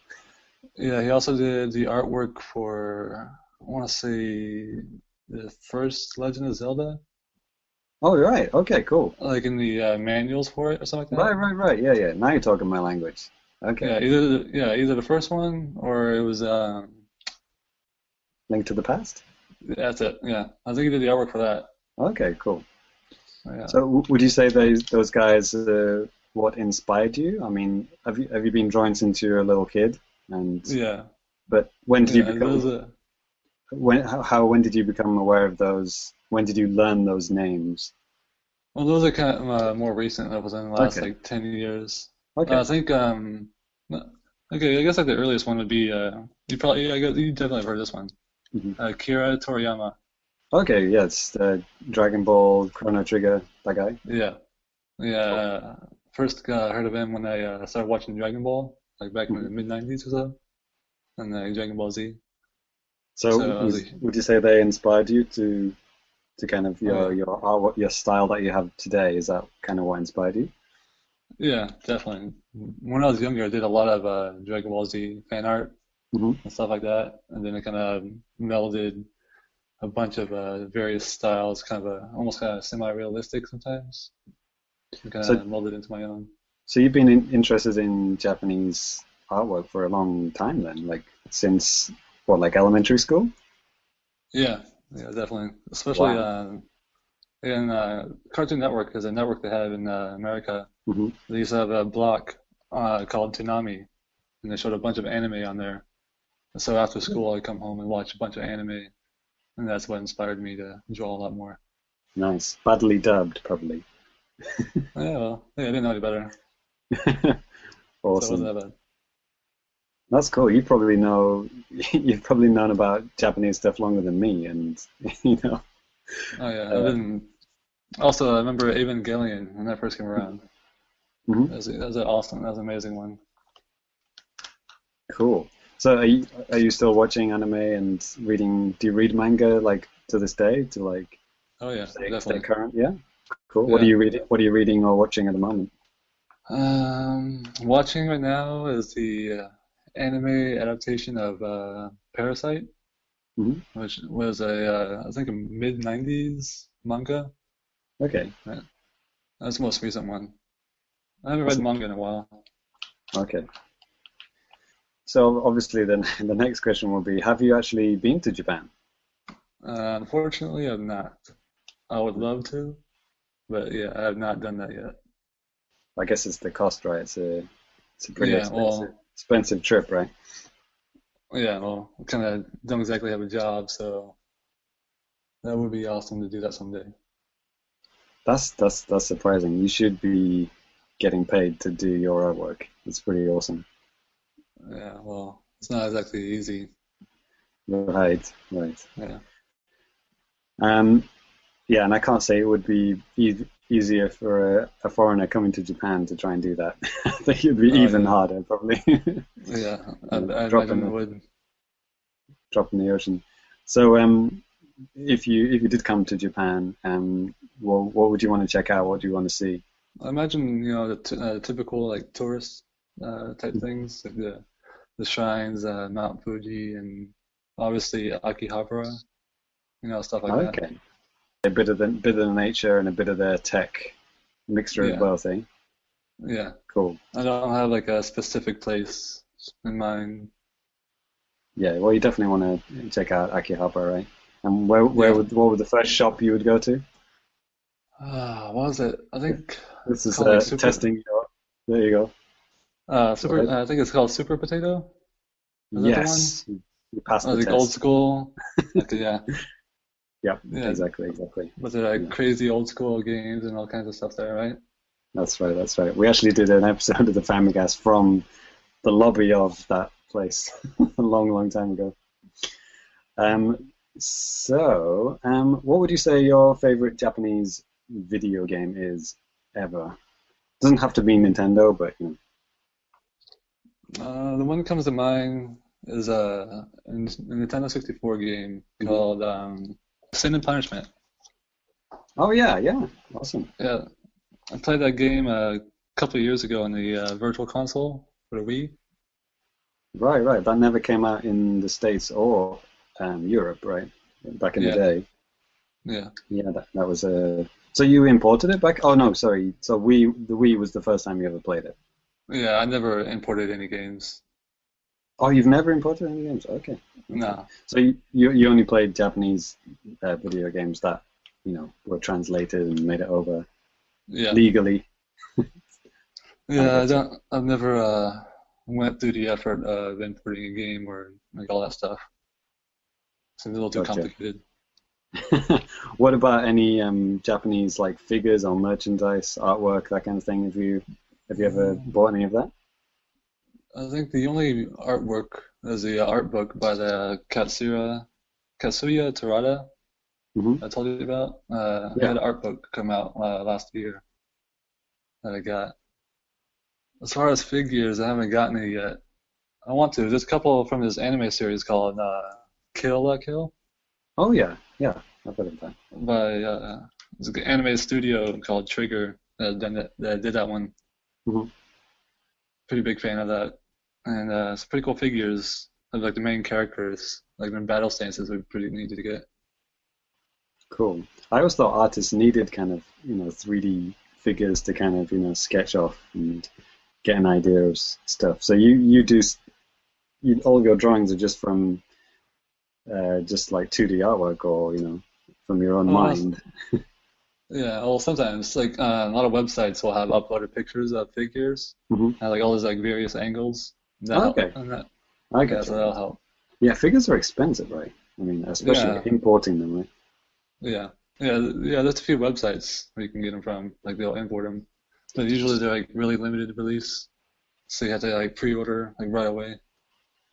Yeah, he also did the artwork for. I want to say the first Legend of Zelda, Oh, you're right. Okay, cool. like in the uh, manuals for it or something like Right, right, right. Yeah, yeah. Now you're talking my language. Okay. Yeah, either the, yeah, either the first one or it was. Um, Link to the past. that's it. Yeah, I think he did the artwork for that. Okay, cool. Yeah. So, w- would you say those those guys uh, what inspired you? I mean, have you have you been drawing since you were a little kid? And yeah. but when did Yeah, you become are- when how, how when did you become aware of those? When did you learn those names? Well, those are kind of uh, more recent. That was in the last Okay. like ten years. Okay. Uh, I think um, okay. I guess like the earliest one would be uh, you probably I guess you definitely have heard this one. Mhm. Uh, Akira Toriyama. Okay, yes, uh, Dragon Ball, Chrono Trigger, that guy. Yeah, yeah. Uh, first uh, heard of him when I uh, started watching Dragon Ball, like back in the Mm-hmm. mid '90s or so, and uh, Dragon Ball Z. So, So, I would, would you say they inspired you to to kind of your yeah. your art, your style that you have today? Is that kind of what inspired you? Yeah, definitely. When I was younger, I did a lot of uh, Dragon Ball Z fan art Mhm. and stuff like that, and then it kind of melded a bunch of uh, various styles, kind of a, almost kind of semi-realistic sometimes. Kind So- of molded into my own. So you've been in, interested in Japanese artwork for a long time then, like since what, like elementary school? Yeah, yeah, definitely. Especially uh, in uh, Cartoon Network is a network they have in uh, America. hmm They used to have a block uh, called Toonami, and they showed a bunch of anime on there. And so after school, I'd come home and watch a bunch of anime, and that's what inspired me to draw a lot more. Nice. Badly dubbed, probably. Yeah, well, yeah, I didn't know any better, awesome. that. That's cool. You probably know. You've probably known about Japanese stuff longer than me, and you know. Oh yeah, Uh, I didn't. Also, I remember Evangelion when that first came around. Mhm. That was, that was awesome. That was an amazing one. Cool. So are you are you still watching anime and reading? Do you read manga like to this day to like Oh yeah, stay, stay definitely. current? Yeah. Cool. What are you reading? What are you reading or watching at the moment? Um, watching right now is the uh, anime adaptation of uh, Parasyte, Mhm. which was a uh, I think a mid '90s manga. Okay. That's the most recent one. I haven't read manga in a while. Okay. So obviously, then the next question will be: Have you actually been to Japan? Uh, unfortunately, I've not. I would love to, but yeah, I have not done that yet. I guess it's the cost, right? It's a it's a pretty Yeah, expensive well- expensive trip, right? Yeah, well, I kind of don't exactly have a job, so that would be awesome to do that someday. That's that's that's surprising. You should be getting paid to do your artwork. It's pretty awesome. Yeah, well, it's not exactly easy. Right, right. Yeah. Um, yeah, and I can't say it would be e- easier for a, a foreigner coming to Japan to try and do that. I think it'd be Oh, even yeah. harder, probably. Yeah, I, I Drop in it would. Drop in the ocean. So, um, if you if you did come to Japan, um, what what would you want to check out? What do you want to see? I imagine you know the t- uh, typical like tourist uh, type things, like the the shrines, uh, Mount Fuji, and obviously Akihabara, you know stuff like that. Okay. A bit of the bit of the nature and a bit of the tech mixture Yeah. of both, eh? Yeah, Cool. I don't have like a specific place in mind. Yeah. Well, you definitely want to check out Akihabara, right? And where where Yeah. would what would the first shop you would go to? Ah, what was it? I think This is uh, Super- testing your. There you go. uh, super. ahead. I think it's called Super Potato. Is yes. You passed I the test. old school. Yeah, Yep. Yeah. Exactly. Exactly. Was they're like Yeah. crazy old school games and all kinds of stuff there, right? That's right. That's right. We actually did an episode of the Famicast from the lobby of that place a long, long time ago. Um, so, um, what would you say your favorite Japanese video game is ever? Doesn't have to be Nintendo, but you know. Uh, the one that comes to mind is uh, a Nintendo 64 game Mhm. called um, Sin and Punishment. Oh yeah, yeah, awesome. Yeah, I played that game a couple of years ago on the uh, Virtual Console for the Wii. Right, right. That never came out in the States or um, Europe, right? Back in Yeah. the day. Yeah, Yeah, that, that was a. So you imported it back? Oh no, sorry. So we the Wii was the first time you ever played it. yeah. I never imported any games. Oh, you've never imported any games? Okay. No. So you you, you only played Japanese uh, video games that you know were translated and made it over Yeah. legally. Yeah, I don't. I've never uh, went through the effort of importing a game or like all that stuff. Seems a little too Gotcha. complicated. what about any um, Japanese like figures or merchandise, artwork, that kind of thing? Have you have you ever bought any of that? I think the only artwork is the art book by the Katsura, Katsuya Terada Mhm. I told you about. Uh, Yeah. had an art book come out uh, last year that I got. As far as figures, I haven't gotten it yet. I want to. There's a couple from this anime series called uh, Kill La Kill Oh yeah, yeah. I've heard of that. by uh, there's an anime studio called Trigger that done that, that did that one. Mhm. Pretty big fan of that, and uh, some pretty cool figures of like the main characters. Like their battle stances would be pretty neat to get. Cool. I always thought artists needed kind of you know 3D figures to kind of you know sketch off and get an idea of stuff. So you you do you, all your drawings are just from uh, just like 2D artwork or you know from your own mind. Yeah, well, sometimes like uh, a lot of websites will have uploaded pictures of figures, Mhm. and like all these like various angles. That Oh, okay. and that, I yeah, get that'll help. Yeah, figures are expensive, right? I mean, especially Yeah. importing them, right? Yeah, yeah, yeah. There's a few websites where you can get them from. Like they'll import them, but usually they're like really limited release, so you have to like pre-order like right away.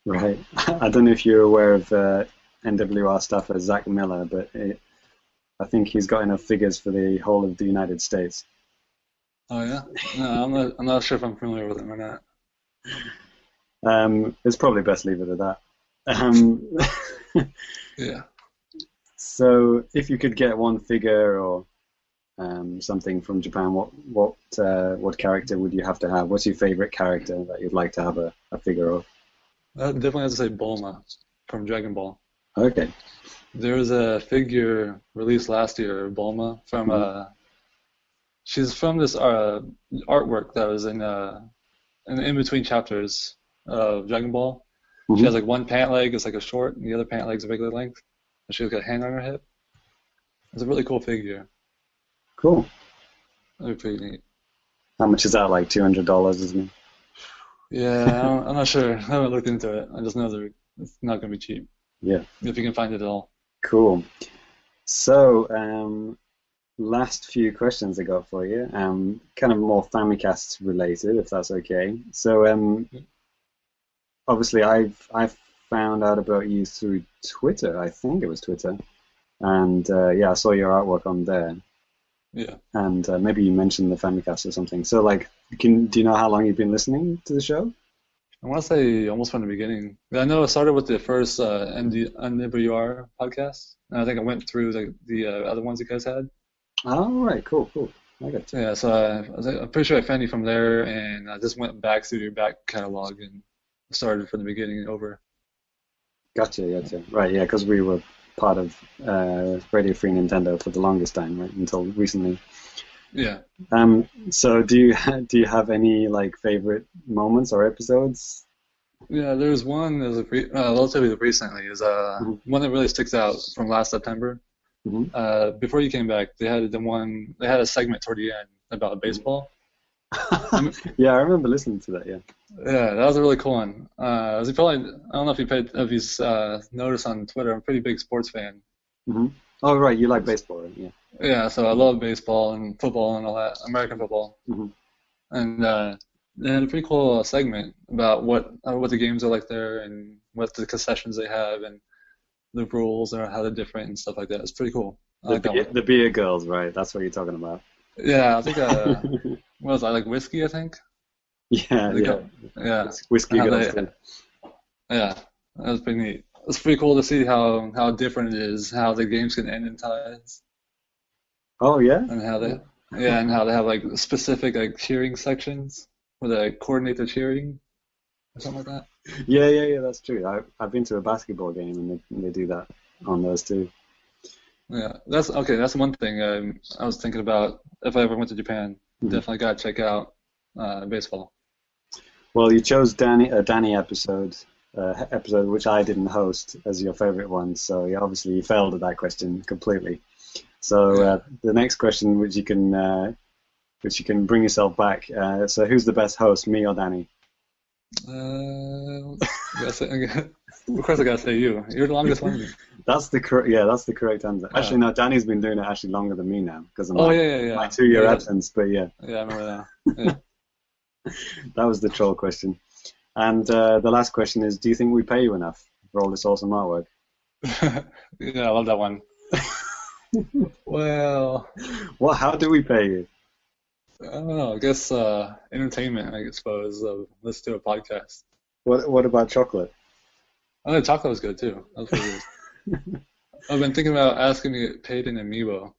Right. I don't know if you're aware of uh, NWR staffer Zach Miller, but it, I think he's got enough figures for the whole of the United States. Oh yeah, no, I'm not. I'm not sure if I'm familiar with them or not. Um, it's probably best leave it at that. Um, Yeah. so, if you could get one figure or um, something from Japan, what what uh, what character would you have to have? What's your favorite character that you'd like to have a, a figure of? I definitely have to say Bulma from Dragon Ball. Okay. There was a figure released last year, Bulma, from Mhm. uh, she's from this uh, artwork that was in uh, in, in between chapters of Dragon Ball. She Mhm. has like one pant leg is like a short, and the other pant leg's a regular length. And she's got a hand on her hip. It's a really cool figure. Cool. That'd be pretty neat. How much is that? Like two hundred dollars, isn't it? Yeah, I am not sure. I haven't looked into it. I just know that it's not going to be cheap Yeah. if you can find it at all. Cool. So, um, last few questions I got for you, um, kind of more Famicast related, if that's okay. So, um, obviously, I've I've found out about you through Twitter. I think it was Twitter, and uh, yeah, I saw your artwork on there, Yeah. and uh, maybe you mentioned the Famicast or something. So, like, can do you know how long you've been listening to the show? I want to say almost from the beginning. I know it started with the first uh, MD, NWR podcast, and I think I went through the the uh, other ones you guys had. All right, cool, cool. I you. Yeah, so uh, I I'm pretty sure I found you from there, and I just went back through your back catalog and started from the beginning over. Gotcha, gotcha. Right, yeah, because we were part of uh, Radio Free Nintendo for the longest time, right, until recently. Yeah. Um, so do you do you have any like favorite moments or episodes? Yeah, there's one that was a pre- uh, relatively recently is uh Mhm. one that really sticks out from last September. Mhm. Uh, before you came back, they had the one they had a segment toward the end about baseball. yeah, I remember listening to that. Yeah. Yeah, that was a really cool one. Uh, you probably I don't know if you paid if you uh, noticed on Twitter, I'm a pretty big sports fan. hmm Oh, right, you like baseball, right? Yeah. Yeah, so I love baseball and football and all that, American football. Mhm. And uh, they had a pretty cool uh, segment about what uh, what the games are like there and what the concessions they have and the rules and how they're different and stuff like that. It's pretty cool. The, like beer, the beer girls, right? That's what you're talking about. Yeah, I think uh, what was I like whiskey? I think. yeah, think yeah. I- Whiskey they- yeah. That was pretty neat. It's pretty cool to see how how different it is, how the games can end in ties, Oh, yeah. and how they yeah, and how they have like specific like cheering sections where they coordinate the cheering or something like that. Yeah, yeah, yeah. That's true. I, I've been to a basketball game and they, they do that on those too. Yeah, that's okay. That's one thing um, I was thinking about. If I ever went to Japan, Mhm. definitely gotta check out uh, baseball. Well, you chose Danny a Danny episode, uh, episode which I didn't host as your favorite one. So yeah, obviously you failed at that question completely. So uh, the next question, which you can, uh, which you can bring yourself back. Uh, so who's the best host, me or Danny? Uh, of course, I gotta say you. You're the longest one. That's the correct. Yeah, that's the correct answer. Actually, no, Danny's been doing it actually longer than me now because of Oh my, yeah, yeah, yeah. my two-year absence. But yeah, Yeah, I remember that. that was the troll question. And uh, the last question is: Do you think we pay you enough for all this awesome artwork? yeah, I love that one. well, Well, how do we pay you? I don't know. I guess uh, entertainment. I suppose. Uh, let's do a podcast. What What about chocolate? Oh, the chocolate was good too. That was good. I've been thinking about asking to get paid in amiibo,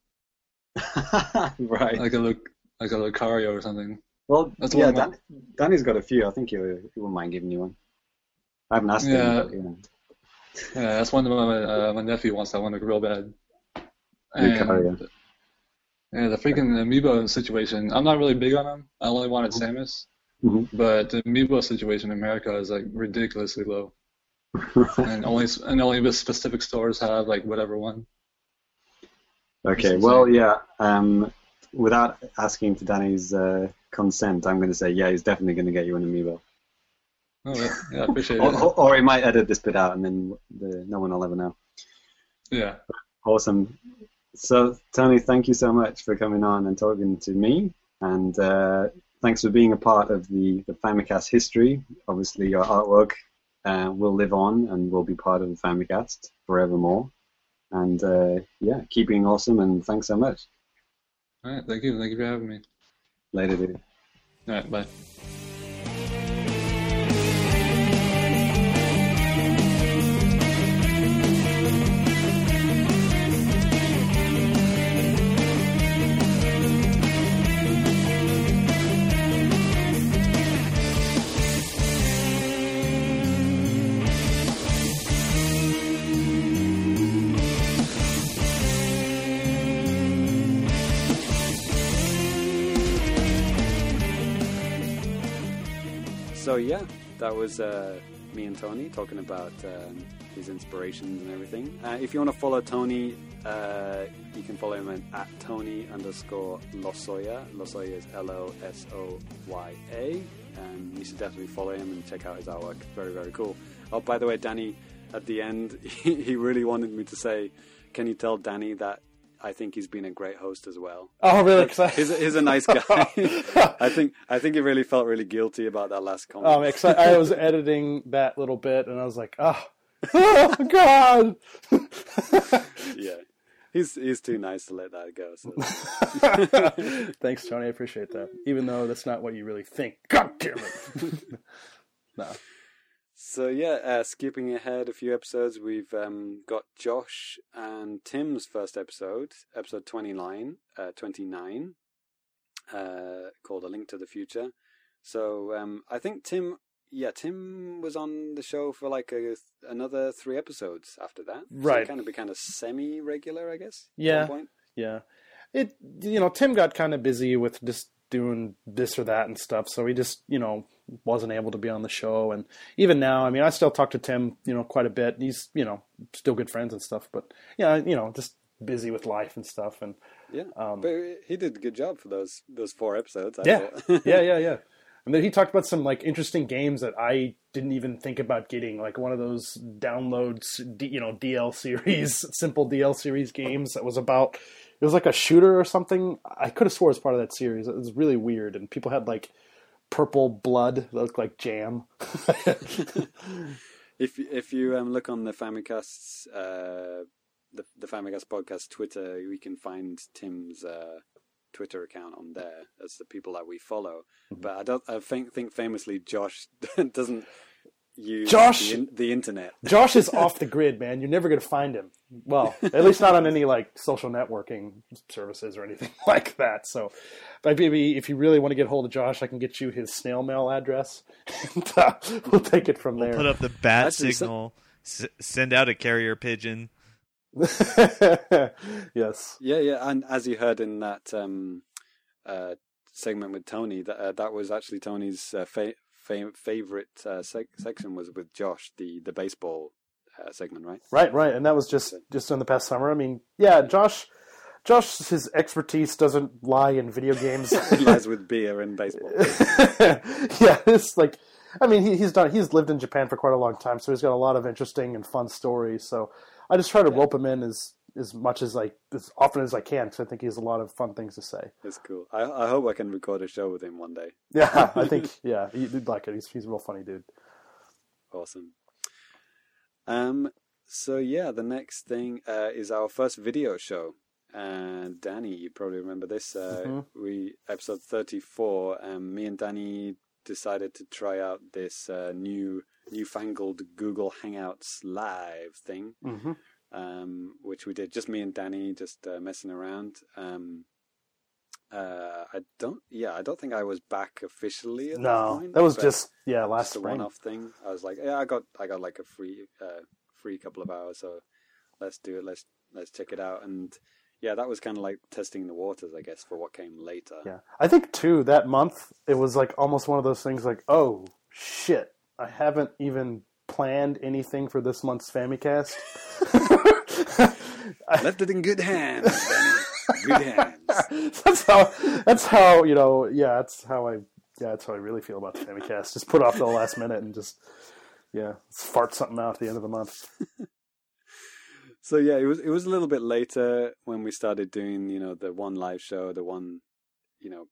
right. like a Luc- like a Lucario or something. Well, that's yeah, of Dan, Danny's got a few. I think he, he wouldn't mind giving you one. I haven't asked Yeah. him. But, you know. Yeah, that's one that my uh, my nephew wants that one like real bad. And, Lucario. yeah, the freaking amiibo situation. I'm not really big on them. I only wanted Samus, Mhm. but the amiibo situation in America is like ridiculously low, and only and only the specific stores have like whatever one. Okay, well, yeah. Um, without asking for Danny's uh, consent, I'm going to say, yeah, he's definitely going to get you an amiibo. Oh, yeah, yeah, I appreciate or, or he might edit this bit out, and then the, no one will ever know. Yeah, Awesome. So, Tony, thank you so much for coming on and talking to me, and uh, thanks for being a part of the the Famicast history. Obviously, your artwork uh, will live on and will be part of the Famicast forevermore. And uh, yeah, keep being awesome, and thanks so much. All right. Thank you. Thank you for having me. Later, dude. All right, bye. Yeah, that was uh, me and Tony talking about um, his inspirations and everything. Uh, if you want to follow Tony, uh, you can follow him at, Tony underscore Losoya. Losoya is L O S O Y A, and you should definitely follow him and check out his artwork. Very very cool. Oh, by the way, Danny, at the end, he really wanted me to say, "Can you tell Danny that?" I think he's been a great host as well. Oh, really? He's a, he's a nice guy. Oh. I think I think he really felt really guilty about that last oh, comment. Oh, I'm. I was editing that little bit, and I was like, oh, oh God. yeah, he's he's too nice to let that go. So. Thanks, Tony. I appreciate that. Even though that's not what you really think. God damn it. no. So yeah, uh, skipping ahead a few episodes, we've um, got Josh and Tim's first episode, episode 29, uh, 29 uh, called A Link to the Future. So um, I think Tim, yeah, Tim was on the show for like a, another three episodes after that. Right. it kind of became a semi-regular, I guess. Yeah. Yeah. It you know, Tim got kind of busy with just doing this or that and stuff, so he just, you know, wasn't able to be on the show and even now, I mean, I still talk to Tim, you know, quite a bit. He's, you know, still good friends and stuff, but yeah, you know, just busy with life and stuff and Yeah, Um, but he did a good job for those those four episodes. I Yeah. yeah, yeah, yeah. And then he talked about some like interesting games that I didn't even think about getting, like one of those downloads, you know, DL series, simple DL series games that was about. It was like a shooter or something. I could have swore it was part of that series. It was really weird, and people had like purple blood that looked like jam. If if you um, look on the Famicast's uh, the the Famicast podcast Twitter, we can find Tim's uh, Twitter account on there as the people that we follow. Mm-hmm. But I don't. I think think famously Josh doesn't use Josh- the, in, the internet. Josh is off the grid, man. You're never going to find him. Well, at least not on any like social networking services or anything like that. So, but maybe if you really want to get hold of Josh, I can get you his snail mail address. and, uh, we'll take it from there. Put up the bat Actually, signal. S- send out a carrier pigeon. yes. Yeah, yeah, and as you heard in that um, uh, segment with Tony, that uh, that was actually Tony's uh, fa- fa- favorite uh, sec- section was with Josh, the the baseball uh, segment, right? Right, right, and that was just just in the past summer. I mean, yeah, Josh. Josh, his expertise doesn't lie in video games. It lies with beer and baseball. yeah, it's like, I mean, he, he's done. He's lived in Japan for quite a long time, so he's got a lot of interesting and fun stories. So I just try to rope him in as as much as I as often as I can because I think he has a lot of fun things to say. It's cool. I I hope I can record a show with him one day. Yeah, I think yeah, he- you'd like it. He's he's a real funny dude. Awesome. Um. So yeah, the next thing uh, is our first video show. And Danny, you probably remember this. Uh, Mhm. We episode thirty four. Um, me and Danny decided to try out this uh, new newfangled Google Hangouts live thing, Mm-hmm. Um, which we did just me and Danny, just uh, messing around. Um, uh, I don't. Yeah, I don't think I was back officially. At that, No, point, that was just yeah last just a one-off thing. I was like, yeah, I got I got like a free uh, free couple of hours, so let's do it. Let's let's check it out. And yeah, that was kind of like testing the waters, I guess, for what came later. Yeah, I think too that month it was like almost one of those things like oh shit, I haven't even planned anything for this month's Famicast. I- Left it in good hands. Good hands. that's how that's how you know yeah that's how I yeah that's how I really feel about the Famicast. Just put off till the last minute and just yeah fart something out at the end of the month. So yeah, it was it was a little bit later when we started doing you know the one live show, the one you know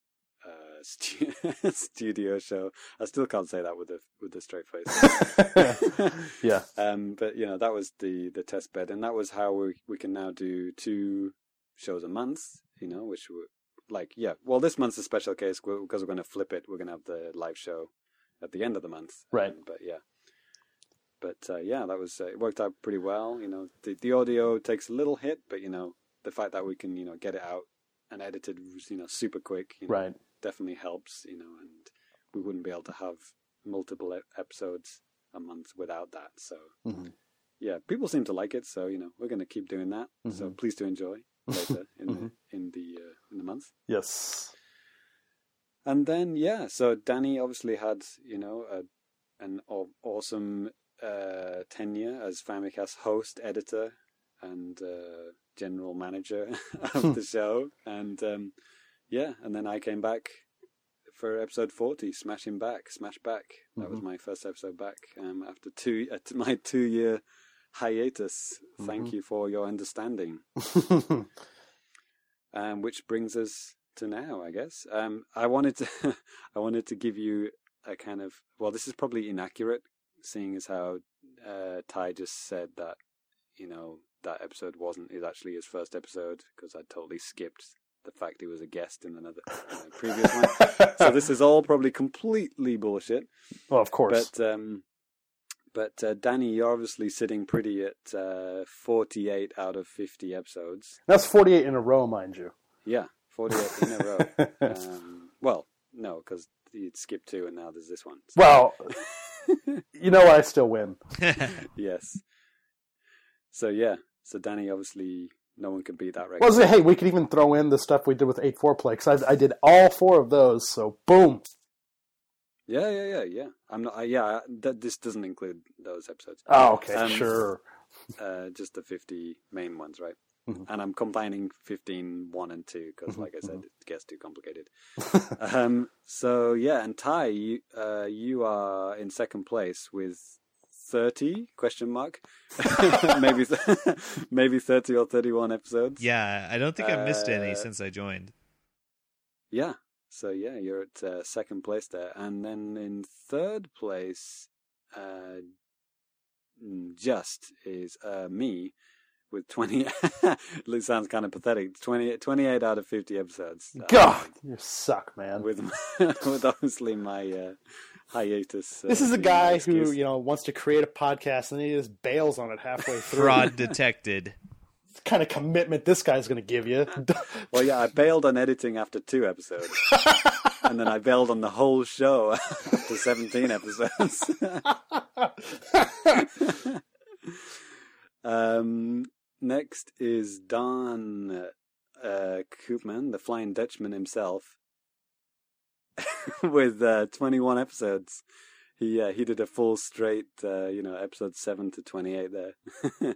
stu- studio show. I still can't say that with a with a straight face. yeah, Um, but you know that was the the test bed, and that was how we we can now do two shows a month. You know, which were like yeah. Well, this month's a special case because we're going to flip it. We're going to have the live show at the end of the month. Right. Um, but yeah. But uh, yeah, that was uh, it. Worked out pretty well. You know, the the audio takes a little hit, but you know the fact that we can you know get it out and edited you know super quick. You know, right. Definitely helps, you know, and we wouldn't be able to have multiple episodes a month without that. So, Mhm. yeah, people seem to like it, so you know, we're going to keep doing that. So Mhm. please do enjoy later in Mhm. the in the uh, in the month. Yes. And then yeah, so Danny obviously had you know a, an awesome uh, tenure as Famicast host, editor, and uh, general manager of the show, and um, yeah, and then I came back for episode forty, smashing back, smash back. That was my first episode back um, after two uh, my two year hiatus. Thank you for your understanding. um, which brings us to now, I guess. Um, I wanted to, I wanted to give you a kind of, well, this is probably inaccurate, seeing as how uh, Ty just said that, you know, that episode wasn't is actually his first episode because I totally skipped the fact he was a guest in another uh, previous one. So this is all probably completely bullshit. well, of course. But um, But uh, Danny, you're obviously sitting pretty at uh, 48 out of 50 episodes. That's 48 in a row, mind you. Yeah, 48 in a row. Um, well, no, because you'd skip two and now there's this one. So, Well, you know I still win. yes. So yeah, so Danny obviously no one can beat that record. Well, I say, hey, we could even throw in the stuff we did with 8-4 play, because I, I did all four of those, so boom. Yeah, yeah, yeah, yeah. I'm not. Uh, yeah, that this doesn't include those episodes. Oh, okay, Um, sure. Uh, just the 50 main ones, right? Mhm. And I'm combining 15, 1 and 2 because, Mhm, like I said, it gets too complicated. um, so yeah, and Ty, you uh, you are in second place with 30 question mark? Maybe maybe 30 or 31 episodes. Yeah, I don't think I missed any Uh, since I joined. yeah. So yeah you're at uh, second place there. And then in third place uh mm, just is uh me with 20 it sounds kind of pathetic. 20 28 out of 50 episodes. God, you suck, man. with with obviously my uh, hiatus uh, This is a guy who, excuse. you know, wants to create a podcast and he just bails on it halfway through. Fraud detected. What kind of commitment this guy's going to give you. Well, yeah, I bailed on editing after two episodes. and then I bailed on the whole show after 17 episodes. um, next is Don uh, Koopman, the Flying Dutchman himself, with uh, 21 episodes. He uh, he did a full straight, uh, you know, episode 7 to 28 there.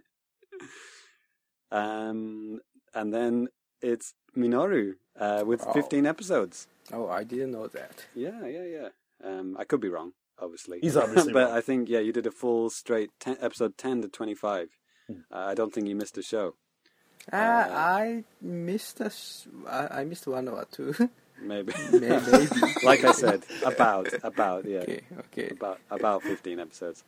um, and then it's Minoru uh, with Wow. 15 episodes. Oh, I didn't know that. Yeah, yeah, yeah. Um, I could be wrong, obviously. He's obviously but wrong. I think yeah, you did a full straight ten, episode 10 to 25. Hmm. Uh, I don't think you missed a show. Uh, I missed a sh- I, I missed one or two. Maybe. Maybe. like I said, about about yeah, Okay, okay. about about 15 episodes.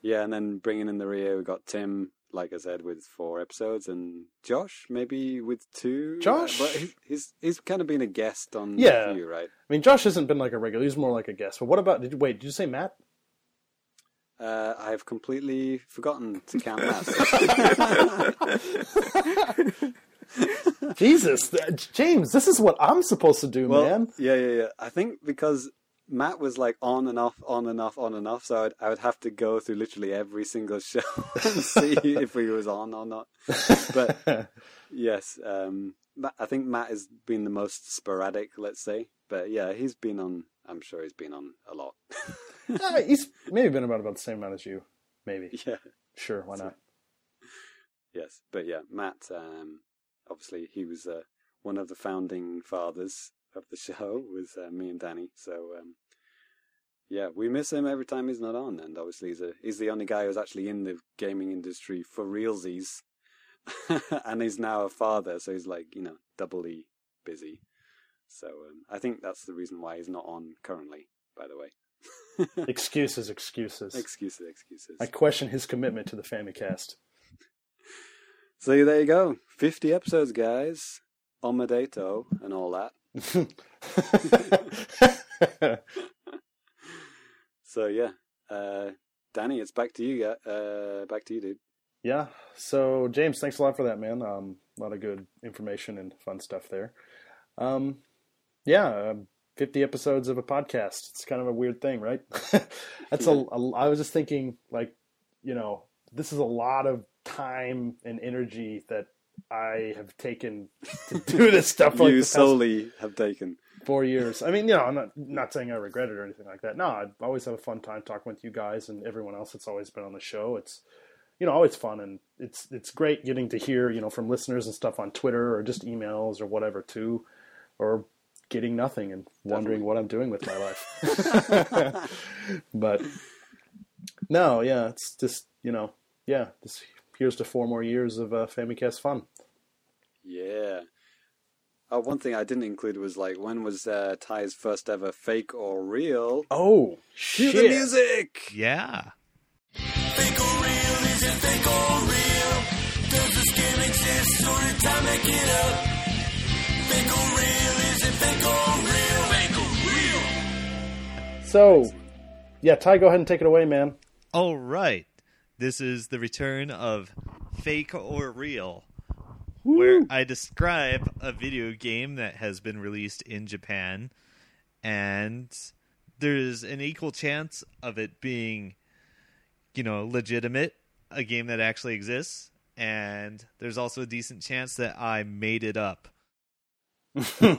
Yeah, and then bringing in the rear, we got Tim, like I said, with four episodes, and Josh maybe with two. Josh? but he- he's he's kind of been a guest on Yeah. a few, right? I mean, Josh hasn't been like a regular. He's more like a guest. But what about? Did you wait? Did you say Matt? Uh, I've completely forgotten to count that. Jesus, James, this is what I'm supposed to do, well, man. yeah, yeah, yeah. I think because Matt was like on and off, on and off, on and off, so I'd, I would have to go through literally every single show and see if he was on or not. But yes, um, I think Matt has been the most sporadic, let's say. But yeah, he's been on. I'm sure he's been on a lot. Uh, he's maybe been about about the same amount as you. Maybe. yeah. Sure. Why not? Yes, but yeah, Matt. Um, obviously, he was uh, one of the founding fathers of the show with uh, me and Danny. So um, yeah, we miss him every time he's not on, and obviously he's a, he's the only guy who's actually in the gaming industry for realsies, and he's now a father, so he's like you know doubly busy. So um, I think that's the reason why he's not on currently. By the way, Excuses, excuses. excuses, excuses. I question his commitment to the Famicast. So there you go. 50 episodes, guys. Omedato and all that. So yeah. Uh, Danny, it's back to you. Uh, back to you, dude. yeah. So James, thanks a lot for that, man. Um, a lot of good information and fun stuff there. Um, yeah, um, fifty episodes of a podcast. It's kind of a weird thing, right? That's a, a. I was just thinking, like, you know, this is a lot of time and energy that I have taken to do this stuff. like, you solely have taken. four years. I mean, you know, I'm not not saying I regret it or anything like that. No, I always have a fun time talking with you guys and everyone else that's always been on the show. It's you know always fun and it's it's great getting to hear you know from listeners and stuff on Twitter or just emails or whatever too, or getting nothing and wondering what I'm doing with my life. but no, yeah, it's just you know yeah, just here's to four more years of uh, Famicast fun. Yeah. Oh, one thing I didn't include was like when was uh, Ty's first ever fake or real? Oh Cue shit! the music. Yeah. So, yeah, Ty, go ahead and take it away, man. All right. This is the return of Fake or Real, where I describe a video game that has been released in Japan, and there's an equal chance of it being, you know, legitimate, a game that actually exists, and there's also a decent chance that I made it up. I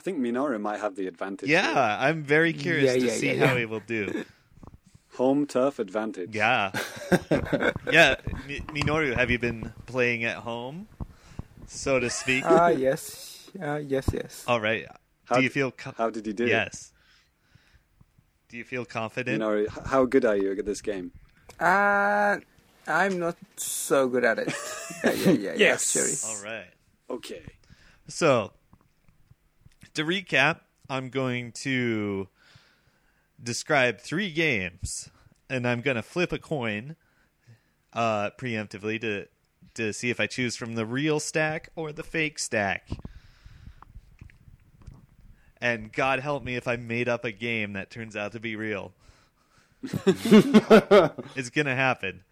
think Minoru might have the advantage. Yeah, here. I'm very curious Yeah, to yeah, see yeah, how he will do. home turf advantage. Yeah. yeah, Mi- Minoru, have you been playing at home, so to speak? Ah, yes. Uh, yes, yes. All right. How do you feel co- How did you do? Yes. Do you feel confident? Minoru, how good are you at this game? Uh, I'm not so good at it. yeah, yeah, yeah. Yes. Actually. All right. Okay. So, to recap, I'm going to describe three games, and I'm going to flip a coin uh, preemptively to to see if I choose from the real stack or the fake stack. And God help me if I made up a game that turns out to be real. it's going to happen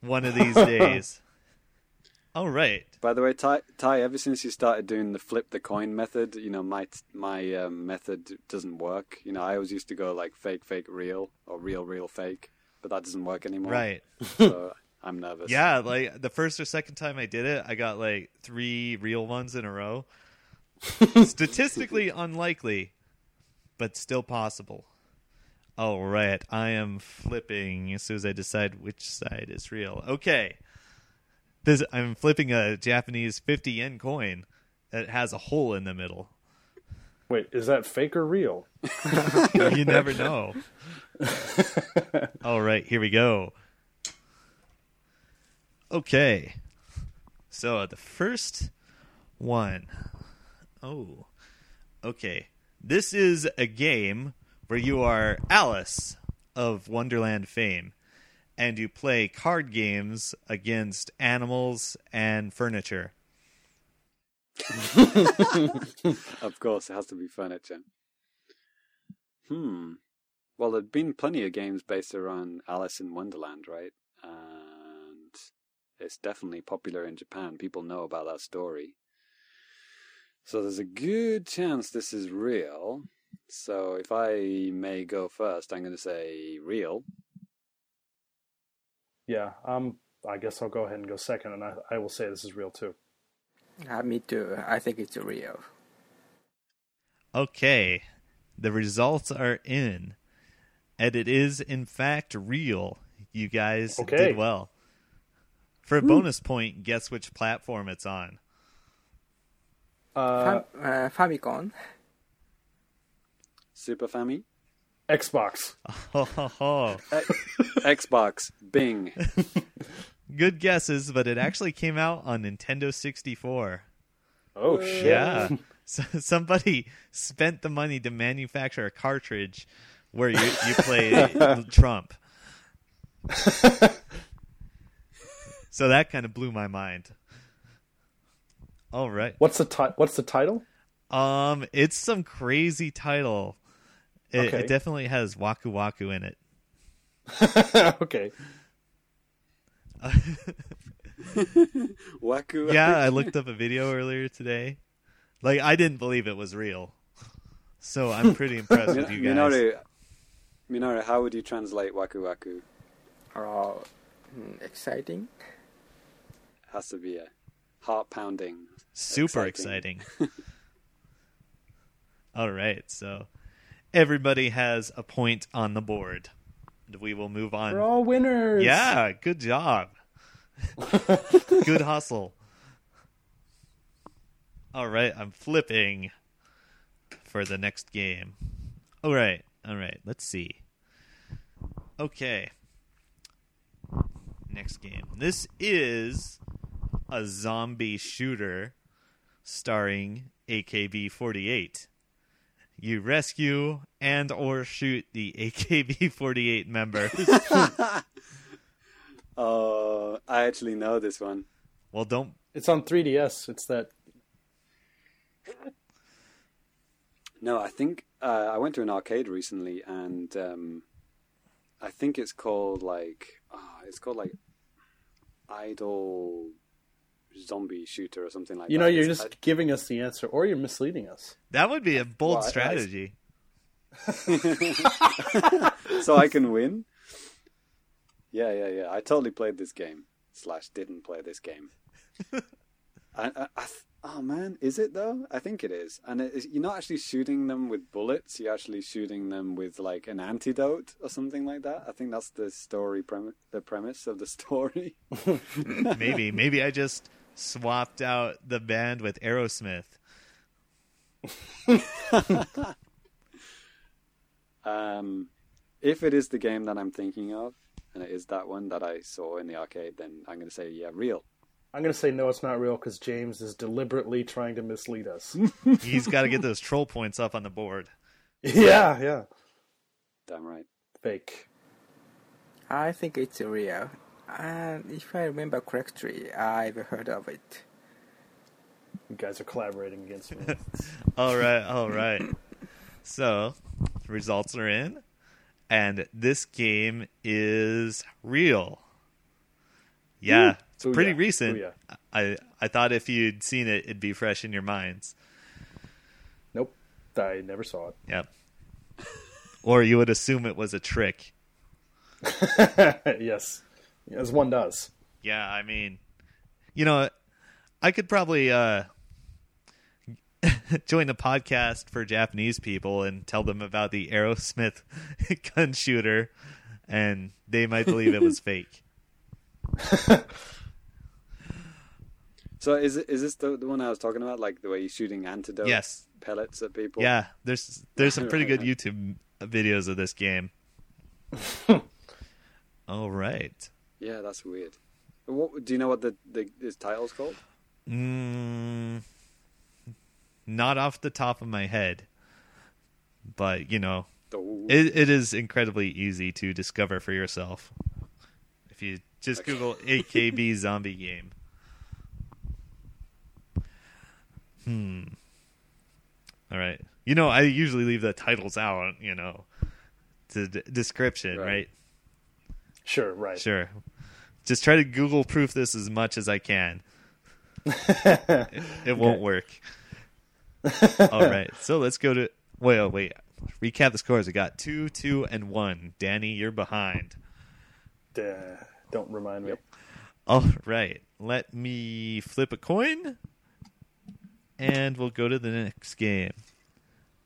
one of these days. All right. By the way, Ty, Ty, ever since you started doing the flip the coin method, you know my my um, method doesn't work. You know, I always used to go like fake, fake, real, or real, real, fake, but that doesn't work anymore. Right. So I'm nervous. Yeah, like the first or second time I did it, I got like three real ones in a row. Statistically unlikely, but still possible. All right, I am flipping as soon as I decide which side is real. Okay, this I'm flipping a Japanese 50 yen coin that has a hole in the middle. Wait, is that fake or real? you never know. All right, here we go. Okay. So uh, the first one oh Okay. This is a game where you are Alice of Wonderland fame and you play card games against animals and furniture. Of course, it has to be furniture. Hmm. Well, there've been plenty of games based around Alice in Wonderland, right? And it's definitely popular in Japan. People know about that story. So there's a good chance this is real. So if I may go first, I'm going to say real. Yeah, um, I guess I'll go ahead and go second, and I, I will say this is real too. Uh, me too. I think it's real. Okay, the results are in, and it is in fact real. You guys Okay. did well. For a bonus point, guess which platform it's on. Uh, Fam- uh, Famicom. Super Family? Xbox. Ho, ho, ho. Xbox. Bing. Good guesses, but it actually came out on Nintendo 64. Oh shit! Yeah. So somebody spent the money to manufacture a cartridge where you, you play Trump. so that kind of blew my mind. All right. What's the ti- What's the title? Um, it's some crazy title. It, Okay. it definitely has Waku Waku in it. okay. Waku. Yeah, I looked up a video earlier today. Like I didn't believe it was real. So I'm pretty impressed with you guys. Minoru, Minoru, how would you translate Waku Waku? Oh, mm, exciting. Has to be a heart pounding. Super Exciting. exciting. All right, so everybody has a point on the board. And we will move on. We're all winners. Yeah, good job. good hustle. All right, I'm flipping for the next game. All right, all right, let's see. Okay. Next game. This is a zombie shooter starring AKB 48. You rescue and or shoot the AKB 48 members. Oh, I actually know this one. well, don't It's on 3DS. It's that. No, I think uh, I went to an arcade recently, and um, I think it's called like ah, it's called like Idol Zombie Shooter or something like You that. You know, you're It's- just giving us the answer, or you're misleading us. That would be a bold Well, I- I- strategy. so I can win. Yeah, yeah, yeah. I totally played this game. Slash, didn't play this game. I, I, I th- oh man, is it though? I think it is. And it is, you're not actually shooting them with bullets. You're actually shooting them with like an antidote or something like that. I think that's the story premise. The premise of the story. maybe, maybe I just swapped out the band with Aerosmith. Um, if it is the game that I'm thinking of, and it is that one that I saw in the arcade, then I'm going to say yeah, real. I'm going to say no, it's not real because James is deliberately trying to mislead us. He's got to get those troll points up on the board. yeah, yeah. Damn right. Fake. I think it's real. And if I remember correctly, I've heard of it. You guys are collaborating against me. All right, all right. So, results are in, and this game is real. Yeah, it's Booyah. pretty recent. Booyah. I I thought if you'd seen it, it'd be fresh in your minds. nope. I never saw it. Yep. or you would assume it was a trick. yes. As one does. Yeah, I mean, you know, I could probably uh, join a podcast for Japanese people and tell them about the Aerosmith gun shooter, and they might believe it was fake. So is it is this the, the one I was talking about? Like the way you're shooting antidote Yes. pellets at people? Yeah, there's there's some pretty good YouTube videos of this game. All right. Yeah, that's weird. What do you know? What the the his title's called? Mm, not off the top of my head, but you know, Oh, it, it is incredibly easy to discover for yourself. If you just Google AKB zombie game. Hmm. All right. You know, I usually leave the titles out, you know, to d- description, Right. right? Sure, right. Sure. Just try to Google proof this as much as I can. it, it won't work. All right. So let's go to wait, oh, wait. Recap the scores. We got two, two, and one. Danny, you're behind. Duh, don't remind me. All right. Let me flip a coin, and we'll go to the next game.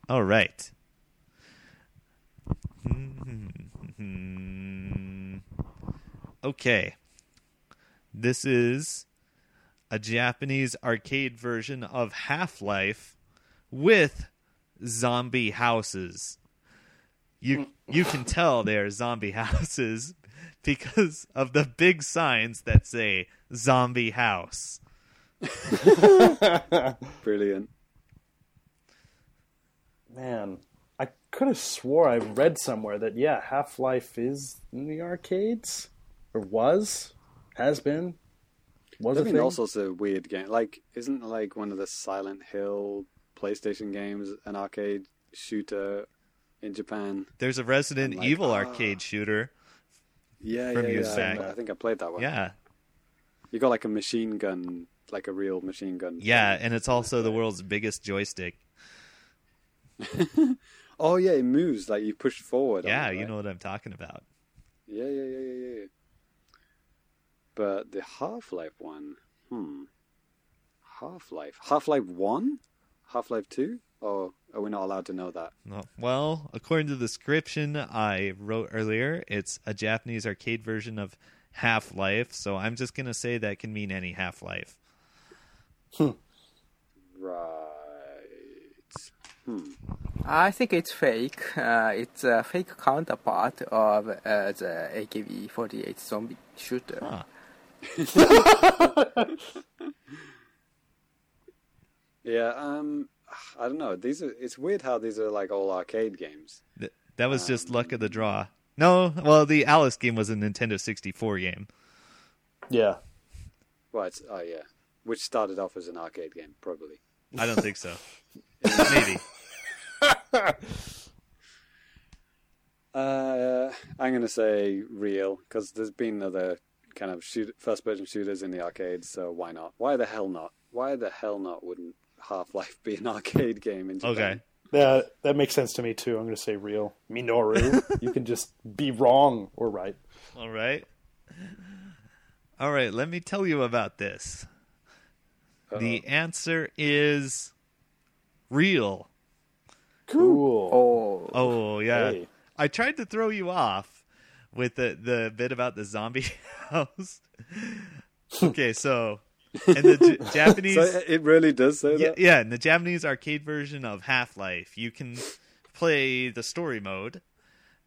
All right. Okay. This is a Japanese arcade version of Half Life with zombie houses. You you can tell they are zombie houses because of the big signs that say zombie house. brilliant. Man, I could have swore I read somewhere that yeah, Half Life is in the arcades, or was, has been, was a There've been thing. all sorts of weird games. Like, isn't like one of the Silent Hill PlayStation games an arcade shooter in Japan? There's a Resident like, Evil ah. arcade shooter. Yeah, From yeah, yeah. back. I think I played that one. Yeah. You got like a machine gun, like a real machine gun. Yeah, thing. and it's also the world's biggest joystick. Oh yeah, it moves like you push forward. Yeah, it, you know what I'm talking about. Yeah, yeah, yeah, yeah, yeah. But the Half Life one, hmm. Half Life, Half Life one, Half Life two. Or are we not allowed to know that? No- Well, according to the description I wrote earlier, it's a Japanese arcade version of Half Life, so I'm just going to say that can mean any Half Life. Hmm. Right. Hmm. I think it's fake. Uh, it's a fake counterpart of uh, the AKB48 zombie shooter. Huh. Yeah. Um. I don't know. These are. It's weird how these are like all arcade games. Th- That was just luck of the draw. No, well, the Alice game was a Nintendo 64 game. yeah, Right. oh yeah, which started off as an arcade game, probably. I don't think so. Maybe. Uh, I'm going to say real because there's been other kind of shoot, first-person shooters in the arcades, so why not? Why the hell not? Why the hell not? Wouldn't Half-Life be an arcade game in Japan? Okay. Yeah, that makes sense to me too. I'm going to say real. Minoru. you can just be wrong or right. All right. All right, let me tell you about this. The answer is real. Cool. Oh, Oh, yeah. Hey. I tried to throw you off with the, the bit about the zombie house. okay, so and the J- Japanese So it- it really does say yeah, that. yeah, in the Japanese arcade version of Half Life, you can play the story mode,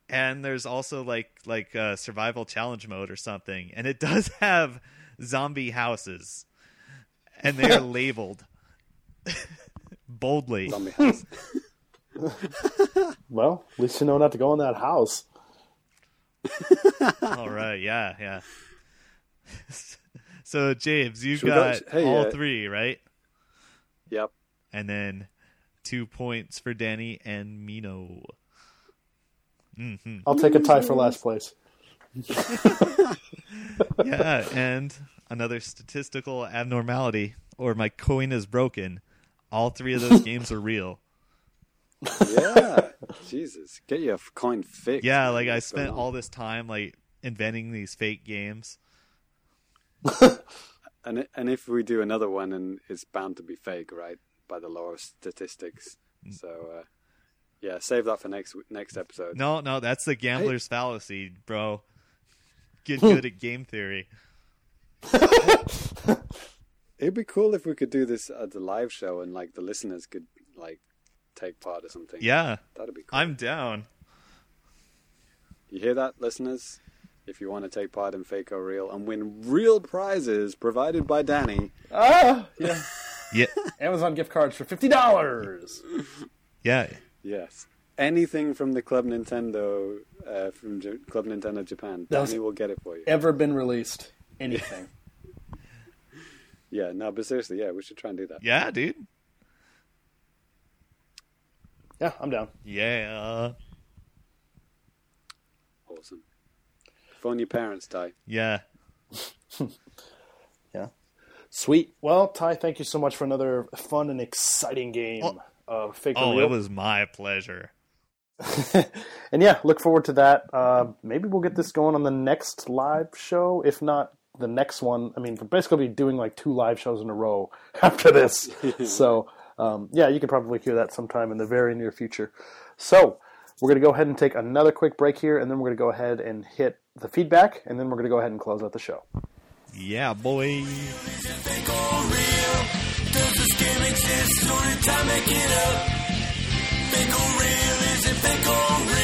and there's also like like a survival challenge mode or something, and it does have zombie houses, and they are labeled boldly. Zombie house. Well, at least you know not to go in that house. All right, yeah, yeah. so James, you Should we got hey, all uh, three right, yep. and then two points for Danny and Mino. Mm-hmm. I'll take a tie for last place. yeah, and another statistical abnormality, or my coin is broken. All three of those games are real. Yeah. Jesus. Get your coin fixed. Yeah, man. like I What's spent all this time like inventing these fake games. And and if we do another one, and it's bound to be fake, right? By the law of statistics. Mm. So, uh, yeah, save that for next next episode. No, no, that's the gambler's fallacy, bro. Get good at game theory. It'd be cool if we could do this at the live show, and like the listeners could like take part or something. Yeah, that'd be cool. I'm down. You hear that, listeners? If you want to take part in Fake or Real and win real prizes provided by Danny, Ah, yeah. Yeah, Amazon gift cards for fifty dollars. yeah. yes, anything from the Club Nintendo, uh, from J- Club Nintendo Japan, That was- Danny will get it for you. Ever been released? Anything? Yeah, no, but seriously, yeah, we should try and do that. Yeah, dude. Yeah, I'm down. Yeah. Awesome. Phone your parents, Ty. Yeah. Yeah. Sweet. Well, Ty, thank you so much for another fun and exciting game Oh. of Fake or Oh, it was my pleasure. and yeah, look forward to that. Uh, maybe we'll get this going on the next live show. If not, the next one. I mean, we're basically doing like two live shows in a row after this. so, um, yeah, you can probably hear that sometime in the very near future. So, we're going to go ahead and take another quick break here, and then we're going to go ahead and hit the feedback, and then we're going to go ahead and close out the show. Yeah, boy. Okay,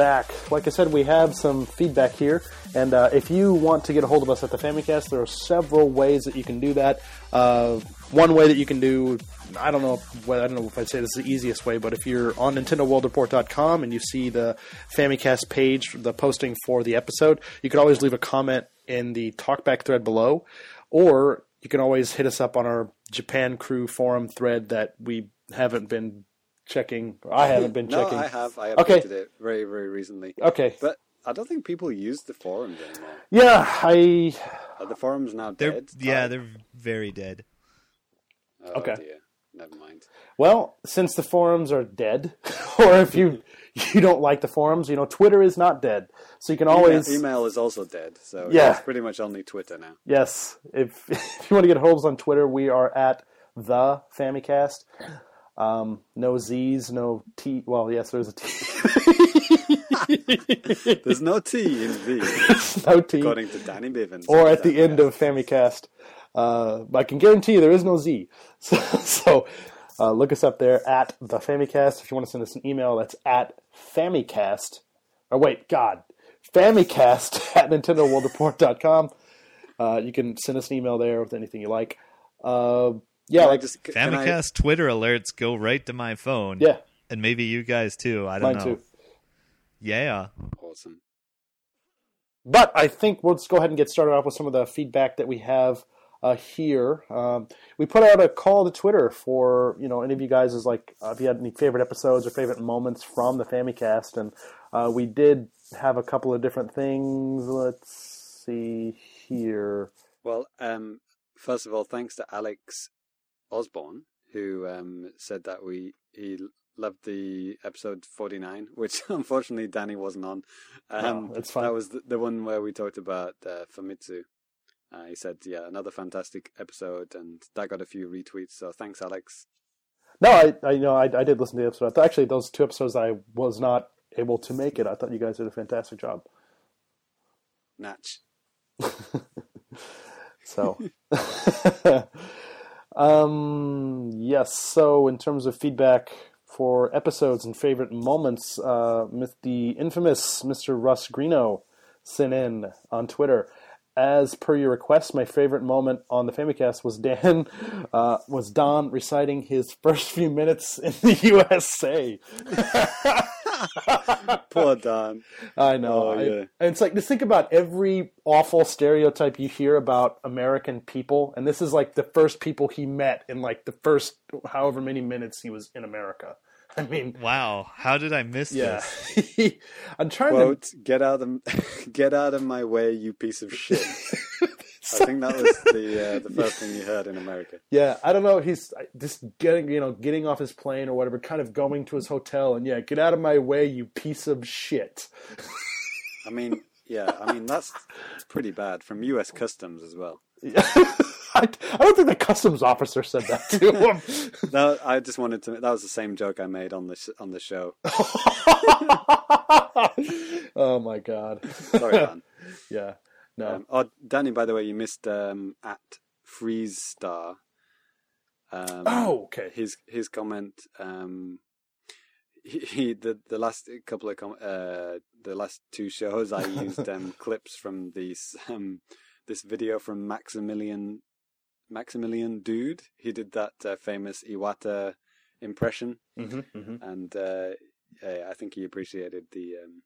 back. Like I said, we have some feedback here, and uh, if you want to get a hold of us at the Famicast, there are several ways that you can do that. Uh, one way that you can do, I don't know, well, I don't know if I'd say this is the easiest way, but if you're on NintendoWorldReport.com and you see the Famicast page, the posting for the episode, you can always leave a comment in the talkback thread below, or you can always hit us up on our Japan Crew forum thread that we haven't been checking. I haven't been No, checking. I have. I Okay. updated it very, very recently. Okay. But I don't think people use the forums anymore. Yeah, I. Are the forums now They're dead? yeah, Ty? they're very dead. Oh, Okay. Dear. Never mind. Well, since the forums are dead, or if you you don't like the forums, you know Twitter is not dead, so you can always email, email is also dead, so Yeah. it's pretty much only Twitter now. yes. If if you want to get a hold of us on Twitter, we are at the Famicast. Um, no Z's, no T. Well, yes, there's a T. There's no T in V, no T. according to Danny Bivens. or at the end of Famicast. Uh, but I can guarantee you there is no Z. So, so uh, look us up there at the Famicast. If you want to send us an email, that's at Famicast. Or wait, God, Famicast at NintendoWorldReport.com. Uh, you can send us an email there with anything you like. Uh, yeah, like just can I- Famicast Twitter alerts go right to my phone. yeah, And maybe you guys too. I don't mine know. too. Yeah. Awesome. But I think we'll just go ahead and get started off with some of the feedback that we have uh, here. Um, we put out a call to Twitter for you know any of you guys is like uh, if you had any favorite episodes or favorite moments from the Famicast, and uh, we did have a couple of different things. Let's see here. Well, um, first of all, thanks to Alex Osborne who um, said that we he loved the episode 49, which unfortunately Danny wasn't on. Um, fine. That was the, the one where we talked about uh, Famitsu. Uh, he said, "Yeah, another fantastic episode," and that got a few retweets. So thanks, Alex. No, I, I you know I, I did listen to the episode. I thought, actually, those two episodes I was not able to make it. I thought you guys did a fantastic job. Natch. So, um, yes. So, in terms of feedback for episodes and favorite moments, uh, the infamous Mr. Russ Greeno sent in on Twitter. As per your request, my favorite moment on the Famicast was Dan uh, was Don reciting his first few minutes in the USA. Poor Don. I know. Oh, I- yeah. it's like just think about every awful stereotype you hear about American people, and this is like the first people he met in like the first however many minutes he was in America. I mean, Wow. How did I miss yeah. this? I'm trying Quote: "Get out of get out of my way, you piece of shit." I think that was the uh, the first thing you heard in America. Yeah, I don't know. He's just getting you know getting off his plane or whatever, kind of going to his hotel, and yeah, get out of my way, you piece of shit. I mean, yeah, I mean that's pretty bad from U.S. Customs as well. I, I don't think the customs officer said that to him. No, I just wanted to. That was the same joke I made on the sh- on the show. oh my god. Sorry, Dan. Yeah. No. Um, oh, Danny, by the way, you missed um, at Freeze Star. Um, oh, okay. his his comment. Um, he, he the the last couple of com- uh the last two shows I used um clips from these um this video from Maximilian Maximilian Dood. He did that uh, famous Iwata impression, hmm hmm and uh, yeah, I think he appreciated the um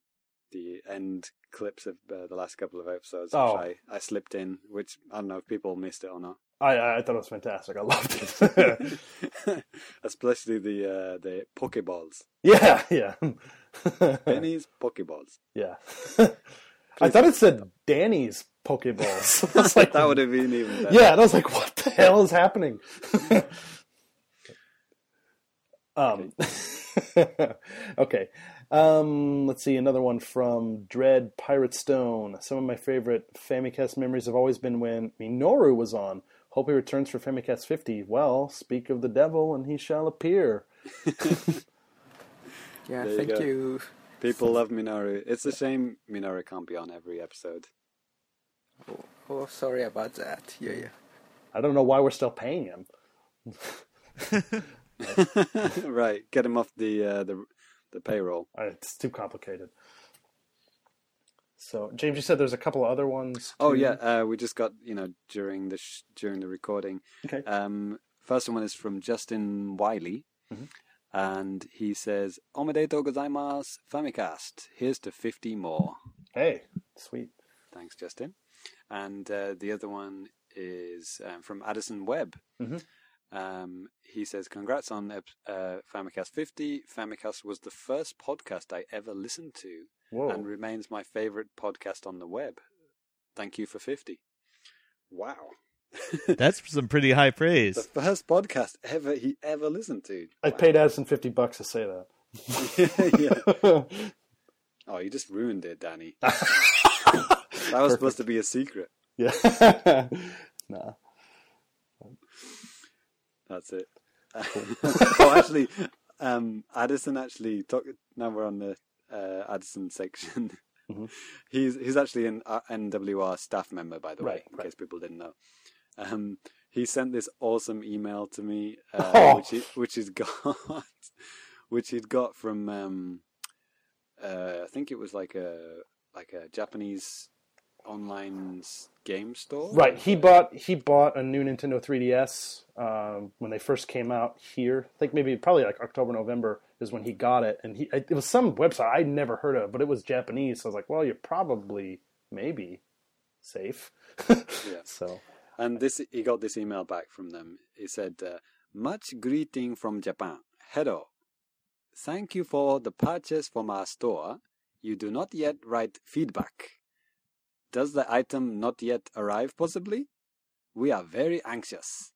the end clips of uh, the last couple of episodes, which Oh. I I slipped in. Which I don't know if people missed it or not. I I thought it was fantastic. I loved it. Especially the uh, the Pokeballs. yeah, yeah, Benny's Pokeballs. yeah. I thought it said Danny's Pokeballs. I was like, that would have been even better. yeah, and I was like, what the hell is happening? um, okay. Um, let's see another one from Dread Pirate Stone. Some of my favorite Famicast memories have always been when Minoru was on. Hope he returns for Famicast 50. Well, speak of the devil, and he shall appear. Yeah, There thank go. you. People love Minoru. It's a shame Minoru can't be on every episode. Oh, sorry about that. Yeah, yeah. I don't know why we're still paying him. right, get him off the uh, the the payroll. Uh, It's too complicated. So, James, you said there's a couple of other ones. Oh yeah, uh, we just got you know during the sh- during the recording. Okay. Um, first one is from Justin Wiley, Mhm. And he says, "Omedetou gozaimasu, Famicast. Here's to fifty more." Hey, sweet. Thanks, Justin. And uh, the other one is um, from Addison Webb. Mhm. Um, he says, "Congrats on uh, Famicast 50. Famicast was the first podcast I ever listened to, Whoa. and remains my favorite podcast on the web. Thank you for 50." Wow, That's some pretty high praise. the first podcast ever he ever listened to. I paid Addison 50 bucks to say that. yeah. Oh, you just ruined it, Danny. That was supposed to be a secret. yeah. nah. That's it. oh, actually, um, Addison actually talk. Now we're on the uh, Addison section. Mhm. He's he's actually an uh, NWR staff member, by the way, in right. case people didn't know. Um, he sent this awesome email to me, uh, Oh. which he, which he's got, which he'd got from, um, uh, I think it was like a like a Japanese online game store. Right. He bought he bought a new Nintendo 3DS um, when they first came out here. I think maybe probably like October November is when he got it, and he it was some website I'd never heard of, but it was Japanese. So I was like, well, you're probably maybe safe. Yeah. So And this, he got this email back from them. He said, uh, "Much greeting from Japan. Hello. Thank you for the purchase from our store. You do not yet write feedback. Does the item not yet arrive? Possibly. We are very anxious.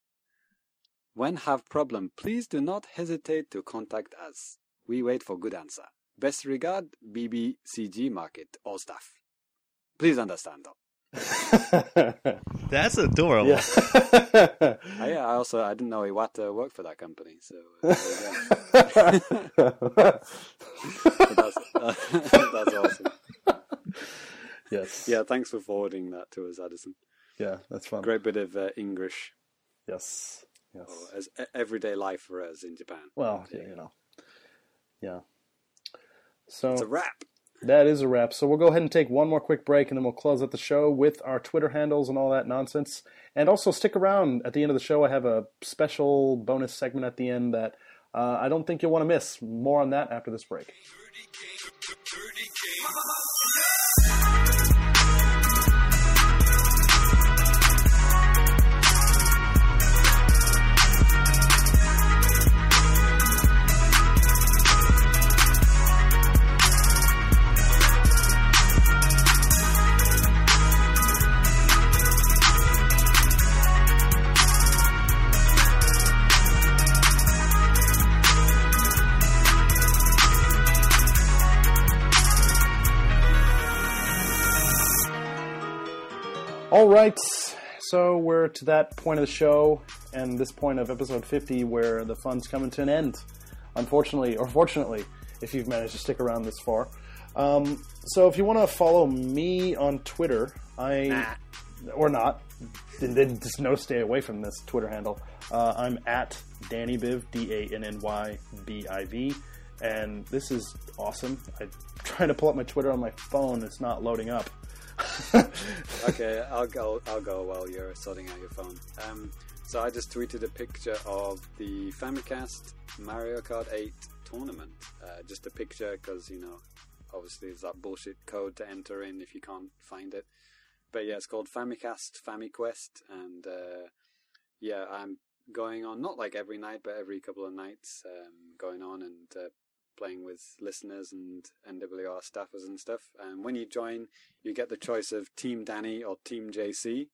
When have problem, please do not hesitate to contact us. We wait for good answer. Best regard, BBCG Market, all staff. Please understand. That's adorable. yeah. I, I also I didn't know Iwata worked for that company, so uh, there you go. That's, that's awesome. yes. Yeah, thanks for forwarding that to us, Addison. Yeah. That's fun. Great bit of uh, English Yes. Yes. or as e- everyday life for us in Japan. Well, yeah, you know. Yeah. So It's a wrap. That is a wrap. So we'll go ahead and take one more quick break and then we'll close out the show with our Twitter handles and all that nonsense. And also stick around at the end of the show. I have a special bonus segment at the end that uh, I don't think you'll want to miss. More on that after this break. All right. So we're to that point of the show and this point of episode 50 where the fun's coming to an end. Unfortunately, or fortunately, if you've managed to stick around this far. Um, so if you want to follow me on Twitter, I or not, then, then just no stay away from this Twitter handle. Uh, I'm at Danny Biv, D A N N Y B I V, and this is awesome. I'm trying to pull up my Twitter on my phone, it's not loading up. Okay, I'll go. I'll go while you're sorting out your phone. Um, so I just tweeted a picture of the Famicast Mario Kart 8 tournament. Uh, just a picture because you know, obviously, there's that bullshit code to enter in if you can't find it. But yeah, it's called Famicast FamiQuest, and uh, yeah, I'm going on not like every night, but every couple of nights, um, going on and uh, playing with listeners and NWR staffers and stuff. And when you join, you get the choice of Team Danny or Team JC,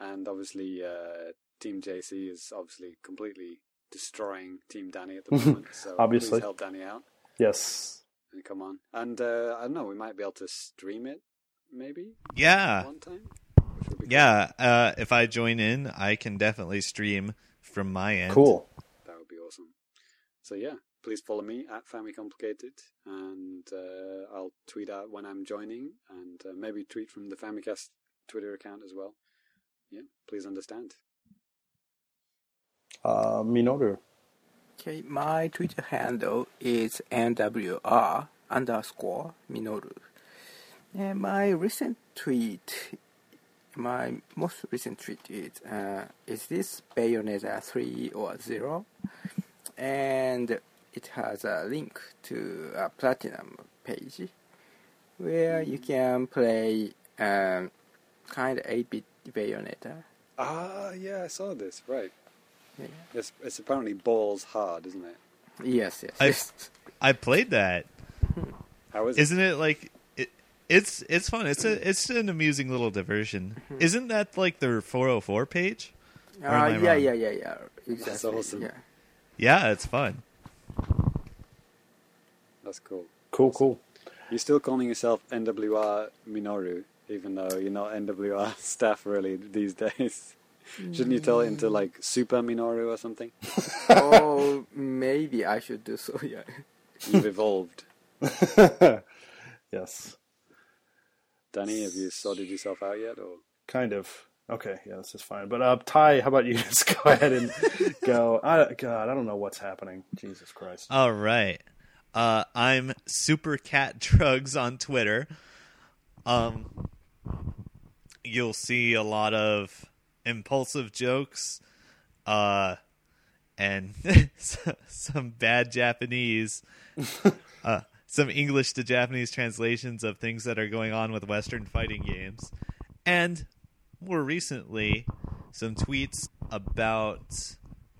and obviously uh, Team JC is obviously completely destroying Team Danny at the moment. So Obviously. please help Danny out yes. and come on. And uh, I don't know, we might be able to stream it maybe Yeah. one time. Which would be cool. Yeah. Uh, if I join in, I can definitely stream from my end. Cool. That would be awesome. So yeah, please follow me at Family Complicated, and uh, I'll tweet out when I'm joining, and uh, maybe tweet from the Famicast Twitter account as well. Yeah, please understand. Uh, Minoru. Okay, my Twitter handle is NWR underscore Minoru. And my recent tweet, my most recent tweet is, uh, is this Bayonetta 3 or 0? And it has a link to a platinum page where you can play um, kind of 8-bit Bayonetta. Ah, yeah, I saw this. Right. Yeah. It's, it's apparently balls hard, isn't it? Yes, yes, I- yes. I played that. How is it? Isn't it like it? It's it's fun. It's a it's an amusing little diversion. Isn't that like their 404 page? Or am Uh, I yeah, yeah, yeah, yeah. Exactly. awesome. Yeah. Yeah, it's fun. That's cool. Cool, cool. You're still calling yourself NWR Minoru, even though you're not NWR staff really these days. Shouldn't you tell it into like Super Minoru or something? oh, maybe I should do so. Yeah. You've evolved. yes, Danny, have you sorted yourself out yet? Or kind of. Okay, yeah, this is fine. But uh, Ty, how about you just go ahead and go? I, God, I don't know what's happening. Jesus Christ. All right. Uh, I'm Super Cat Drugs on Twitter. Um, you'll see a lot of impulsive jokes, uh, and some bad Japanese, uh, some English to Japanese translations of things that are going on with Western fighting games, and more recently, some tweets about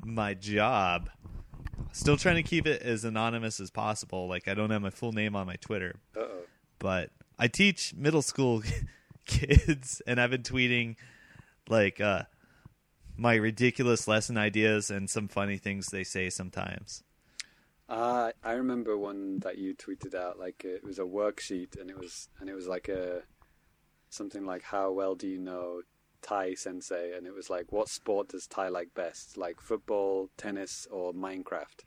my job. Still trying to keep it as anonymous as possible. Like I don't have my full name on my Twitter, uh oh, but I teach middle school kids, and I've been tweeting like uh, my ridiculous lesson ideas and some funny things they say sometimes. uh, I remember one that you tweeted out. Like it was a worksheet, and it was and it was like a something like how well do you know Ty sensei? And it was like what sport does Ty like best? Like football, tennis, or Minecraft?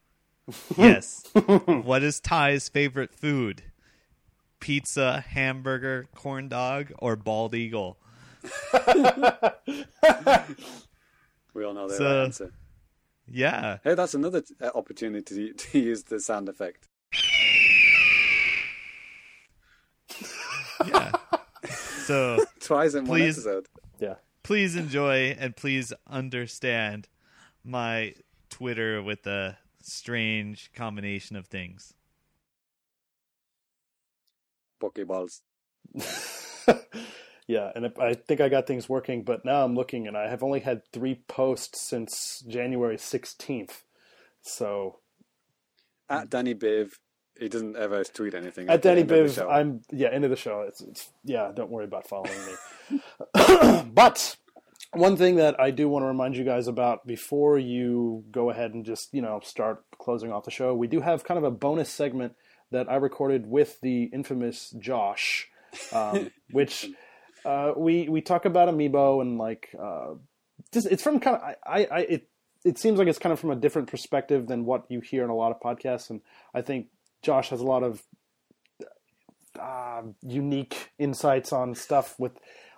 Yes. what is Ty's favorite food? Pizza, hamburger, corn dog, or bald eagle? We all know the So- right answer. Yeah. Hey, that's another t- uh, opportunity to, to use the sound effect. Yeah. So Twice in one Please. episode. Yeah. please enjoy and please understand my Twitter with a strange combination of things. Pokeballs. yeah, and I I think I got things working, but now I'm looking, and I have only had three posts since January 16th. So At Danny Biv, he doesn't ever tweet anything. at Danny end of the Biv. I'm yeah, end of the show. It's, it's yeah, don't worry about following me. but one thing that I do want to remind you guys about before you go ahead and just you know start closing off the show, we do have kind of a bonus segment that I recorded with the infamous Josh, um, which uh, we we talk about Amiibo and like uh, just it's from kind of I, I it it seems like it's kind of from a different perspective than what you hear in a lot of podcasts, and I think Josh has a lot of uh, unique insights on stuff with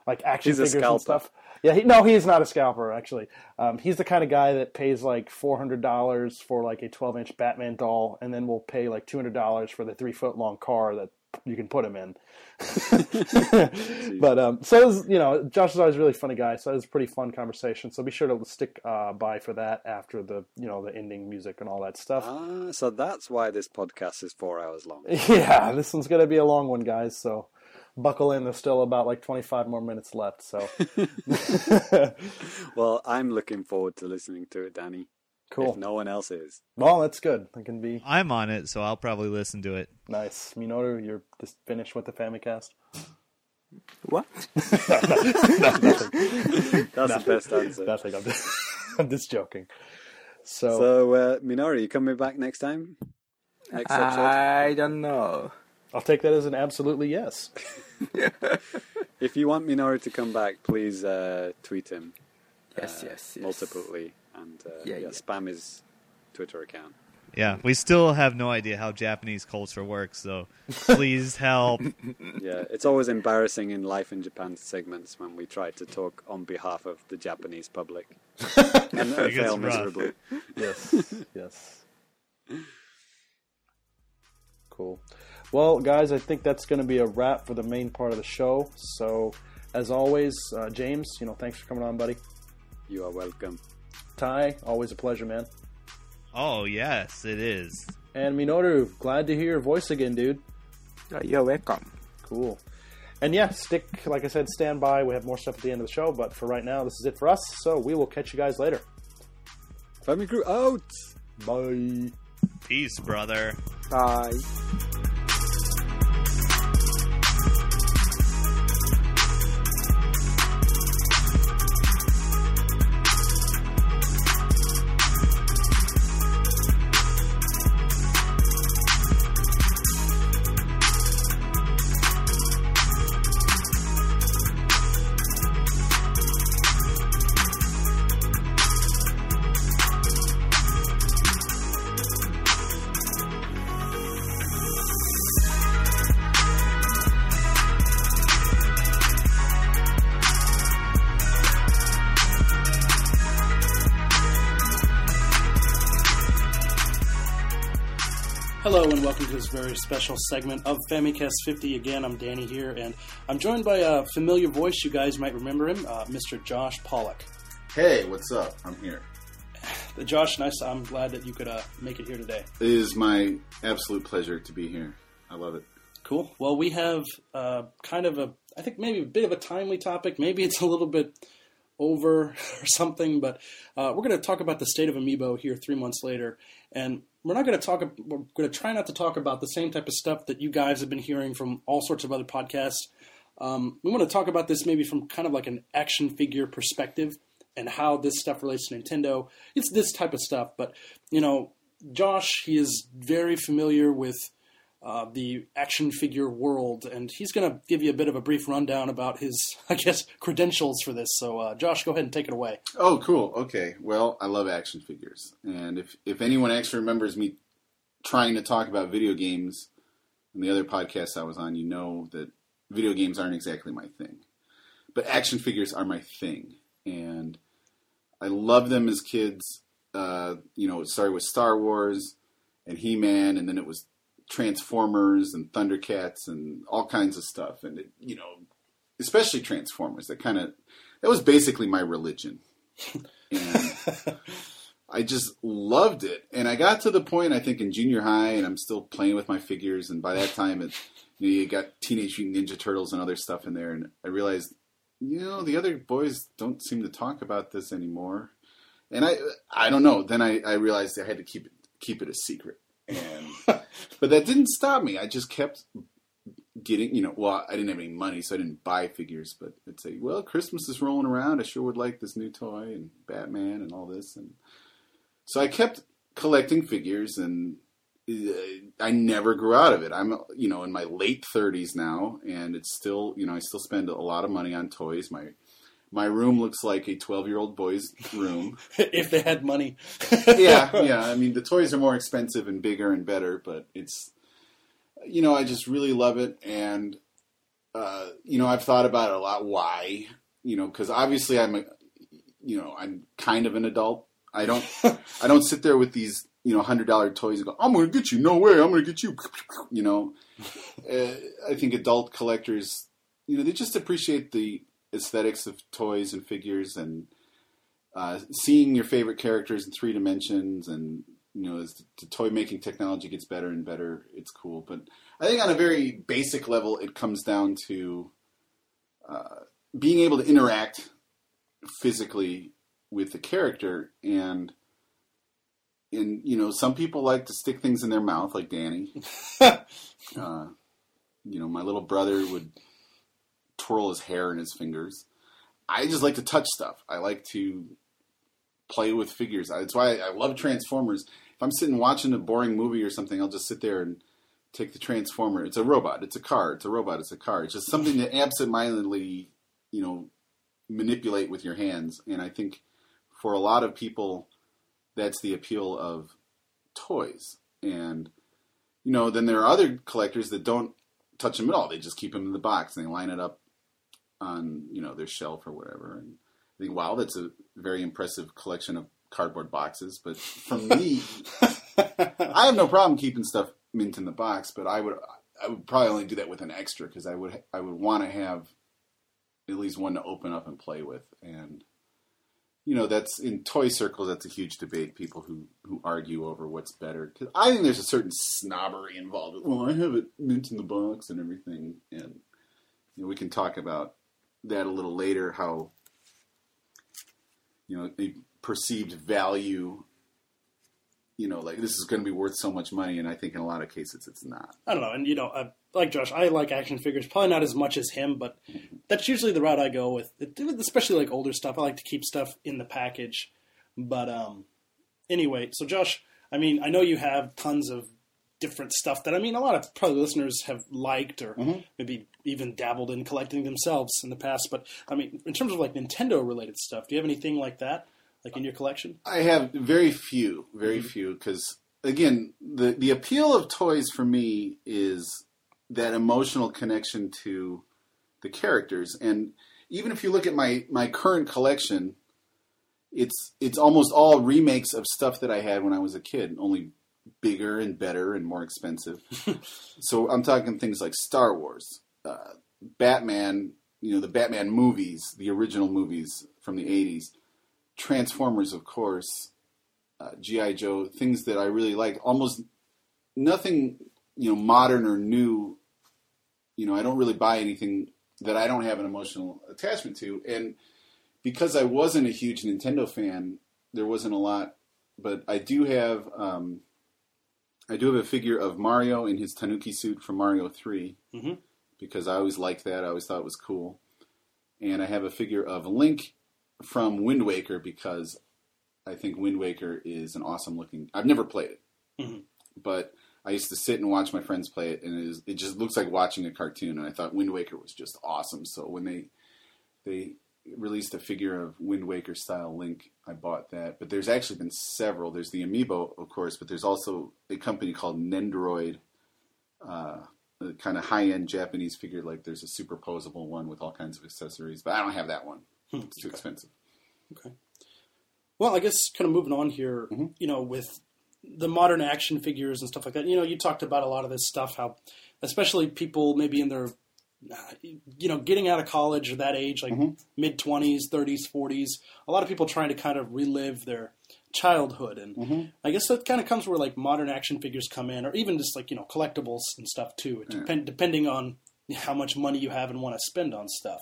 like action He's a figures and stuff. Yeah, he, no, he is not a scalper. Actually, um, he's the kind of guy that pays like four hundred dollars for like a twelve-inch Batman doll, and then will pay like two hundred dollars for the three-foot-long car that you can put him in. but um, so is, you know, Josh is always a really funny guy. So it was a pretty fun conversation. So be sure to stick uh, by for that after the you know the ending music and all that stuff. Ah, so that's why this podcast is four hours long. Yeah, this one's going to be a long one, guys. So buckle in. There's still about like 25 more minutes left. So Well, I'm looking forward to listening to it, Danny. Cool. If no one else is. Well, that's good. It can be I'm on it, so I'll probably listen to it. nice. Minoru, you're just finished with the Famicast. What? That's the best answer. Nothing. I'm just, I'm just joking. So, So, uh, Minoru, you coming back next time? Next episode? I don't know. I'll take that as an absolutely yes. If you want Minoru to come back, please uh, tweet him Yes, uh, yes, yes. multiply and uh, Yeah, yeah, yeah. spam his Twitter account. Yeah, we still have no idea how Japanese culture works, so please help. Yeah, it's always embarrassing in Life in Japan segments when we try to talk on behalf of the Japanese public and uh, It fail rough. miserably. Yes. yes. Cool. Well, guys, I think that's going to be a wrap for the main part of the show. So, as always, uh, James, you know, thanks for coming on, buddy. You are welcome. Ty, always a pleasure, man. Oh, yes, it is. And Minoru, glad to hear your voice again, dude. Uh, You're welcome. Cool. And yeah, stick, like I said, stand by. We have more stuff at the end of the show, but for right now, this is it for us. So we will catch you guys later. Famicrew out! Bye. Peace, brother. Bye. Welcome to this very special segment of Famicast 50. Again, I'm Danny here, and I'm joined by a familiar voice. You guys might remember him, uh, Mr. Josh Pollock. Hey, what's up? I'm here. Uh, Josh, nice. I'm glad that you could uh, make it here today. It is my absolute pleasure to be here. I love it. Cool. Well, we have uh, kind of a, I think maybe a bit of a timely topic. Maybe it's a little bit over or something, but uh, we're going to talk about the state of Amiibo here three months later. And we're not going to talk, we're going to try not to talk about the same type of stuff that you guys have been hearing from all sorts of other podcasts. Um, we want to talk about this maybe from kind of like an action figure perspective and how this stuff relates to Nintendo. It's this type of stuff, but you know, Josh, he is very familiar with uh, the action figure world, and he's going to give you a bit of a brief rundown about his, I guess, credentials for this. So, uh, Josh, go ahead and take it away. Oh, cool. Okay. Well, I love action figures, and if if anyone actually remembers me trying to talk about video games in the other podcasts I was on, you know that video games aren't exactly my thing, but action figures are my thing, and I love them as kids. Uh, you know, it started with Star Wars and He Man, and then it was Transformers and Thundercats and all kinds of stuff. And, it, you know, especially Transformers. That kind of, that was basically my religion. And I just loved it. And I got to the point, I think, in junior high, and I'm still playing with my figures. And by that time, you, know, you got Teenage Mutant Ninja Turtles and other stuff in there. And I realized, you know, the other boys don't seem to talk about this anymore. And I, I don't know. Then I, I realized I had to keep it, keep it a secret. And, but that didn't stop me. I just kept getting, you know, well, I didn't have any money, so I didn't buy figures, but I'd say, well, Christmas is rolling around. I sure would like this new toy and Batman and all this. And so I kept collecting figures and uh, I never grew out of it. I'm, you know, in my late 30s now, and it's still, you know, I still spend a lot of money on toys. My my room looks like a 12 year old boy's room. if they had money. yeah, yeah. I mean, the toys are more expensive and bigger and better, but it's, you know, I just really love it. And, uh, you know, I've thought about it a lot. Why? You know, because obviously I'm a, you know, I'm kind of an adult. I don't, I don't sit there with these, you know, hundred dollar toys and go, I'm going to get you. No way. I'm going to get you. You know, uh, I think adult collectors, you know, they just appreciate the aesthetics of toys and figures and uh, seeing your favorite characters in three dimensions and you know as the toy making technology gets better and better it's cool. But i think on a very basic level it comes down to uh, being able to interact physically with the character and and you know some people like to stick things in their mouth like danny. Uh, you know my little brother would twirl his hair in his fingers. I just like to touch stuff. I like to play with figures. That's why I love Transformers. If I'm sitting watching a boring movie or something, I'll just sit there and take the Transformer. It's a robot. It's a car. It's a robot. It's a car. It's just something to absentmindedly, you know, manipulate with your hands. And I think for a lot of people, that's the appeal of toys. And you know, then there are other collectors that don't touch them at all. They just keep them in the box and they line it up on you know their shelf or whatever. And I think wow, that's a very impressive collection of cardboard boxes. But for me, I have no problem keeping stuff mint in the box. But I would I would probably only do that with an extra because I would I would want to have at least one to open up and play with and you know that's in toy circles that's a huge debate people who who argue over what's better because i think there's a certain snobbery involved well i have it mint in the box and everything and you know, we can talk about that a little later how you know a perceived value you know like this is going to be worth so much money and i think in a lot of cases it's not I don't know, and you know, I, like Josh, I like action figures. Probably not as much as him, but that's usually the route I go with. Especially like older stuff. I like to keep stuff in the package. But um, anyway, so Josh, I mean, I know you have tons of different stuff that I mean, a lot of probably listeners have liked or mm-hmm. maybe even dabbled in collecting themselves in the past. But I mean, in terms of like Nintendo related stuff, do you have anything like that, like in your collection? I have very few, very mm-hmm. few, because again, the the appeal of toys for me is that emotional connection to the characters, and even if you look at my my current collection, it's it's almost all remakes of stuff that I had when I was a kid, only bigger and better and more expensive. so I'm talking things like Star Wars, uh, Batman, you know, the Batman movies, the original movies from the 80s, Transformers, of course, uh, G.I. Joe, things that I really liked. Almost nothing, you know, modern or new. You know, I don't really buy anything that I don't have an emotional attachment to. And because I wasn't a huge Nintendo fan, there wasn't a lot. But I do have, um, I do have a figure of Mario in his Tanuki suit from Mario 3 Mhm. because I always liked that. I always thought it was cool. And I have a figure of Link from Wind Waker because I think Wind Waker is an awesome looking. I've never played it, Mhm. but I used to sit and watch my friends play it, and it, is, it just looks like watching a cartoon. And I thought Wind Waker was just awesome. So when they they released a figure of Wind Waker style Link, I bought that. But there's actually been several. There's the Amiibo, of course, but there's also a company called Nendoroid, uh, kind of high end Japanese figure. Like there's a superposable one with all kinds of accessories, but I don't have that one. It's too expensive. Okay. Well, I guess kind of moving on here, Mhm. you know, with the modern action figures and stuff like that. You know, you talked about a lot of this stuff, how especially people maybe in their, you know, getting out of college or that age, like Mhm. mid twenties, thirties, forties. A lot of people trying to kind of relive their childhood, and Mhm. I guess that kind of comes where like modern action figures come in, or even just like you know collectibles and stuff too. It Yeah. depend, depending on how much money you have and want to spend on stuff.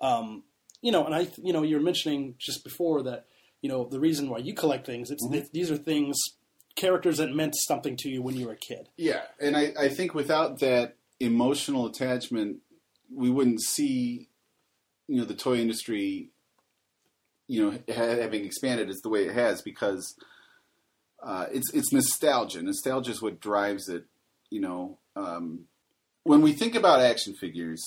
Um, you know, and I, you know, you were mentioning just before that, you know, the reason why you collect things, it's th- these are things, characters that meant something to you when you were a kid. Yeah, and I, I think without that emotional attachment, we wouldn't see, you know, the toy industry, you know, ha- having expanded as the way it has because uh, it's it's nostalgia. Nostalgia is what drives it. You know, um, when we think about action figures,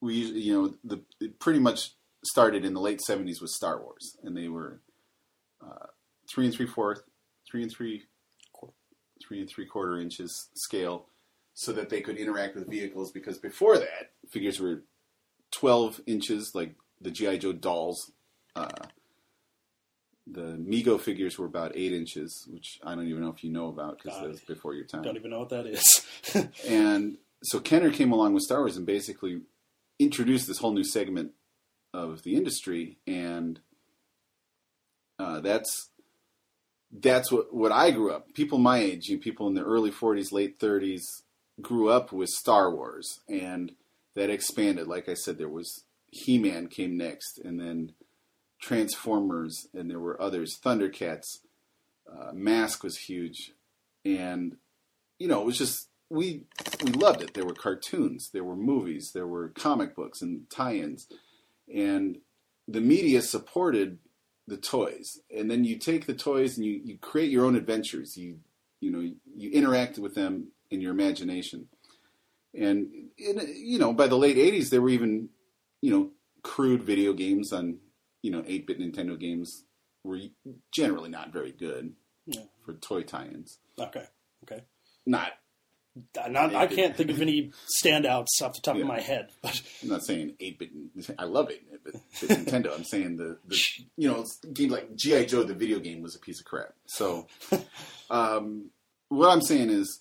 we you know, the it pretty much started in the late '70s with Star Wars, and they were uh, three and three fourth, three and three three and three quarter inches scale so that they could interact with vehicles because before that figures were 12 inches like the gi joe dolls uh, the Mego figures were about 8 inches which i don't even know if you know about because that was before your time Don't even know what that is. and so Kenner came along with Star Wars and basically introduced this whole new segment of the industry, and uh, that's that's what what I grew up. People my age, you know, people in the early 40s, late 30s, grew up with Star Wars, and that expanded. Like I said, there was He Man came next, and then Transformers, and there were others. Thundercats, uh, Mask was huge, and you know, it was just we we loved it. There were cartoons, there were movies, there were comic books and tie-ins, and the media supported the toys. And then you take the toys and you, you create your own adventures. You you know you interact with them in your imagination. And in, you know, by the late '80s, there were even you know crude video games on you know 8-bit Nintendo games were generally not very good Yeah. for toy tie-ins. okay, okay. Not Not, I can't think of any standouts off the top Yeah. of my head, but I'm not saying eight bit. I love bit, but Nintendo. I'm saying the, the you know game like GI Joe the video game was a piece of crap. So, um, what I'm saying is,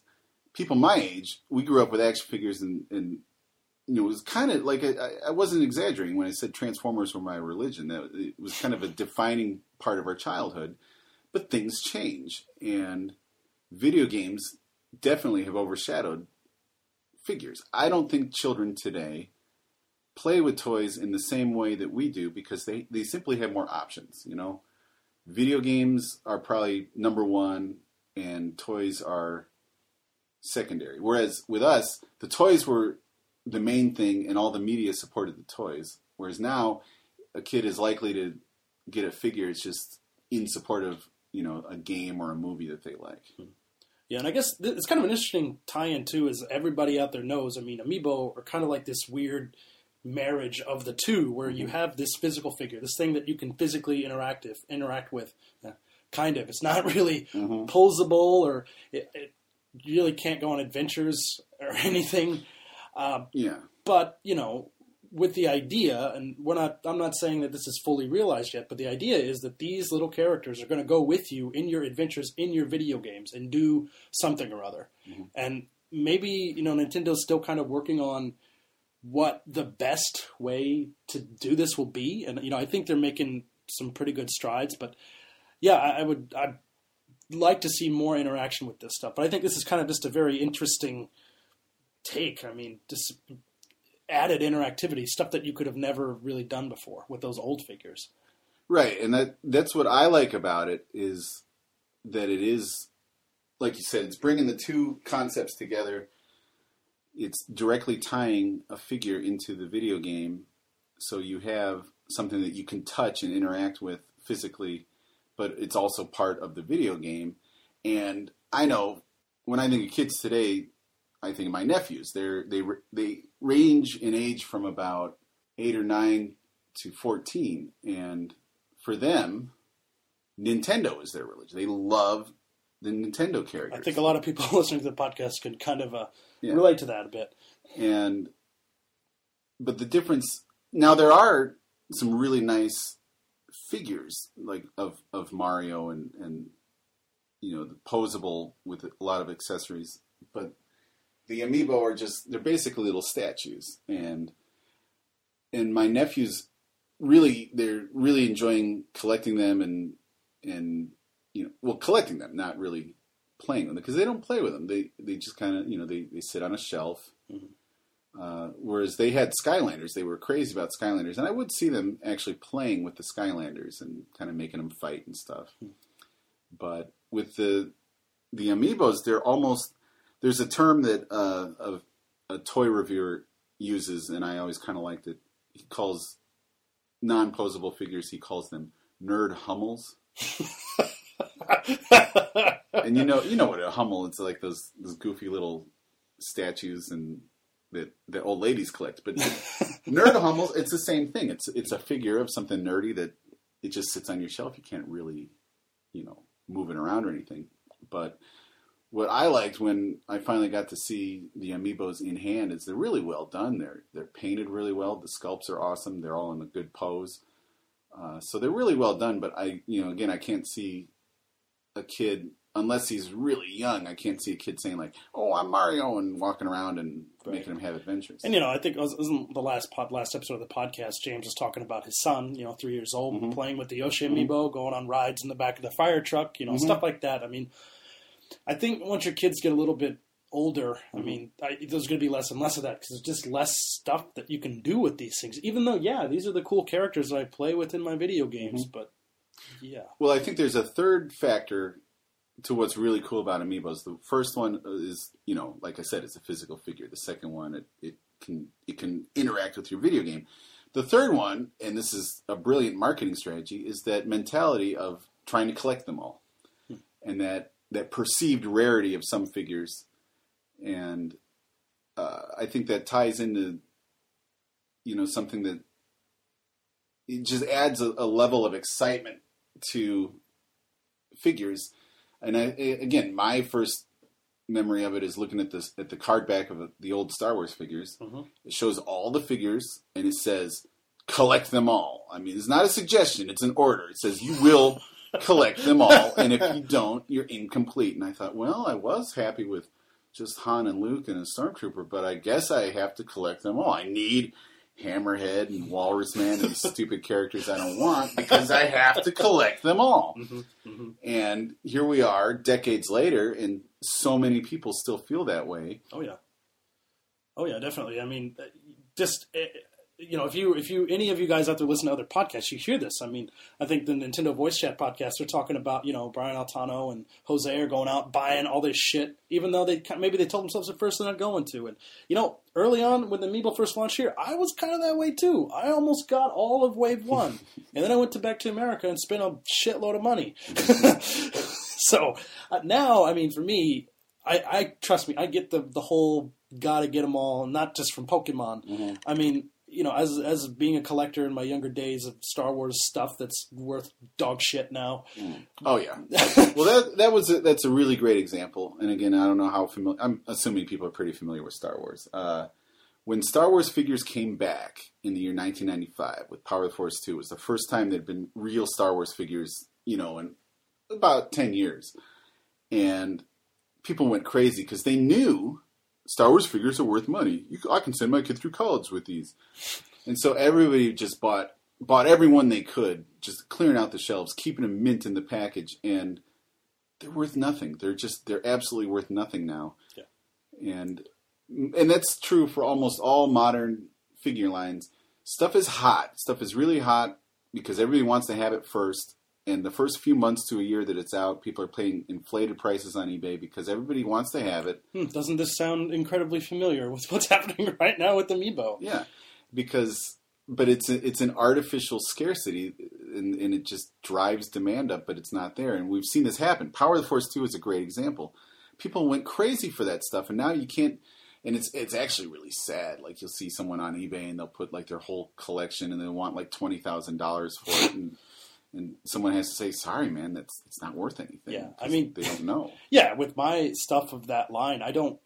people my age, we grew up with action figures, and, and you know it was kind of like I, I wasn't exaggerating when I said Transformers were my religion. That it was kind of a defining part of our childhood. But things change, and video games definitely have overshadowed figures. I don't think children today play with toys in the same way that we do because they, they simply have more options, you know. Video games are probably number one and toys are secondary. Whereas with us, the toys were the main thing and all the media supported the toys. Whereas now a kid is likely to get a figure it's just in support of, you know, a game or a movie that they like. yeah, and I guess th- it's kind of an interesting tie-in too, is everybody out there knows. I mean, Amiibo are kind of like this weird marriage of the two, where you have this physical figure, this thing that you can physically interact with, interact with. Uh, kind of, it's not really Mhm. posable, or it, it you really can't go on adventures or anything. Uh, Yeah. but you know with the idea, and we're not. I'm not saying that this is fully realized yet, but the idea is that these little characters are going to go with you in your adventures in your video games and do something or other. And maybe you know Nintendo's still kind of working on what the best way to do this will be, and you know I think they're making some pretty good strides. But yeah, I, I would I'd like to see more interaction with this stuff. But I think this is kind of just a very interesting take. I mean, just added interactivity, stuff that you could have never really done before with those old figures. Right, and that that's what I like about it is that it is like you said, it's bringing the two concepts together. It's directly tying a figure into the video game, so you have something that you can touch and interact with physically, but it's also part of the video game. And I know when I think of kids today, I think of my nephews. They're they they range in age from about eight or nine to fourteen, and for them, Nintendo is their religion. They love the Nintendo characters. I think a lot of people listening to the podcast could kind of uh, Yeah. relate to that a bit. and but the difference now there are some really nice figures like of of Mario and and you know the posable with a lot of accessories but the amiibo are just they're basically little statues. And and my nephews really they're really enjoying collecting them and and you know well collecting them not really playing them because they don't play with them. They they just kind of you know they, they sit on a shelf mm-hmm. Uh, whereas they had Skylanders, they were crazy about Skylanders, and I would see them actually playing with the Skylanders and kind of making them fight and stuff. But with the the amiibos, they're almost there's a term that uh, a, a toy reviewer uses, and I always kind of liked it. He calls non-posable figures. He calls them nerd hummels. and you know, you know what a hummel? It's like those those goofy little statues and that that old ladies collect. But nerd hummels, it's the same thing. It's it's a figure of something nerdy that it just sits on your shelf. You can't really, you know, move it around or anything. But what I liked when I finally got to see the amiibos in hand is they're really well done. They're they're painted really well. The sculpts are awesome. They're all in a good pose. Uh, so they're really well done. But I, you know, again, I can't see a kid unless he's really young. I can't see a kid saying like, "Oh, I'm Mario," and walking around and making him have adventures. And you know, I think it was, wasn't the last pod, last episode of the podcast. James was talking about his son, you know, three years old, Mhm. playing with the Yoshi mm-hmm. amiibo, going on rides in the back of the fire truck, you know, mm-hmm. stuff like that. I mean, I think once your kids get a little bit older, I mm-hmm. mean, I, there's going to be less and less of that because there's just less stuff that you can do with these things. Even though, yeah, these are the cool characters that I play with in my video games, but yeah, Well, I think there's a third factor to what's really cool about amiibos. The first one is, you know, like I said, it's a physical figure. The second one, it, it can it can interact with your video game. The third one, and this is a brilliant marketing strategy, is that mentality of trying to collect them all, and that that perceived rarity of some figures, and uh, I think that ties into, you know, something that it just adds a, a level of excitement to figures. And I, again, my first memory of it is looking at this at the card back of the old Star Wars figures. Mhm. It shows all the figures and it says collect them all. I mean, it's not a suggestion; it's an order. It says you will collect them all, and if you don't, you're incomplete. And I thought, well, I was happy with just Han and Luke and a stormtrooper, but I guess I have to collect them all. I need Hammerhead and Walrus Man and stupid characters I don't want because I have to collect them all. And here we are, decades later, and so many people still feel that way. Oh yeah, oh yeah, definitely. I mean, uh, just uh, you know, if you if you any of you guys out there listen to other podcasts, you hear this. I mean, I think the Nintendo Voice Chat podcast they're talking about you know Brian Altano and Jose are going out buying all this shit, even though they maybe they told themselves at first they're not going to. And you know, early on when the Amiibo first launched here, I was kind of that way too. I almost got all of Wave One, and then I went to back to America and spent a shitload of money. so uh, now, I mean, for me, I, I trust me, I get the the whole gotta get them all, not just from Pokemon. I mean, you know, as as being a collector in my younger days of Star Wars stuff that's worth dog shit now. Oh yeah. well, that that was a, that's a really great example. And again, I don't know how familiar. I'm assuming people are pretty familiar with Star Wars. Uh, when Star Wars figures came back in the year 1995 with Power of the Force 2, it was the first time there'd been real Star Wars figures, you know, in about 10 years. And people went crazy because they knew Star Wars figures are worth money. You, I can send my kid through college with these. And so everybody just bought bought everyone they could, just clearing out the shelves, keeping them mint in the package, and they're worth nothing. They're just they're absolutely worth nothing now. Yeah. And and that's true for almost all modern figure lines. Stuff is hot. Stuff is really hot because everybody wants to have it first. And the first few months to a year that it's out, people are paying inflated prices on eBay because everybody wants to have it. Hmm, doesn't this sound incredibly familiar with what's happening right now with the Amiibo? Yeah, because but it's a, it's an artificial scarcity, and, and it just drives demand up, but it's not there. And we've seen this happen. Power of the Force Two is a great example. People went crazy for that stuff, and now you can't. And it's it's actually really sad. Like you'll see someone on eBay and they'll put like their whole collection, and they want like twenty thousand dollars for it, and and someone has to say, "Sorry, man, that's it's not worth anything." Yeah, I mean- they don't know. Yeah, with my stuff of that line, I don't.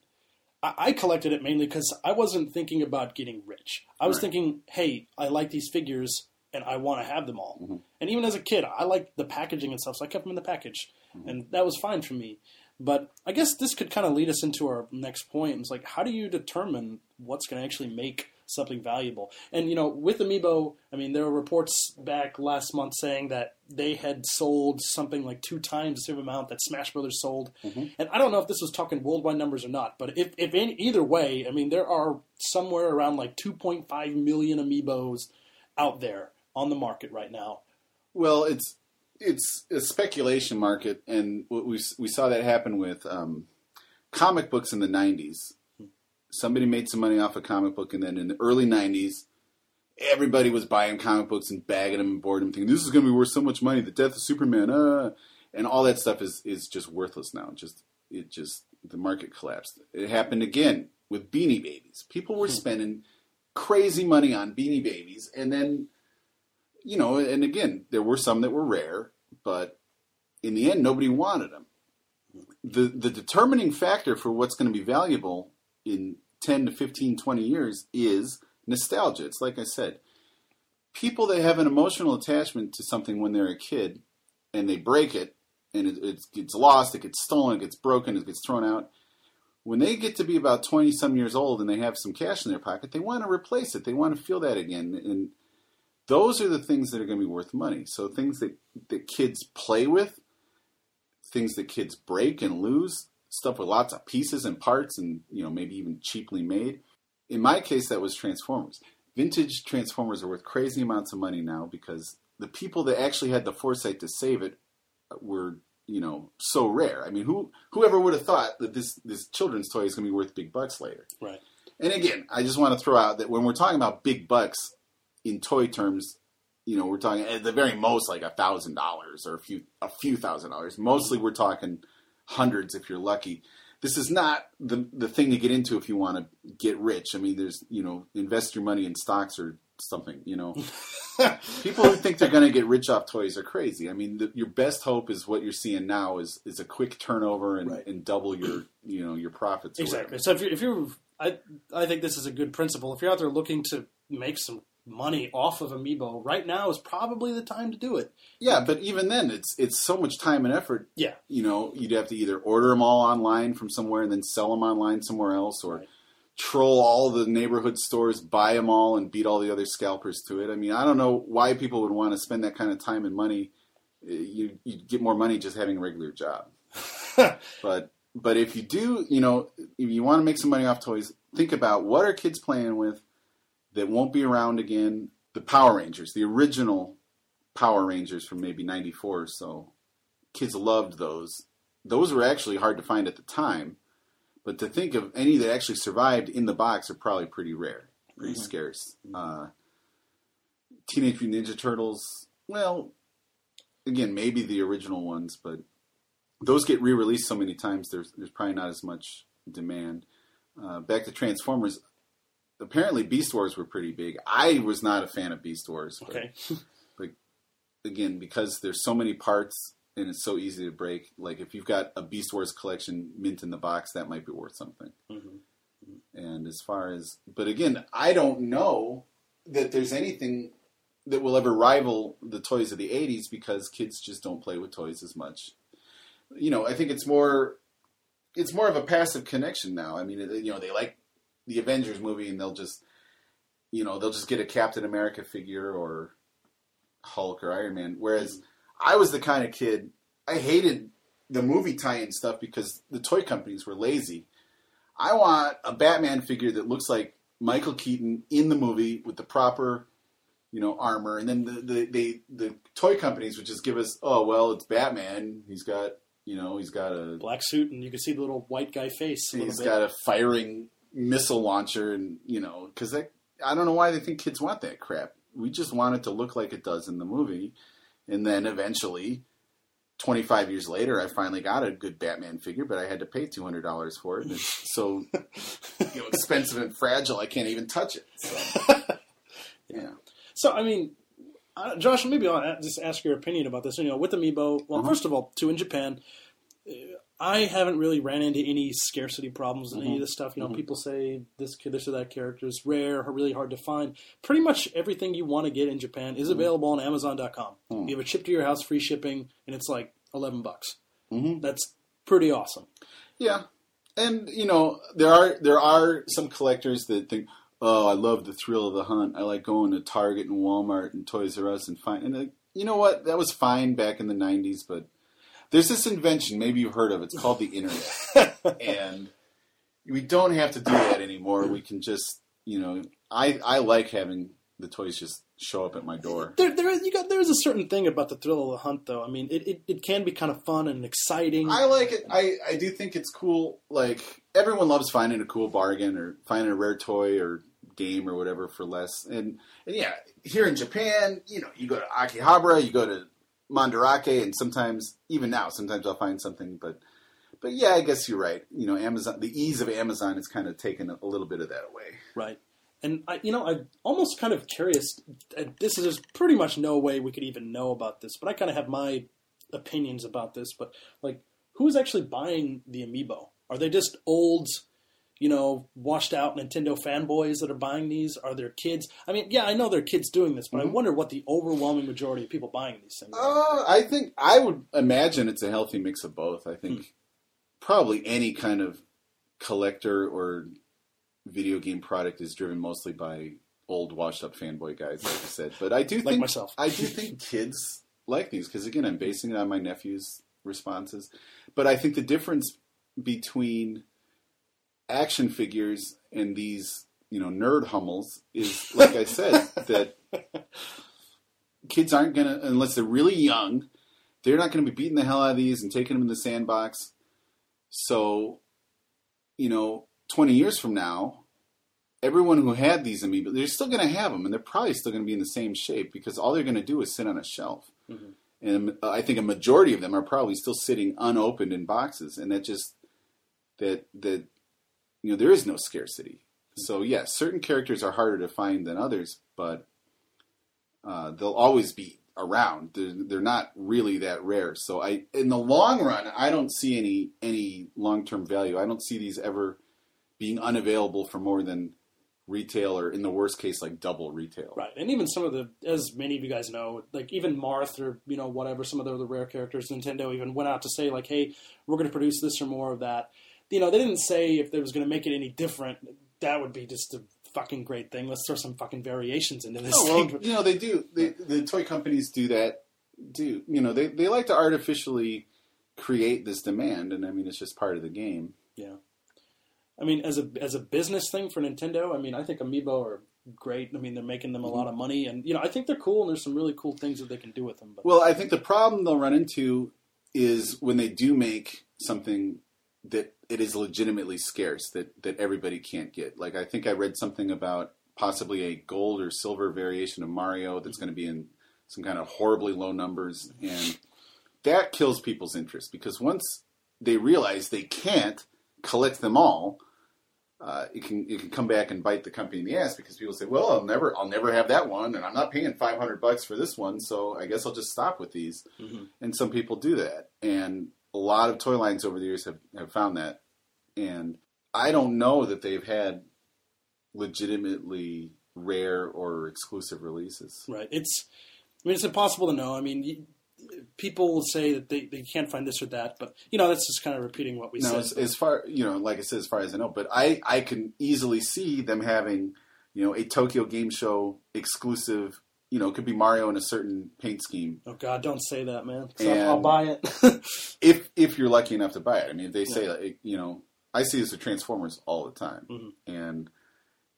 I, I collected it mainly because I wasn't thinking about getting rich. I was Right. thinking, hey, I like these figures and I want to have them all. Mhm. And even as a kid, I liked the packaging and stuff, so I kept them in the package, Mm-hmm. and that was fine for me. But I guess this could kind of lead us into our next point. It's like, how do you determine what's going to actually make something valuable? And you know, with Amiibo, I mean, there were reports back last month saying that they had sold something like two times the same amount that Smash Brothers sold. And I don't know if this was talking worldwide numbers or not, but if, if any, either way, I mean, there are somewhere around like 2.5 million Amiibos out there on the market right now. Well, it's it's a speculation market, and we we saw that happen with um, comic books in the '90s. Somebody made some money off a comic book, and then in the early '90s, everybody was buying comic books and bagging them and boarding them, thinking this is going to be worth so much money. The death of Superman, uh, and all that stuff is is just worthless now. Just it just the market collapsed. It happened again with Beanie Babies. People were spending crazy money on Beanie Babies, and then you know, and again, there were some that were rare, but in the end, nobody wanted them. The the determining factor for what's going to be valuable in 10 to 15, 20 years is nostalgia. It's like I said, people that have an emotional attachment to something when they're a kid and they break it and it, it gets lost, it gets stolen, it gets broken, it gets thrown out. When they get to be about 20 some years old and they have some cash in their pocket, they want to replace it. They want to feel that again. And those are the things that are going to be worth money. So things that, that kids play with, things that kids break and lose, stuff with lots of pieces and parts and, you know, maybe even cheaply made. In my case, that was Transformers. Vintage Transformers are worth crazy amounts of money now because the people that actually had the foresight to save it were, you know, so rare. I mean, who whoever would have thought that this this children's toy is going to be worth big bucks later? Right. And again, I just want to throw out that when we're talking about big bucks in toy terms, you know, we're talking at the very most like a thousand dollars or a few a few thousand dollars. Mostly, we're talking hundreds if you're lucky. This is not the the thing to get into if you want to get rich. I mean, there's you know, invest your money in stocks or something. You know, people who think they're going to get rich off toys are crazy. I mean, the, your best hope is what you're seeing now is is a quick turnover and, Right. and double your you know your profits. Exactly. So if you're, if you're, I, I think this is a good principle. If you're out there looking to make some money off of Amiibo, right now is probably the time to do it. Yeah, but even then, it's it's so much time and effort. Yeah. You know, you'd have to either order them all online from somewhere and then sell them online somewhere else, or Right. troll all the neighborhood stores, buy them all, and beat all the other scalpers to it. I mean, I don't know why people would want to spend that kind of time and money. You you get more money just having a regular job. but but if you do, you know, if you want to make some money off toys, think about what are kids playing with that won't be around again. The Power Rangers, the original Power Rangers from maybe '94 or so. Kids loved those. Those were actually hard to find at the time, but to think of any that actually survived in the box are probably pretty rare, pretty scarce. Uh, Teenage Mutant Ninja Turtles, well, again, maybe the original ones, but those get re-released so many times. There's there's probably not as much demand. Uh, back to Transformers. Apparently, Beast Wars were pretty big. I was not a fan of Beast Wars. but- Okay. again because there's so many parts and it's so easy to break. Like if you've got a Beast Wars collection mint in the box, that might be worth something. Mhm. And as far as, but again, I don't know that there's anything that will ever rival the toys of the 80s because kids just don't play with toys as much. You know, I think it's more it's more of a passive connection now. I mean, you know, they like the Avengers movie and they'll just you know, they'll just get a Captain America figure or Hulk or Iron Man. Whereas mm-hmm. I was the kind of kid I hated the movie tie-in stuff because the toy companies were lazy. I want a Batman figure that looks like Michael Keaton in the movie with the proper you know, armor, and then the the they, the toy companies would just give us, oh well, it's Batman. He's got you know, he's got a black suit, and you can see the little white guy face. A he's got a firing missile launcher, and you know, because I don't know why they think kids want that crap. We just want it to look like it does in the movie, and then eventually. 25 years later, I finally got a good Batman figure, but I had to pay $200 for it. It's so you know, expensive and fragile, I can't even touch it. So, yeah. So, I mean, uh, Josh, maybe I'll just ask your opinion about this. You know, with Amiibo, well, Uh-huh. first of all, two in Japan, I haven't really ran into any scarcity problems in Mm-hmm. any of this stuff. You know, people say this this or that character is rare or really hard to find. Pretty much everything you want to get in Japan Mm-hmm. is available on Amazon.com. Mm. You have a shipped to your house, free shipping, and it's like eleven bucks. Mhm. That's pretty awesome. Yeah, and you know there are there are some collectors that think, oh, I love the thrill of the hunt. I like going to Target and Walmart and Toys R Us and find. And uh, you know what? That was fine back in the '90s, but there's this invention. Maybe you've heard of. It's called the internet, and we don't have to do that anymore. We can just, you know, I I like having the toys just show up at my door. There, there, you got. There's a certain thing about the thrill of the hunt, though. I mean, it, it, it can be kind of fun and exciting. I like it. I, I do think it's cool. Like everyone loves finding a cool bargain or finding a rare toy or game or whatever for less. And, and yeah, here in Japan, you know, you go to Akihabara, you go to Mandarake, and sometimes even now, sometimes I'll find something. But but yeah, I guess you're right. You know, Amazon, the ease of Amazon has kind of taken a, little bit of that away. Right. And I, you know, I'm almost kind of curious. uh, This is there's pretty much no way we could even know about this, but I kind of have my opinions about this. But like, who's actually buying the amiibo? Are they just old, you know, washed out Nintendo fanboys that are buying these? Are there kids? I mean, yeah, I know there are kids doing this, but I wonder what the overwhelming majority of people buying these things. Uh, I think I would imagine it's a healthy mix of both. I think probably any kind of collector or video game product is driven mostly by old washed up fanboy guys, like you said. But I do Like think myself. I do think kids like these because again, I'm basing it on my nephew's responses. But I think the difference between action figures and these, you know, nerd hummels is, like I said, that kids aren't gonna unless they're really young. They're not going to be beating the hell out of these and taking them in the sandbox. So, you know, 20 years from now, everyone who had these amiibo, they're still going to have them, and they're probably still going to be in the same shape because all they're going to do is sit on a shelf. And uh, I think a majority of them are probably still sitting unopened in boxes, and that just that that you know there is no scarcity. So yes, certain characters are harder to find than others, but uh, they'll always be around. They're, they're not really that rare. So I, in the long run, I don't see any any long term value. I don't see these ever being unavailable for more than retail, or in the worst case, like double retail. Right, and even some of the, as many of you guys know, like even Marth or you know whatever, some of the other rare characters, Nintendo even went out to say like, hey, we're going to produce this or more of that. You know, they didn't say if they was going to make it any different. That would be just a fucking great thing. Let's throw some fucking variations into this Oh, well, thing. you know they do. They, the toy companies do that. Do you know they they like to artificially create this demand, and I mean it's just part of the game. Yeah, I mean, as a as a business thing for Nintendo, I mean, I think Amiibo are great. I mean, they're making them a mm-hmm. lot of money, and you know, I think they're cool, and there's some really cool things that they can do with them. But Well, I think the problem they'll run into is when they do make something that it is legitimately scarce that that everybody can't get. Like I think I read something about possibly a gold or silver variation of Mario that's going to be in some kind of horribly low numbers and that kills people's interest because once they realize they can't collect them all uh, it can it can come back and bite the company in the ass because people say, "Well, I'll never I'll never have that one, and I'm not paying 500 bucks for this one, so I guess I'll just stop with these." And some people do that, and a lot of toy lines over the years have have found that. And I don't know that they've had legitimately rare or exclusive releases. Right. It's. I mean, it's impossible to know. I mean, you, people will say that they, they can't find this or that, but you know, that's just kind of repeating what we No, said. as, as far you know, like I said, as far as I know, but I I can easily see them having you know a Tokyo Game Show exclusive. You know, it could be Mario in a certain paint scheme. oh God, don't say that, man. I'll, I'll buy it. If if you're lucky enough to buy it, I mean, they say like, you know, I see this with Transformers all the time, Mhm. and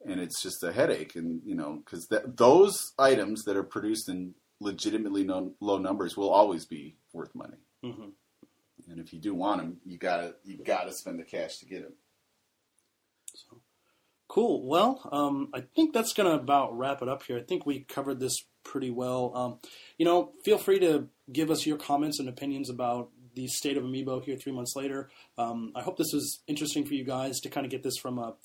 and it's just a headache, and you know, because those items that are produced in legitimately no, low numbers will always be worth money. hmm And if you do want them, you gotta you gotta spend the cash to get them. Cool. Well, um, I think that's going to about wrap it up here. I think we covered this pretty well. Um, you know, feel free to give us your comments and opinions about the state of Amiibo here three months later. Um, I hope this was interesting for you guys to kind of get this from a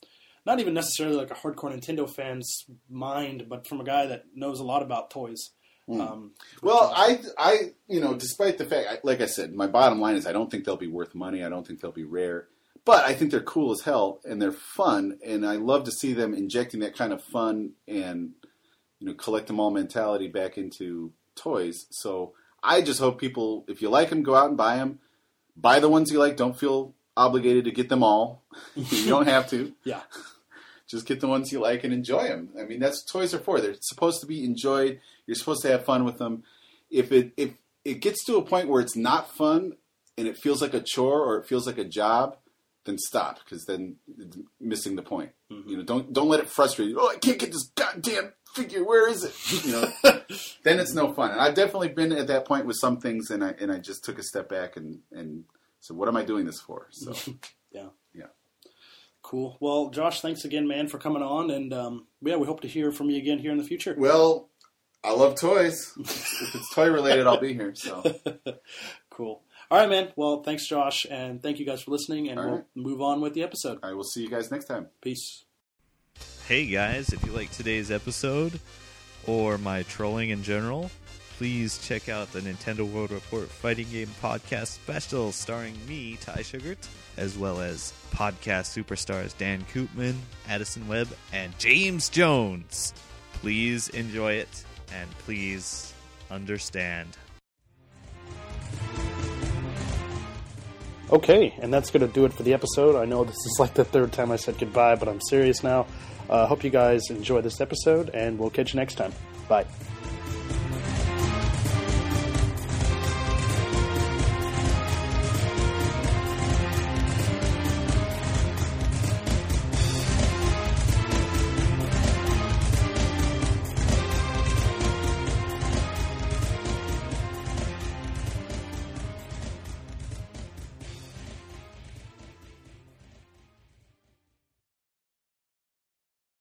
not even necessarily like a hardcore Nintendo fan's mind, but from a guy that knows a lot about toys. Um, Well, I, I, you know, despite the fact, I, like I said, my bottom line is I don't think they'll be worth money. I don't think they'll be rare, but I think they're cool as hell and they're fun, and I love to see them injecting that kind of fun and you know collect them all mentality back into toys. So I just hope people, if you like them, go out and buy them. Buy the ones you like. Don't feel obligated to get them all. you don't have to. yeah. Just get the ones you like and enjoy them. I mean, that's what toys are for. They're supposed to be enjoyed. You're supposed to have fun with them. If it if it gets to a point where it's not fun and it feels like a chore or it feels like a job, then stop because then it's missing the point. You know, don't don't let it frustrate you. Oh, I can't get this goddamn figure. Where is it? You know, then it's no fun. And I've definitely been at that point with some things, and I and I just took a step back and and so what am I doing this for? So Yeah. Yeah. Cool. Well, Josh, thanks again, man, for coming on, and um, yeah, we hope to hear from you again here in the future. well, I love toys. if it's toy related, I'll be here. So. Cool. All right, man. Well, thanks, Josh, and thank you guys for listening, and All we'll right. move on with the episode. I will see you guys next time. Peace. Hey guys, if you like today's episode or my trolling in general, please check out the Nintendo World Report Fighting Game Podcast special starring me, Ty Sugart, as well as podcast superstars Dan Koopman, Addison Webb, and James Jones. Please enjoy it and please understand. Okay, and that's going to do it for the episode. I know this is like the third time I said goodbye, but I'm serious now. Uh, hope you guys enjoy this episode, and we'll catch you next time. Bye.